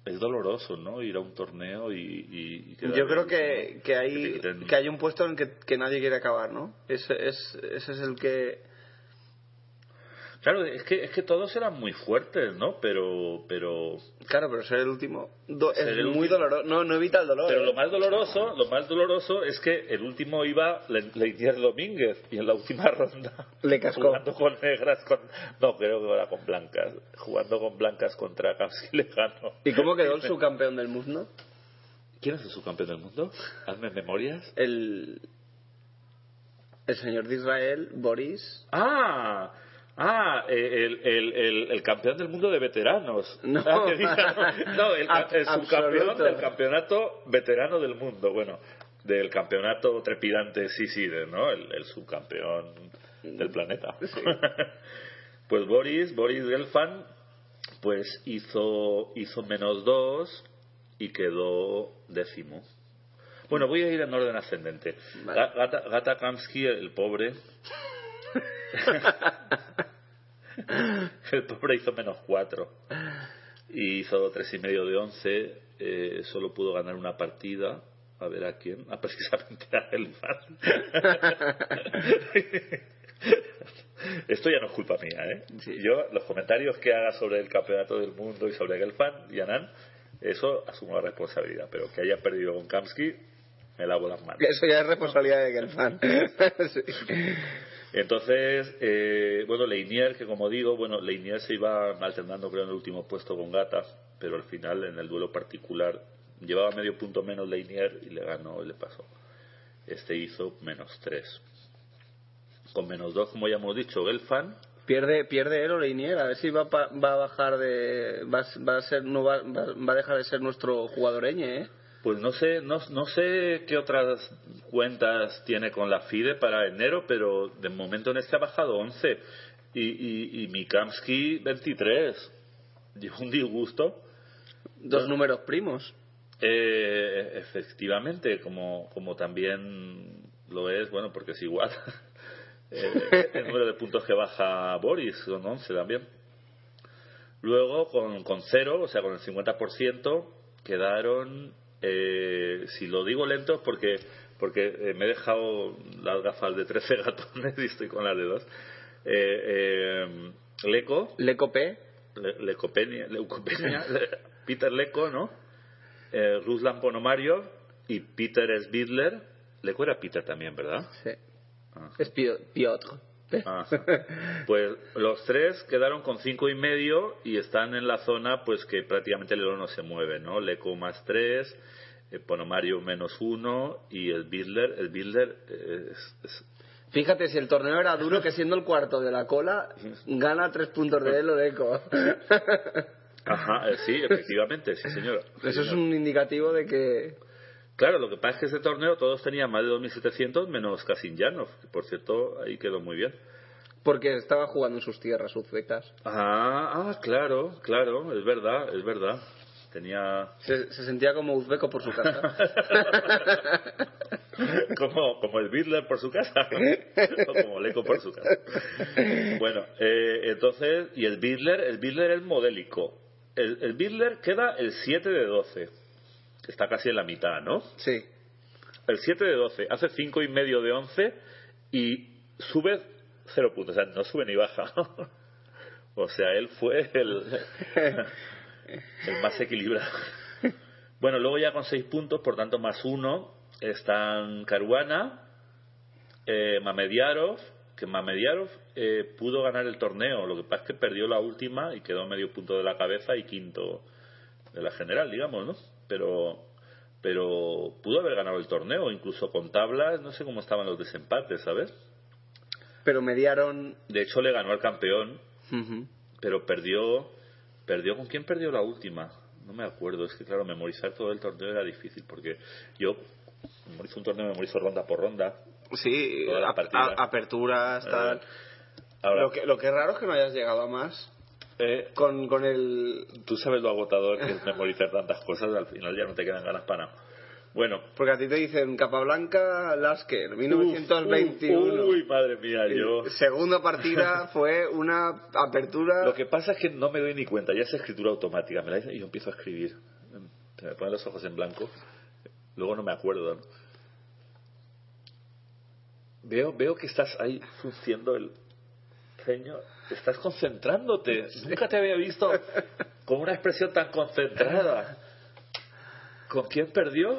Es doloroso, ¿no? Ir a un torneo y... y- y quedar yo creo que, que hay que hay un puesto en el que, que nadie quiere acabar ¿no? ese es, ese es el que Claro, es que, es que todos eran muy fuertes, ¿no? Pero, pero, claro pero ser el último do- Ser es el muy último. doloroso no no evita el dolor pero ¿eh? lo más doloroso, lo más doloroso es que el último iba Le- Leitier Domínguez y en la última ronda Le cascó. jugando con negras, con, no creo que era con blancas, jugando con blancas contra Kamsky le ganó. ¿Y cómo quedó el subcampeón del mundo? ¿Quién es el subcampeón del mundo? Hazme memorias. El, el señor de Israel, Boris. Ah, ah, el, el, el, el campeón del mundo de veteranos. No. Ah, diga- no, el, el subcampeón del campeonato veterano del mundo. Bueno, del campeonato trepidante, sí, sí, de, ¿no? El, subcampeón del planeta. pues Boris, Boris Gelfand, pues hizo, hizo menos dos y quedó décimo. Bueno, voy a ir en orden ascendente. Vale. Ga- Gata, Gata Kamsky, el pobre, el pobre hizo menos cuatro y hizo tres y medio de once eh, solo pudo ganar una partida a ver a quién a precisamente a Elfan esto ya no es culpa mía ¿eh? Sí. yo los comentarios que haga sobre el campeonato del mundo y sobre Gelfand y Anand eso asumo la responsabilidad pero que haya perdido con Kamsky me lavo las manos Eso ya es responsabilidad de Gelfand. Sí. Entonces, eh, bueno, Leinier, que como digo, bueno, Leinier se iba alternando creo en el último puesto con Gata, pero al final en el duelo particular llevaba medio punto menos Leinier y le ganó le pasó. Este hizo menos tres. Con menos dos, como ya hemos dicho, Gelfan Pierde, pierde él o Leinier, a ver si va, va a bajar de. Va, va a ser, no va, va, a dejar de ser nuestro jugadoreñe, ¿eh? Pues no sé, no, no sé qué otras cuentas tiene con la FIDE para enero, pero de momento en este ha bajado 11 y, y, y Mikamsky 23. Lleva un disgusto. Dos números primos. Eh, efectivamente, como, como también lo es, bueno, porque es igual. Eh, el número de puntos que baja Boris, son 11 también. Luego, con, con cero, o sea, con el 50%, quedaron, eh, si lo digo lento es porque, porque eh, me he dejado las gafas de 13 gatones y estoy con las de dos. Eh, eh, Leco, Leco P. Le- Lecopenia, Leucopenia, Le- Peter Leco, ¿no? Eh, Ruslan Ponomario y Peter Svidler. Leco era Peter también, ¿verdad? Sí. Ah. Es Pio- Piotr. Pues los tres quedaron con cinco y medio y están en la zona pues que prácticamente el oro no se mueve, ¿no? Leco más tres, eh, Ponomario menos uno y el Bidler, el Bidler eh, es, es- Fíjate, si el torneo era duro, que siendo el cuarto de la cola, gana tres puntos de él o Leco. Ajá, eh, sí, efectivamente, sí señora. Eso es un indicativo de que. Claro, lo que pasa es que ese torneo todos tenían más de 2.700 menos Kasinjanov, que por cierto ahí quedó muy bien. Porque estaba jugando en sus tierras uzbecas. Ah, ah, claro, claro, es verdad, es verdad. Tenía Se, se sentía como uzbeco por su casa. como, como el Bidler por su casa o como Leco por su casa. Bueno, eh, entonces, y el Bidler, el Bidler es modélico. El, el Bidler queda el 7 de 12. Está casi en la mitad, ¿no? Sí. El 7 de 12 hace 5 y medio de 11 y sube 0 puntos. O sea, no sube ni baja. o sea, él fue el, el más equilibrado. Bueno, luego ya con 6 puntos, por tanto más 1, están Caruana, eh, Mamediarov, que Mamediarov eh, pudo ganar el torneo. Lo que pasa es que perdió la última y quedó medio punto de la cabeza y quinto de la general, digamos, ¿no? Pero, pero pudo haber ganado el torneo, incluso con tablas, no sé cómo estaban los desempates, ¿sabes? Pero mediaron. De hecho, le ganó al campeón, pero perdió. ¿Perdió con quién perdió la última? No me acuerdo, es que claro, memorizar todo el torneo era difícil, porque yo memorizo un torneo, memorizo ronda por ronda. Sí, ap- aperturas, tal. Ahora, Lo que, lo que es raro es que no hayas llegado a más. Eh, Con, con el. tú sabes lo agotador que es memorizar tantas cosas, al final ya no te quedan ganas para nada. Bueno, Porque a ti te dicen Capablanca, Lasker, 1921. Uy, madre mía, yo. Segunda partida fue una apertura. Lo que pasa es que no me doy ni cuenta, ya es escritura automática, me la dicen y yo empiezo a escribir. Se me ponen los ojos en blanco, luego no me acuerdo. ¿no? Veo, veo que estás ahí frunciendo el ceño, estás concentrándote. Nunca te había visto con una expresión tan concentrada. ¿Con quién perdió?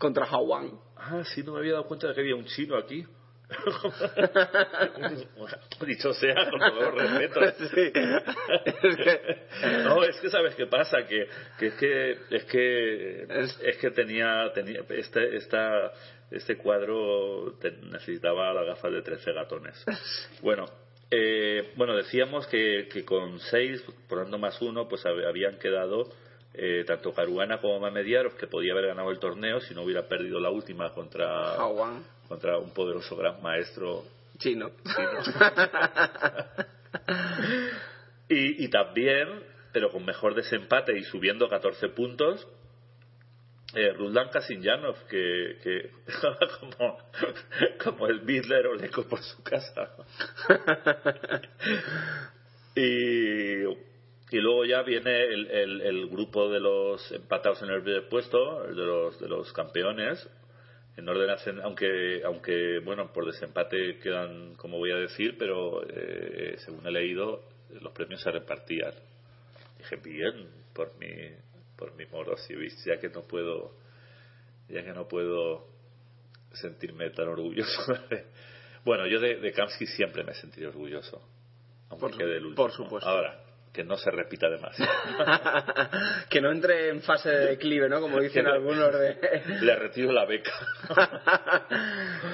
Contra Hawán. Ah, sí, no me había dado cuenta de que había un chino aquí. Dicho sea, con todo respeto. Sí. Es que- No, es que sabes qué pasa, que, que es que es que Es- es que tenía tenía este esta este cuadro te- necesitaba la gafa de 13 gatones. Bueno, eh, bueno decíamos que, que con 6, por tanto más uno, pues hab- habían quedado eh, tanto Caruana como Mamediarov, que podía haber ganado el torneo si no hubiera perdido la última contra contra un poderoso gran maestro Chino. Y, y también, pero con mejor desempate y subiendo 14 puntos, eh, Ruslan Kasinjanov, que, que como, como el Bidler o Leco por su casa. y, y luego ya viene el, el, el grupo de los empatados en el primer puesto, de los, de los campeones, en orden ascend- aunque aunque bueno por desempate quedan como voy a decir pero eh, según he leído los premios se repartían dije bien por mi por mi veis, ya que no puedo ya que no puedo sentirme tan orgulloso. de- bueno, yo de, de Kamsky siempre me sentiré orgulloso. Aunque Por quede el último. por supuesto. Ahora, que no se repita demasiado. que no entre en fase de declive, ¿no? Como dicen algunos de... Le retiro la beca.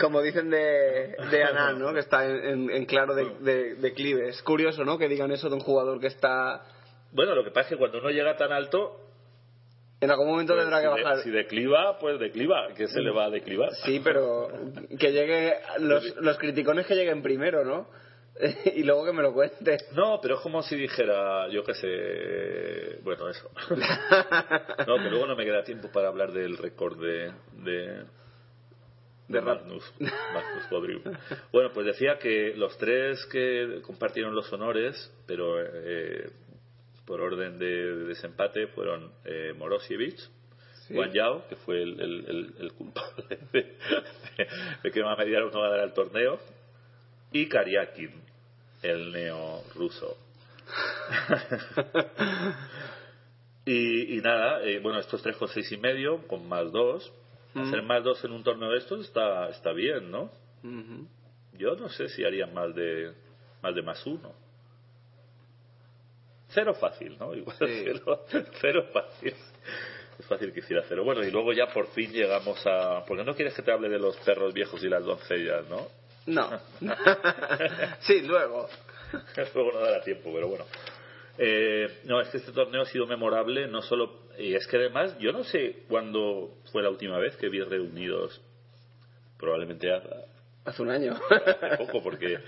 Como dicen de, de Anán, ¿no? Que está en claro de, de- declive. Es curioso, ¿no? Que digan eso de un jugador que está... bueno, lo que pasa es que cuando uno llega tan alto, En algún momento pues, tendrá que bajar. si decliva, pues decliva. ¿Qué se le va a declivar? Sí, pero que llegue... Los, los criticones que lleguen primero, ¿no? y luego que me lo cuente. No, pero es como si dijera, yo qué sé, bueno, eso. no, que luego no me queda tiempo para hablar del récord de, de. Magnus, Magnus Bodrium. Bueno, pues decía que los tres que compartieron los honores, pero eh, por orden de, de desempate, fueron eh, Morosievich, Sí. Wang Yao, que fue el, el- el- el culpable de, de- de que Mamediar no ganara el torneo, y Karyakin, el neo-ruso. y, y nada, eh, bueno, estos tres con seis y medio, con más dos. Mm. Hacer más dos en un torneo de estos está, está bien, ¿no? Yo no sé si harían más de, más de más uno. Cero fácil, ¿no? Igual Sí. cero, cero fácil. Es fácil que hiciera cero. Bueno, y luego ya por fin llegamos a... Porque no quieres que te hable de los perros viejos y las doncellas, ¿no? No. sí, luego. Luego no dará tiempo, pero bueno. Eh, no, es que este torneo ha sido memorable, no solo. Y es que además, yo no sé cuándo fue la última vez que vi reunidos. Probablemente hace un año. poco, porque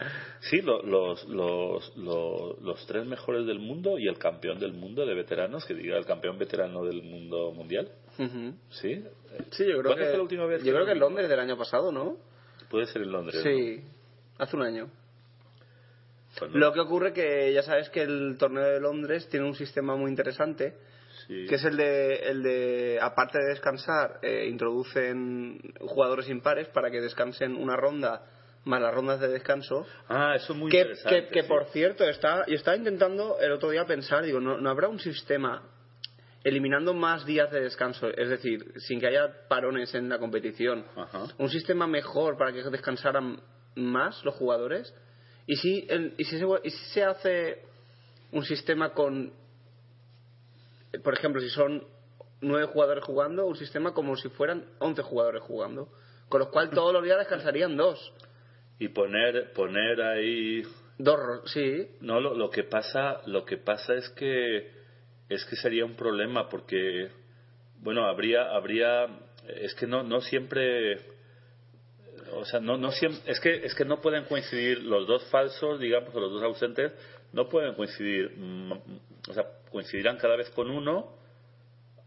sí, lo- los, los, los, los tres mejores del mundo y el campeón del mundo de veteranos, que diga el campeón veterano del mundo mundial. ¿Sí? Sí, yo creo ¿Cuándo que... fue la última vez Yo creo que en lo Londres del año pasado, ¿no? Puede ser en Londres. Sí, hace un año. Cuando- Lo que ocurre que ya sabes que el torneo de Londres tiene un sistema muy interesante, sí. que es el de, el de aparte de descansar, eh, introducen jugadores impares para que descansen una ronda más las rondas de descanso. Ah, eso es muy que, interesante. que, que, sí. por cierto, está, yo estaba intentando el otro día pensar, digo, ¿no, ¿no habrá un sistema eliminando más días de descanso? Es decir, sin que haya parones en la competición. Ajá. un sistema mejor para que descansaran más los jugadores y si, el- y si, se, y si se hace un sistema con por ejemplo si son nueve jugadores jugando un sistema como si fueran once jugadores jugando con lo cual todos los días descansarían dos. Y poner, poner ahí dos sí. No, lo, lo que pasa, lo que pasa es que es que sería un problema porque bueno, habría habría es que no no siempre o sea, no no siempre es que es que no pueden coincidir los dos falsos, digamos, o los dos ausentes, no pueden coincidir, mm, o sea, coincidirán cada vez con uno.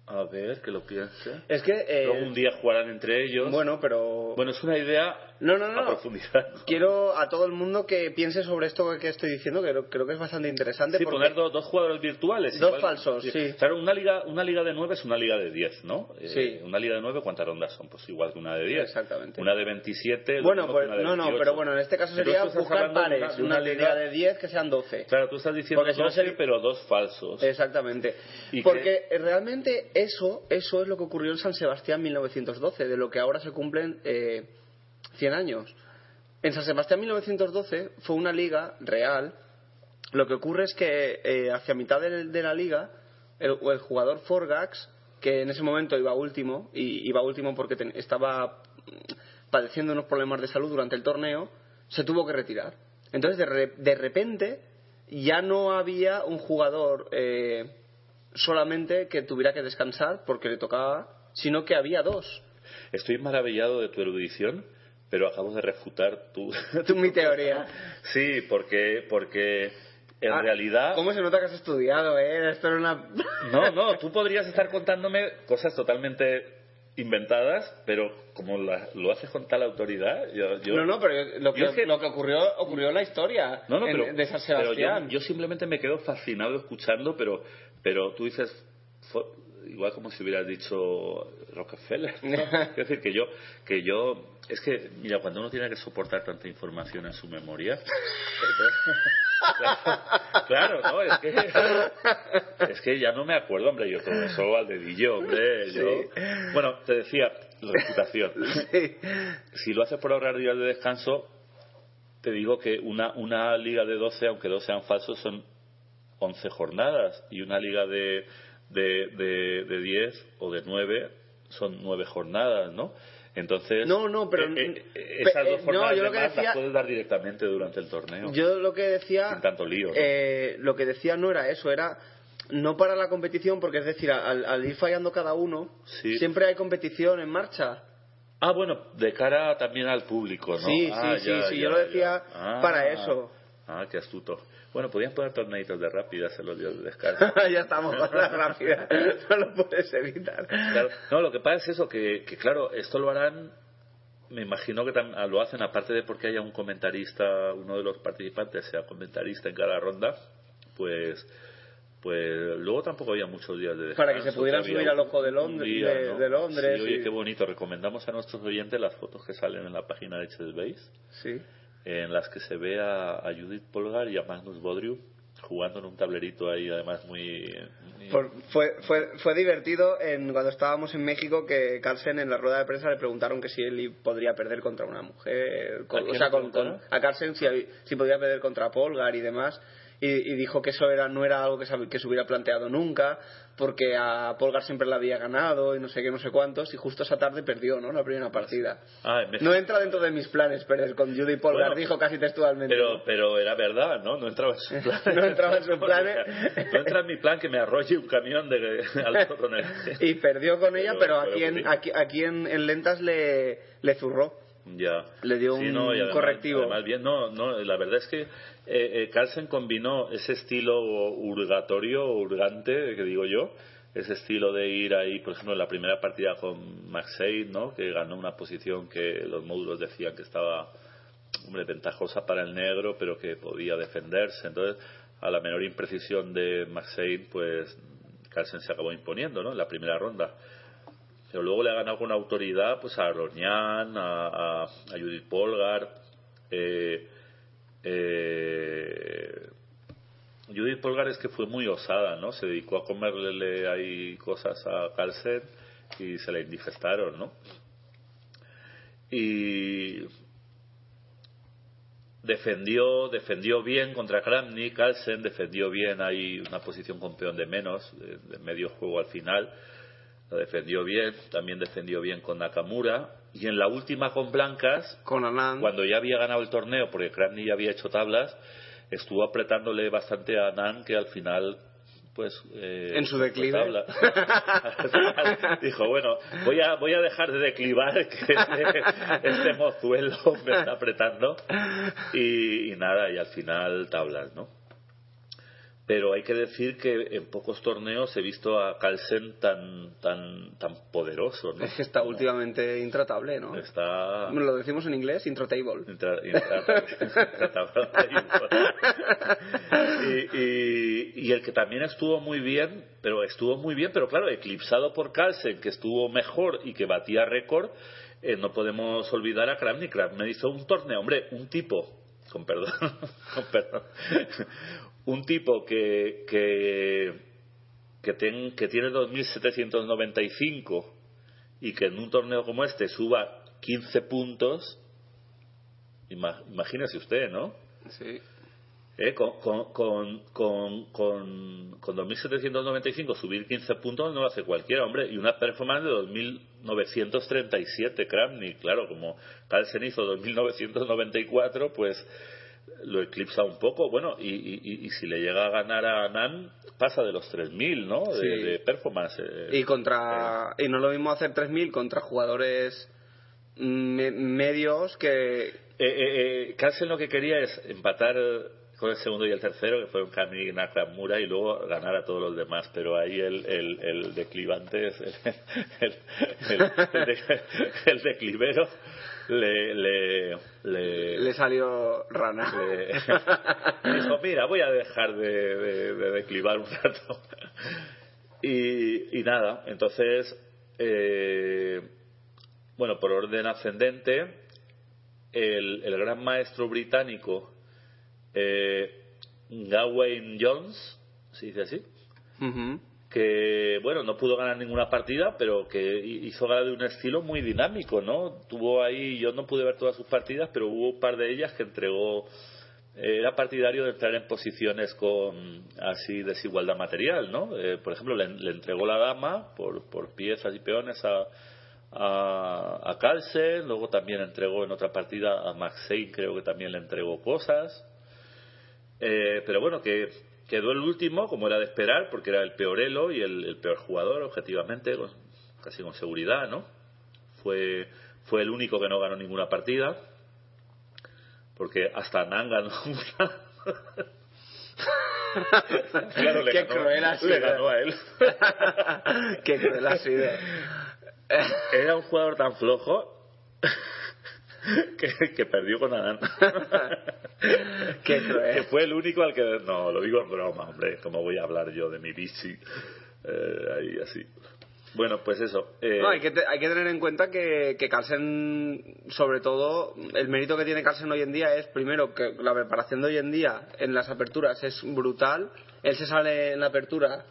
A ver, que lo piense. es que eh, Luego un día jugarán entre ellos. bueno pero Bueno, es una idea no no a no profundidad. quiero a todo el mundo que piense sobre esto que estoy diciendo que creo, creo que es bastante interesante Sí, porque- poner dos, dos jugadores virtuales. Dos falsos, sí. Claro, una liga, una liga de nueve es una liga de 10, ¿no? Eh, Sí. Una liga de nueve, ¿cuántas rondas son? Pues igual que una de 10. Exactamente. Una de 27. lo Bueno, pues una de no, no, 28. pero bueno, en este caso sería buscar pares, una, liga de 10 que sean 12. Claro, tú estás diciendo Porque si no 12, sería- pero dos falsos. Exactamente. ¿Y Porque realmente eso, eso es lo que ocurrió en San Sebastián 1912, de lo que ahora se cumplen eh, 100 años. En San Sebastián 1912 fue una liga real. Lo que ocurre es que eh, hacia mitad de, de la liga, el, el jugador Forgax, que en ese momento iba último, y iba último porque ten- estaba mm, padeciendo unos problemas de salud durante el torneo, se tuvo que retirar. Entonces, de, de repente, ya no había un jugador eh, solamente que tuviera que descansar porque le tocaba, sino que había dos. Estoy maravillado de tu erudición, pero acabo de refutar tu. Tu- mi teoría. sí, porque, porque en Ah, realidad. ¿Cómo se nota que has estudiado, eh? Esto era una... No, no, tú podrías estar contándome cosas totalmente inventadas, pero como la- lo haces con tal autoridad, yo, yo- no, no, pero lo que, yo es que- lo que ocurrió, ocurrió en la historia No, no, en- pero, de San pero yo, Sebastián. yo simplemente me quedo fascinado escuchando, pero, pero tú dices, igual como si hubieras dicho Rockefeller. ¿no? es decir, que yo, que yo, es que, mira, cuando uno tiene que soportar tanta información en su memoria, claro, no, es que, es que ya no me acuerdo, hombre, yo todo eso al dedillo, hombre, yo. Bueno, te decía, reputación. Si lo haces por ahorrar días de descanso, te digo que una, una liga de 12, aunque dos sean falsos, son 11 jornadas. Y una liga de, de, de, de 10 o de 9 son 9 jornadas, ¿no? Entonces, No, no, pero- eh, eh, pe- esas dos eh, no, jornadas yo de lo que más decía- las puedes dar directamente durante el torneo. Yo lo que decía. Sin tanto lío, ¿no? eh, lo que decía no era eso, era no para la competición, porque es decir, al, al ir fallando cada uno, Sí. siempre hay competición en marcha. Ah, bueno, de cara también al público, ¿no? Sí, Ah, sí, sí, ya, sí, ya, yo lo decía ya. Ah. para eso. Ah, qué astuto. Bueno, podían poner torneitos de rápidas en los días de descanso. ya estamos con la rápida, no lo puedes evitar. Claro. No, lo que pasa es eso, que, que claro, esto lo harán, me imagino que lo hacen aparte de porque haya un comentarista, uno de los participantes sea comentarista en cada ronda, pues pues luego tampoco había muchos días de descanso. Para que se pudieran subir al ojo de Londres- día, de- ¿no? de Londres Sí, oye, y- qué bonito. Recomendamos a nuestros oyentes las fotos que salen en la página de Chess Base Sí. En las que se ve a, a Judith Polgar y a Magnus Bodriu jugando en un tablerito ahí, además muy... muy- Por- fue, fue, fue divertido en, cuando estábamos en México que Carlsen en la rueda de prensa le preguntaron que si él podría perder contra una mujer, con- ¿A o sea, con, a Carlsen si, si podía perder contra Polgar y demás. Y, y dijo que eso era no era algo que se, que se hubiera planteado nunca, porque a Polgar siempre le había ganado y no sé qué, no sé cuántos, y justo esa tarde perdió, ¿no? La primera partida. Ah. No entra dentro de mis planes perder con Judy Polgar, Bueno, dijo casi textualmente. Pero, pero era verdad, ¿no? No entraba en su plan. No entraba en su plan, ¿eh? No entra en mi plan que me arrolle un camión de alto coronel. y perdió con ella, Pero- pero, pero aquí, en, bonito. aquí, aquí en, en Lentas le, le zurró. Ya. Le dio Sí, un no, además- correctivo. Además, bien, no, no, la verdad es que eh, eh, Carlsen combinó ese estilo hurgatorio, hurgante, que digo yo, ese estilo de ir ahí, por ejemplo, en la primera partida con Maxey, ¿no? Que ganó una posición que los módulos decían que estaba, hombre, ventajosa para el negro, pero que podía defenderse. Entonces, a la menor imprecisión de Maxey, pues Carlsen se acabó imponiendo, ¿no? En la primera ronda. Pero luego le ha ganado con autoridad pues a Roñán, a, a, Judith Polgar. Eh, eh, Judith Polgar es que fue muy osada, ¿no? Se dedicó a comerle ahí cosas a Carlsen y se le indigestaron, ¿no? Y defendió defendió bien contra Kramnik, Carlsen defendió bien ahí una posición con peón de menos, de, de medio juego al final la defendió bien, también defendió bien con Nakamura y en la última con Blancas, Con Anand. cuando ya había ganado el torneo, porque Kramnik ya había hecho tablas, estuvo apretándole bastante a Anand que al final pues eh, En su declive. dijo bueno voy a voy a dejar de declivar que este, este mozuelo me está apretando y, y nada y al final tablas no pero hay que decir que en pocos torneos he visto a Carlsen tan tan tan poderoso ¿no? Es que está últimamente intratable, ¿no? está Bueno, Lo decimos en inglés, intratable. Intra- intra- y, y, y el que también estuvo muy bien, pero estuvo muy bien, pero claro, eclipsado por Carlsen, que estuvo mejor y que batía récord, eh, no podemos olvidar a Kramnik. Kramnik hizo un torneo, hombre, un tipo, con perdón, con perdón, un tipo que, que, que, ten- que tiene 2.795 y que en un torneo como este suba 15 puntos, ima- imagínese usted, ¿no? Sí. Eh, con, con, con, con, con, con 2.795 subir 15 puntos no lo hace cualquiera, hombre. Y una performance de 2.937, Kramnik. Claro, como Carlsen hizo 2.994, pues lo eclipsa un poco. Bueno, y, y, y- si le llega a ganar a Nan, pasa de los 3.000, ¿no? De, Sí. de performance. eh. Y contra y no es lo mismo hacer 3.000 contra jugadores me- medios que Eh, eh, eh, Carlsen lo que quería es empatar con el segundo y el tercero, que fueron Kami y Nakamura, y luego ganar a todos los demás. Pero ahí el, el, el declivante, es el, el, el, el de- el declivero, le, le, le, le salió rana. le- dijo, mira, voy a dejar de, de- de declivar un rato. Y, y nada, entonces, eh, bueno, por orden ascendente, el, el gran maestro británico eh, Gawain Jones, ¿se dice así? Que bueno no pudo ganar ninguna partida pero que hizo ganar de un estilo muy dinámico no tuvo ahí yo no pude ver todas sus partidas pero hubo un par de ellas que entregó era partidario de entrar en posiciones con así desigualdad material no Eh, por ejemplo le, le entregó la dama por, por piezas y peones a a, a Carlsen, luego también entregó en otra partida a Maxey, creo que también le entregó cosas. Eh, pero bueno, que quedó el último, como era de esperar, porque era el peor elo y el, el peor jugador, objetivamente, con- casi con seguridad, ¿no? Fue, fue el único que no ganó ninguna partida, porque hasta Nan ganó una. Claro, le Qué ganó- cruel ha sido. Le ganó a él. Qué cruel ha sido. Era un jugador tan flojo que, que perdió con. Qué cruel. Que fue el único al que... No, lo digo en broma, hombre. ¿Cómo voy a hablar yo de mi bici? Eh, ahí así. Bueno, pues eso. eh, No, hay que, te- hay que tener en cuenta que, que Carlsen, sobre todo, el mérito que tiene Carlsen hoy en día es, primero, que la preparación de hoy en día en las aperturas es brutal. Él se sale en la apertura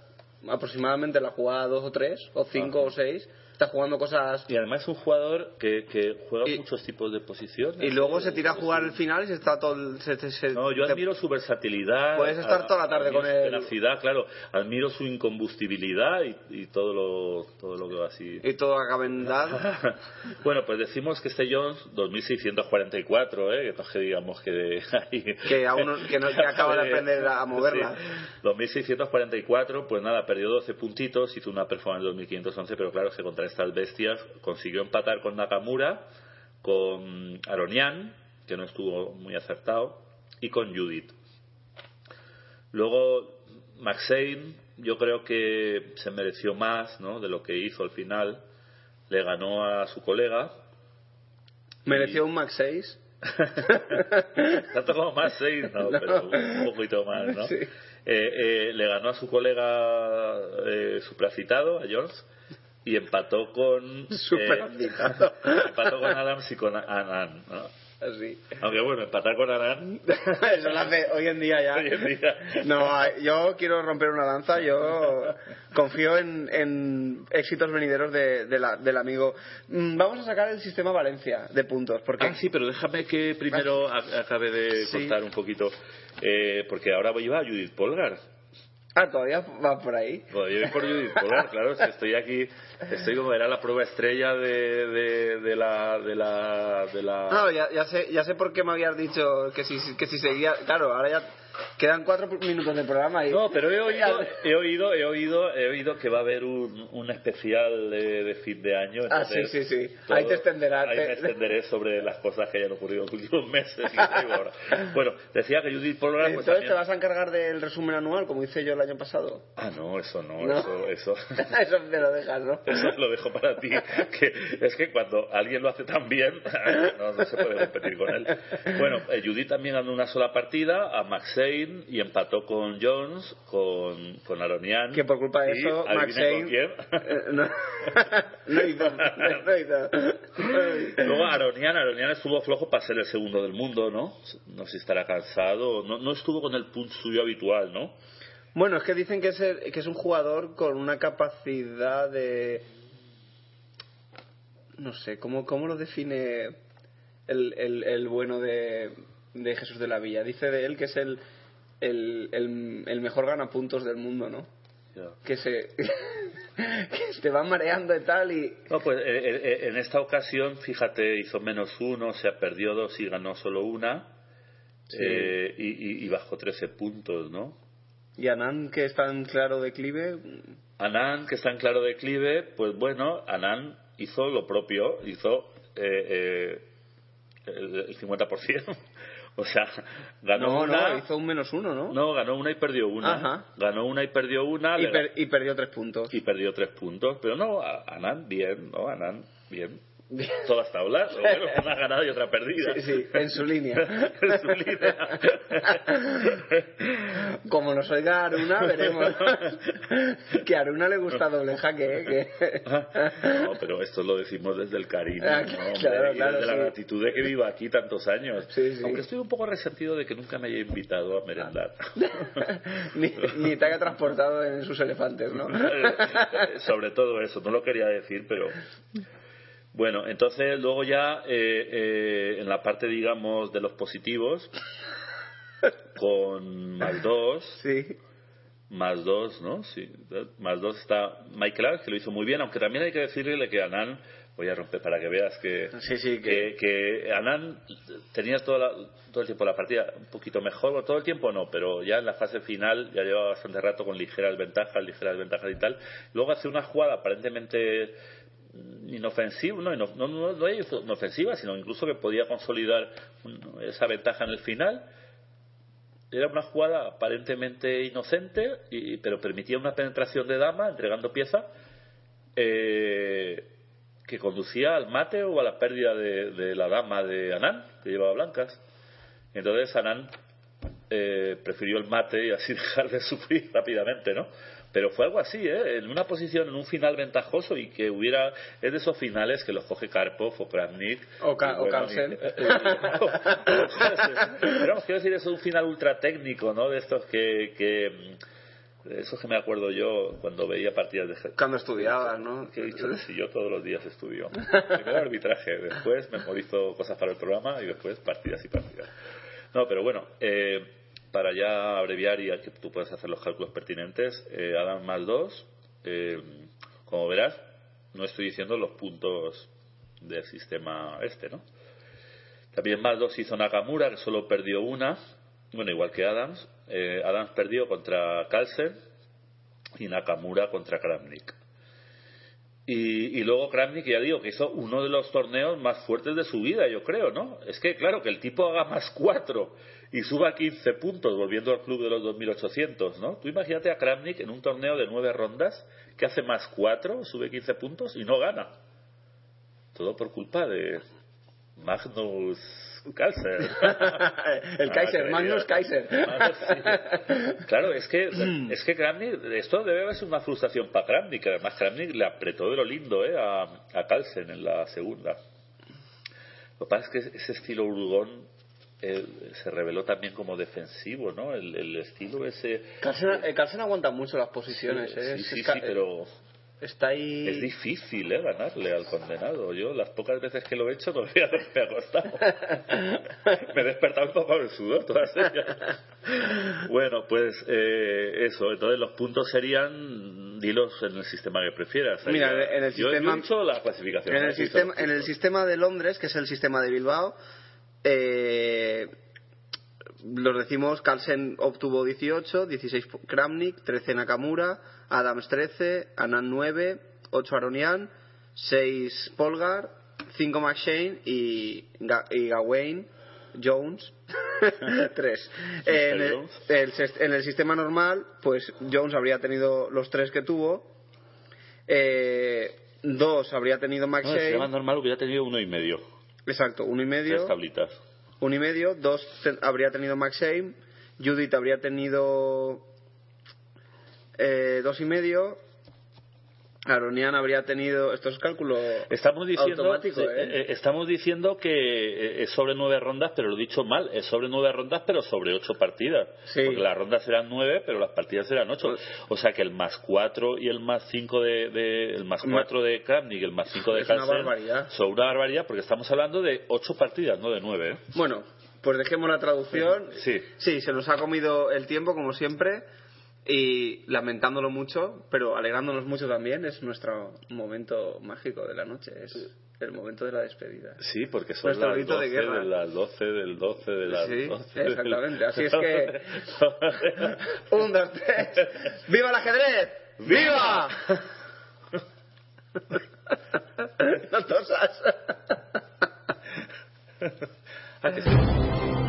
aproximadamente en la jugada 2 o 3, o 5 o 6. Está jugando cosas... Y además es un jugador que, que juega Y- muchos tipos de posiciones. Y luego se tira a jugar el final y se está todo... se- se- se- No, yo te- admiro su versatilidad. Puedes estar a- toda la tarde con su él. tenacidad, claro. Admiro su incombustibilidad y, y todo lo todo lo que va así. Y todo acaba en dad. bueno, pues decimos que este Jones 2644, ¿eh? que no es que digamos que Que aún no- que no- que acaba de aprender a moverla. Sí. 2644, pues nada, perdió 12 puntitos, hizo una performance de 2511, pero claro, que contra estas bestias consiguió empatar con Nakamura, con Aronian, que no estuvo muy acertado, y con Judith. Luego, Maxine, yo creo que se mereció más ¿no? de lo que hizo al final. Le ganó a su colega. Mereció un Max 6. Tanto como más 6, no, No. pero un poquito más, ¿no? Sí. Eh, eh, le ganó a su colega eh, supracitado, a Jones, y empató con. eh, empató con Adams y con Anan, ¿no? Así. Aunque bueno, empatar con Anan. Eso lo hace hoy en día ya. Hoy en día. No, yo quiero romper una lanza. Yo confío en, en éxitos venideros de- de la- del amigo. Mm, Vamos a sacar el sistema Valencia de puntos. Porque Ah, sí, pero déjame que primero a- acabe de Sí. contar un poquito. eh, porque ahora voy a llevar a Judith Polgar. Ah, todavía va por ahí. Yo voy por Judith Polgar, claro, si estoy aquí, estoy como era la prueba estrella de, de, de la de la de la No, ya, ya sé, ya sé por qué me habías dicho que si, que si seguía. Claro, ahora ya quedan cuatro minutos de programa y. No, pero he oído, he oído, he oído, he oído que va a haber un, un especial de, de fin de año. Ah, sí, sí, sí. todo- Ahí te extenderás. Ahí te- me extenderé sobre las cosas que hayan ocurrido en los últimos meses. y ahora. Bueno, decía que Judith Polgar. pues, Entonces también- te vas a encargar del resumen anual, como hice yo el año pasado. Ah, no, eso no, No. eso, eso. Eso me lo dejas, ¿no? Eso lo dejo para ti. Que es que cuando alguien lo hace tan bien, no, no se puede competir con él. Bueno, eh, Judith también ganó una sola partida a Y empató con Jones, con, con Aronian. Que por culpa de Y, eso, con quién. eh, no, no hizo. No hizo. Luego Aronian, Aronian estuvo flojo para ser el segundo del mundo, ¿no? No sé si estará cansado. No, no estuvo con el punch suyo habitual, ¿no? Bueno, es que dicen que es, el- que es un jugador con una capacidad de. No sé, ¿cómo, cómo lo define el, el, el bueno de, de Jesús de la Villa? Dice de él que es el, el, el, el mejor ganapuntos del mundo, ¿no? Que se. que te va mareando y tal y. No, pues eh, eh, en esta ocasión, fíjate, hizo menos uno, o sea, perdió dos y ganó solo una. Sí. eh, y, y- bajó 13 puntos, ¿no? Y Anand, que está en claro declive. Anand, que está en claro declive, pues bueno, Anand hizo lo propio, hizo eh, eh, el 50%. O sea, ganó No, una. no, hizo un menos uno, ¿no? No, ganó una y perdió una. Ajá. Ganó una y perdió una. y, per- y perdió tres puntos. y perdió tres puntos. Pero no, Anand bien, ¿no? Anand bien. Todas tablas, o bueno, una ganada y otra perdida. Sí, sí, en su línea. En su línea. Como nos oiga Aruna, veremos que a Aruna le gusta doble jaque. ¿eh? Que- No, pero esto lo decimos desde el cariño, Ah, ¿no, claro, claro, desde la gratitud de que vivo aquí tantos años. Sí, sí. Aunque estoy un poco resentido de que nunca me haya invitado a merendar. ni, ni te haya transportado en sus elefantes, ¿no? Eh, Sobre todo eso, no lo quería decir, pero bueno, entonces luego ya eh, eh, en la parte, digamos, de los positivos, con más dos, Sí. más dos, ¿no? Sí, más dos está Michael que lo hizo muy bien, aunque también hay que decirle que Anán, voy a romper para que veas que, Sí, sí, que- que, que Anán tenía toda la- todo el tiempo la partida un poquito mejor, todo el tiempo no, pero ya en la fase final ya lleva bastante rato con ligeras ventajas, ligeras ventajas y tal. Luego hace una jugada aparentemente inofensiva, no, no, no, inofensiva, sino incluso que podía consolidar esa ventaja en el final era una jugada aparentemente inocente, y, pero permitía una penetración de dama entregando pieza eh, que conducía al mate o a la pérdida de, de la dama de Anán, que llevaba blancas. Entonces Anán eh, prefirió el mate y así dejar de sufrir rápidamente, ¿no? Pero fue algo así, ¿eh? En una posición, en un final ventajoso y que hubiera... Es de esos finales que los coge Karpov o Kramnik. O Ka- o Pero vamos, quiero decir, es un final ultra técnico, ¿no? De estos que... que mm, de esos que me acuerdo yo cuando veía partidas de... Cuando estudiabas, ¿no? Que he dicho, si yo todos los días estudio. Primero arbitraje, después memorizo cosas para el programa y después partidas y partidas. No, pero bueno, eh, para ya abreviar y que tú puedas hacer los cálculos pertinentes, eh, Adam más 2, como verás, no estoy diciendo los puntos del sistema este, ¿no? También más 2 hizo Nakamura, que solo perdió una, bueno, igual que Adams. Eh, Adams perdió contra Carlsen y Nakamura contra Kramnik. Y, y luego Kramnik, ya digo, que hizo uno de los torneos más fuertes de su vida, yo creo, ¿no? Es que, claro, que el tipo haga más 4 y suba 15 puntos volviendo al club de los 2800, ¿no? Tú imagínate a Kramnik en un torneo de 9 rondas que hace más 4, sube 15 puntos y no gana. Todo por culpa de Magnus Kaiser. El Kaiser, Ah, Magnus. Kaiser. Magnus, sí. Claro, es que es que Kramnik, esto debe haber sido una frustración para Kramnik, que además Kramnik le apretó de lo lindo ¿eh? a, a Carlsen en la segunda. Lo que pasa es que ese estilo Urugón eh, se reveló también como defensivo, ¿no? El, el estilo ese... Carlsen, eh, Carlsen aguanta mucho las posiciones, Sí, ¿eh? sí, sí, sí, pero Está ahí... es difícil ¿eh? ganarle al condenado. Yo las pocas veces que lo he hecho todavía me ha costado. me he despertado poco de sudor todas ellas. Bueno, pues eh, eso. Entonces los puntos serían, dilos en el sistema que prefieras. Ahí Mira, en el yo- sistema- Yo he hecho la clasificación. En el, sistema, en el sistema de Londres, que es el sistema de Bilbao, eh, los decimos, Carlsen obtuvo 18, 16 Kramnik, 13 Nakamura, Adams 13, Anand 9, 8 Aronian, 6 Polgar, 5 McShane y, Ga- y Gawain Jones 3. En, el- el en el sistema normal, pues Jones habría tenido los tres que tuvo. Eh, dos habría tenido No, el McShane. sistema normal hubiera tenido uno y medio. Exacto, uno y Tres medio. tablitas. Uno y medio. Dos habría tenido Max. Judith habría tenido eh, dos y medio. Aronian habría tenido. Esto es cálculo Estamos diciendo, ¿eh? eh, estamos diciendo que eh, es sobre nueve rondas, pero lo he dicho mal. Es sobre nueve rondas, pero sobre ocho partidas. Sí. Porque las rondas serán nueve, pero las partidas serán ocho. O sea que el más cuatro y el más cinco de, de- el más cuatro de Kramnik y el más cinco de Es una barbaridad. son una barbaridad porque estamos hablando de ocho partidas, no de nueve. ¿eh? Bueno, pues dejemos la traducción. Sí. Sí, se nos ha comido el tiempo, como siempre. Y lamentándolo mucho, pero alegrándonos mucho también, es nuestro momento mágico de la noche. Es el momento de la despedida. Sí, porque son Nuestro las grito de 12 guerra. de las 12 del 12 de las Sí, 12 del- exactamente. Así es que- Un, dos, tres. ¡Viva el ajedrez! ¡Viva! no tosas.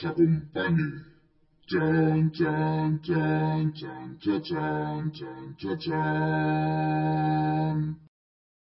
company. Dun, dun, dun, dun, dun, dun, dun, dun, dun.